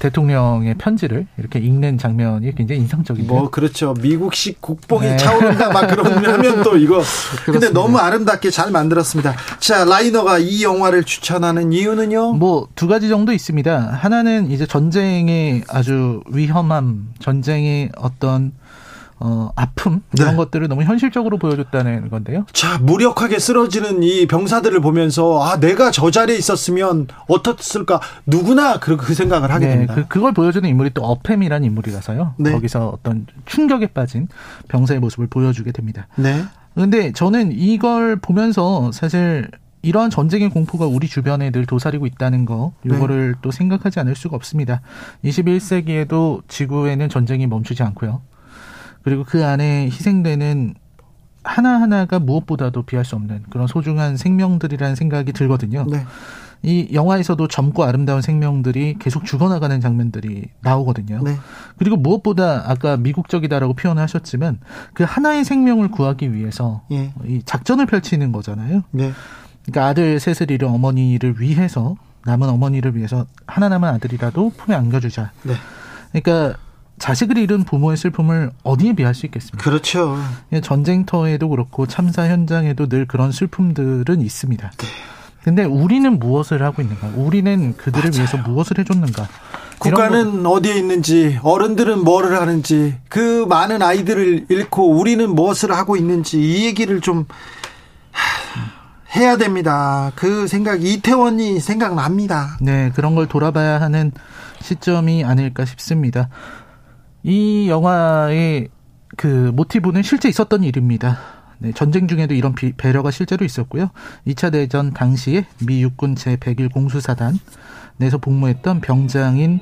대통령의 편지를 이렇게 읽는 장면이 굉장히 인상적인데요. 뭐 그렇죠. 미국식 국뽕이 네. 차오른다 막 그런 하면 또 이거. 근데 그렇습니다. 너무 아름답게 잘 만들었습니다. 자, 라이너가 이 영화를 추천하는 이유는요? 뭐 두 가지 정도 있습니다. 하나는 이제 전쟁의 아주 위험함, 전쟁의 어떤 어 아픔 이런 네. 것들을 너무 현실적으로 보여줬다는 건데요. 자, 무력하게 쓰러지는 이 병사들을 보면서 아, 내가 저 자리에 있었으면 어떻을까? 누구나 그, 그 생각을 하게 네, 됩니다. 그, 그걸 보여주는 인물이 또 어팸이라는 인물이라서요. 네. 거기서 어떤 충격에 빠진 병사의 모습을 보여주게 됩니다. 네. 근데 저는 이걸 보면서 사실 이러한 전쟁의 공포가 우리 주변에 늘 도사리고 있다는 거, 요거를 또 생각하지 않을 수가 없습니다. 21세기에도 지구에는 전쟁이 멈추지 않고요. 그리고 그 안에 희생되는 하나하나가 무엇보다도 비할 수 없는 그런 소중한 생명들이라는 생각이 들거든요. 네. 이 영화에서도 젊고 아름다운 생명들이 계속 죽어나가는 장면들이 나오거든요. 네. 그리고 무엇보다 아까 미국적이다라고 표현을 하셨지만 그 하나의 생명을 구하기 위해서 예. 이 작전을 펼치는 거잖아요. 네. 그러니까 아들 셋을 잃은 어머니를 위해서 남은 어머니를 위해서 하나 남은 아들이라도 품에 안겨주자. 네. 그러니까 자식을 잃은 부모의 슬픔을 어디에 비할 수 있겠습니까? 그렇죠. 예, 전쟁터에도 그렇고 참사 현장에도 늘 그런 슬픔들은 있습니다. 네. 근데 우리는 무엇을 하고 있는가? 우리는 그들을 위해서 무엇을 해줬는가? 국가는 어디에 있는지, 어른들은 뭐를 하는지, 그 많은 아이들을 잃고 우리는 무엇을 하고 있는지 이 얘기를 좀 하, 해야 됩니다. 그 생각 이태원이 생각납니다. 네, 그런 걸 돌아봐야 하는 시점이 아닐까 싶습니다. 이 영화의 그 모티브는 실제 있었던 일입니다. 네, 전쟁 중에도 이런 비- 배려가 실제로 있었고요. 2차 대전 당시에 미 육군 제101 공수사단 내에서 복무했던 병장인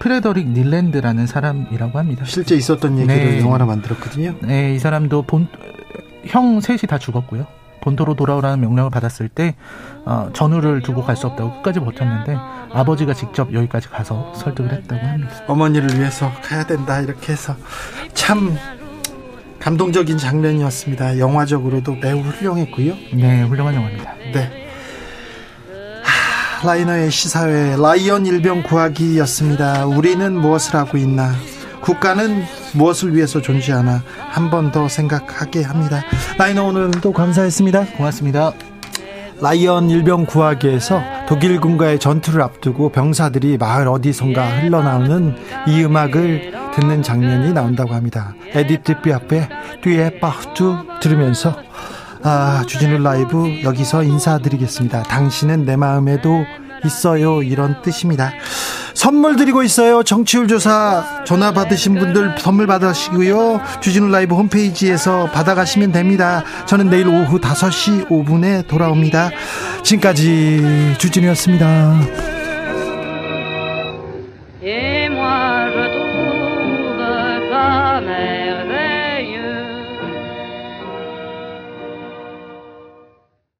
프레더릭 닐랜드라는 사람이라고 합니다. 실제 있었던 얘기를 네. 영화로 만들었거든요. 네, 이 사람도 본, 형 셋이 다 죽었고요. 본토로 돌아오라는 명령을 받았을 때, 어, 전우를 두고 갈 수 없다고 끝까지 버텼는데, 아버지가 직접 여기까지 가서 설득을 했다고 합니다. 어머니를 위해서 가야 된다 이렇게 해서 참 감동적인 장면이었습니다. 영화적으로도 매우 훌륭했고요. 네, 훌륭한 영화입니다. 네. 하, 라이너의 시사회 라이언 일병 구하기였습니다. 우리는 무엇을 하고 있나? 국가는 무엇을 위해서 존재하나? 한 번 더 생각하게 합니다. 라이너 오늘도 감사했습니다. 고맙습니다. 라이언 일병 구하기에서 독일군과의 전투를 앞두고 병사들이 마을 어디선가 흘러나오는 이 음악을 듣는 장면이 나온다고 합니다. 에디트 피아프의 Tu es partout 들으면서 아, 주진우 라이브 여기서 인사드리겠습니다. 당신은 내 마음에도 있어요. 이런 뜻입니다. 선물 드리고 있어요. 정치율 조사 전화 받으신 분들 선물 받으시고요. 주진우 라이브 홈페이지에서 받아가시면 됩니다. 저는 내일 오후 5시 5분에 돌아옵니다. 지금까지 주진우였습니다.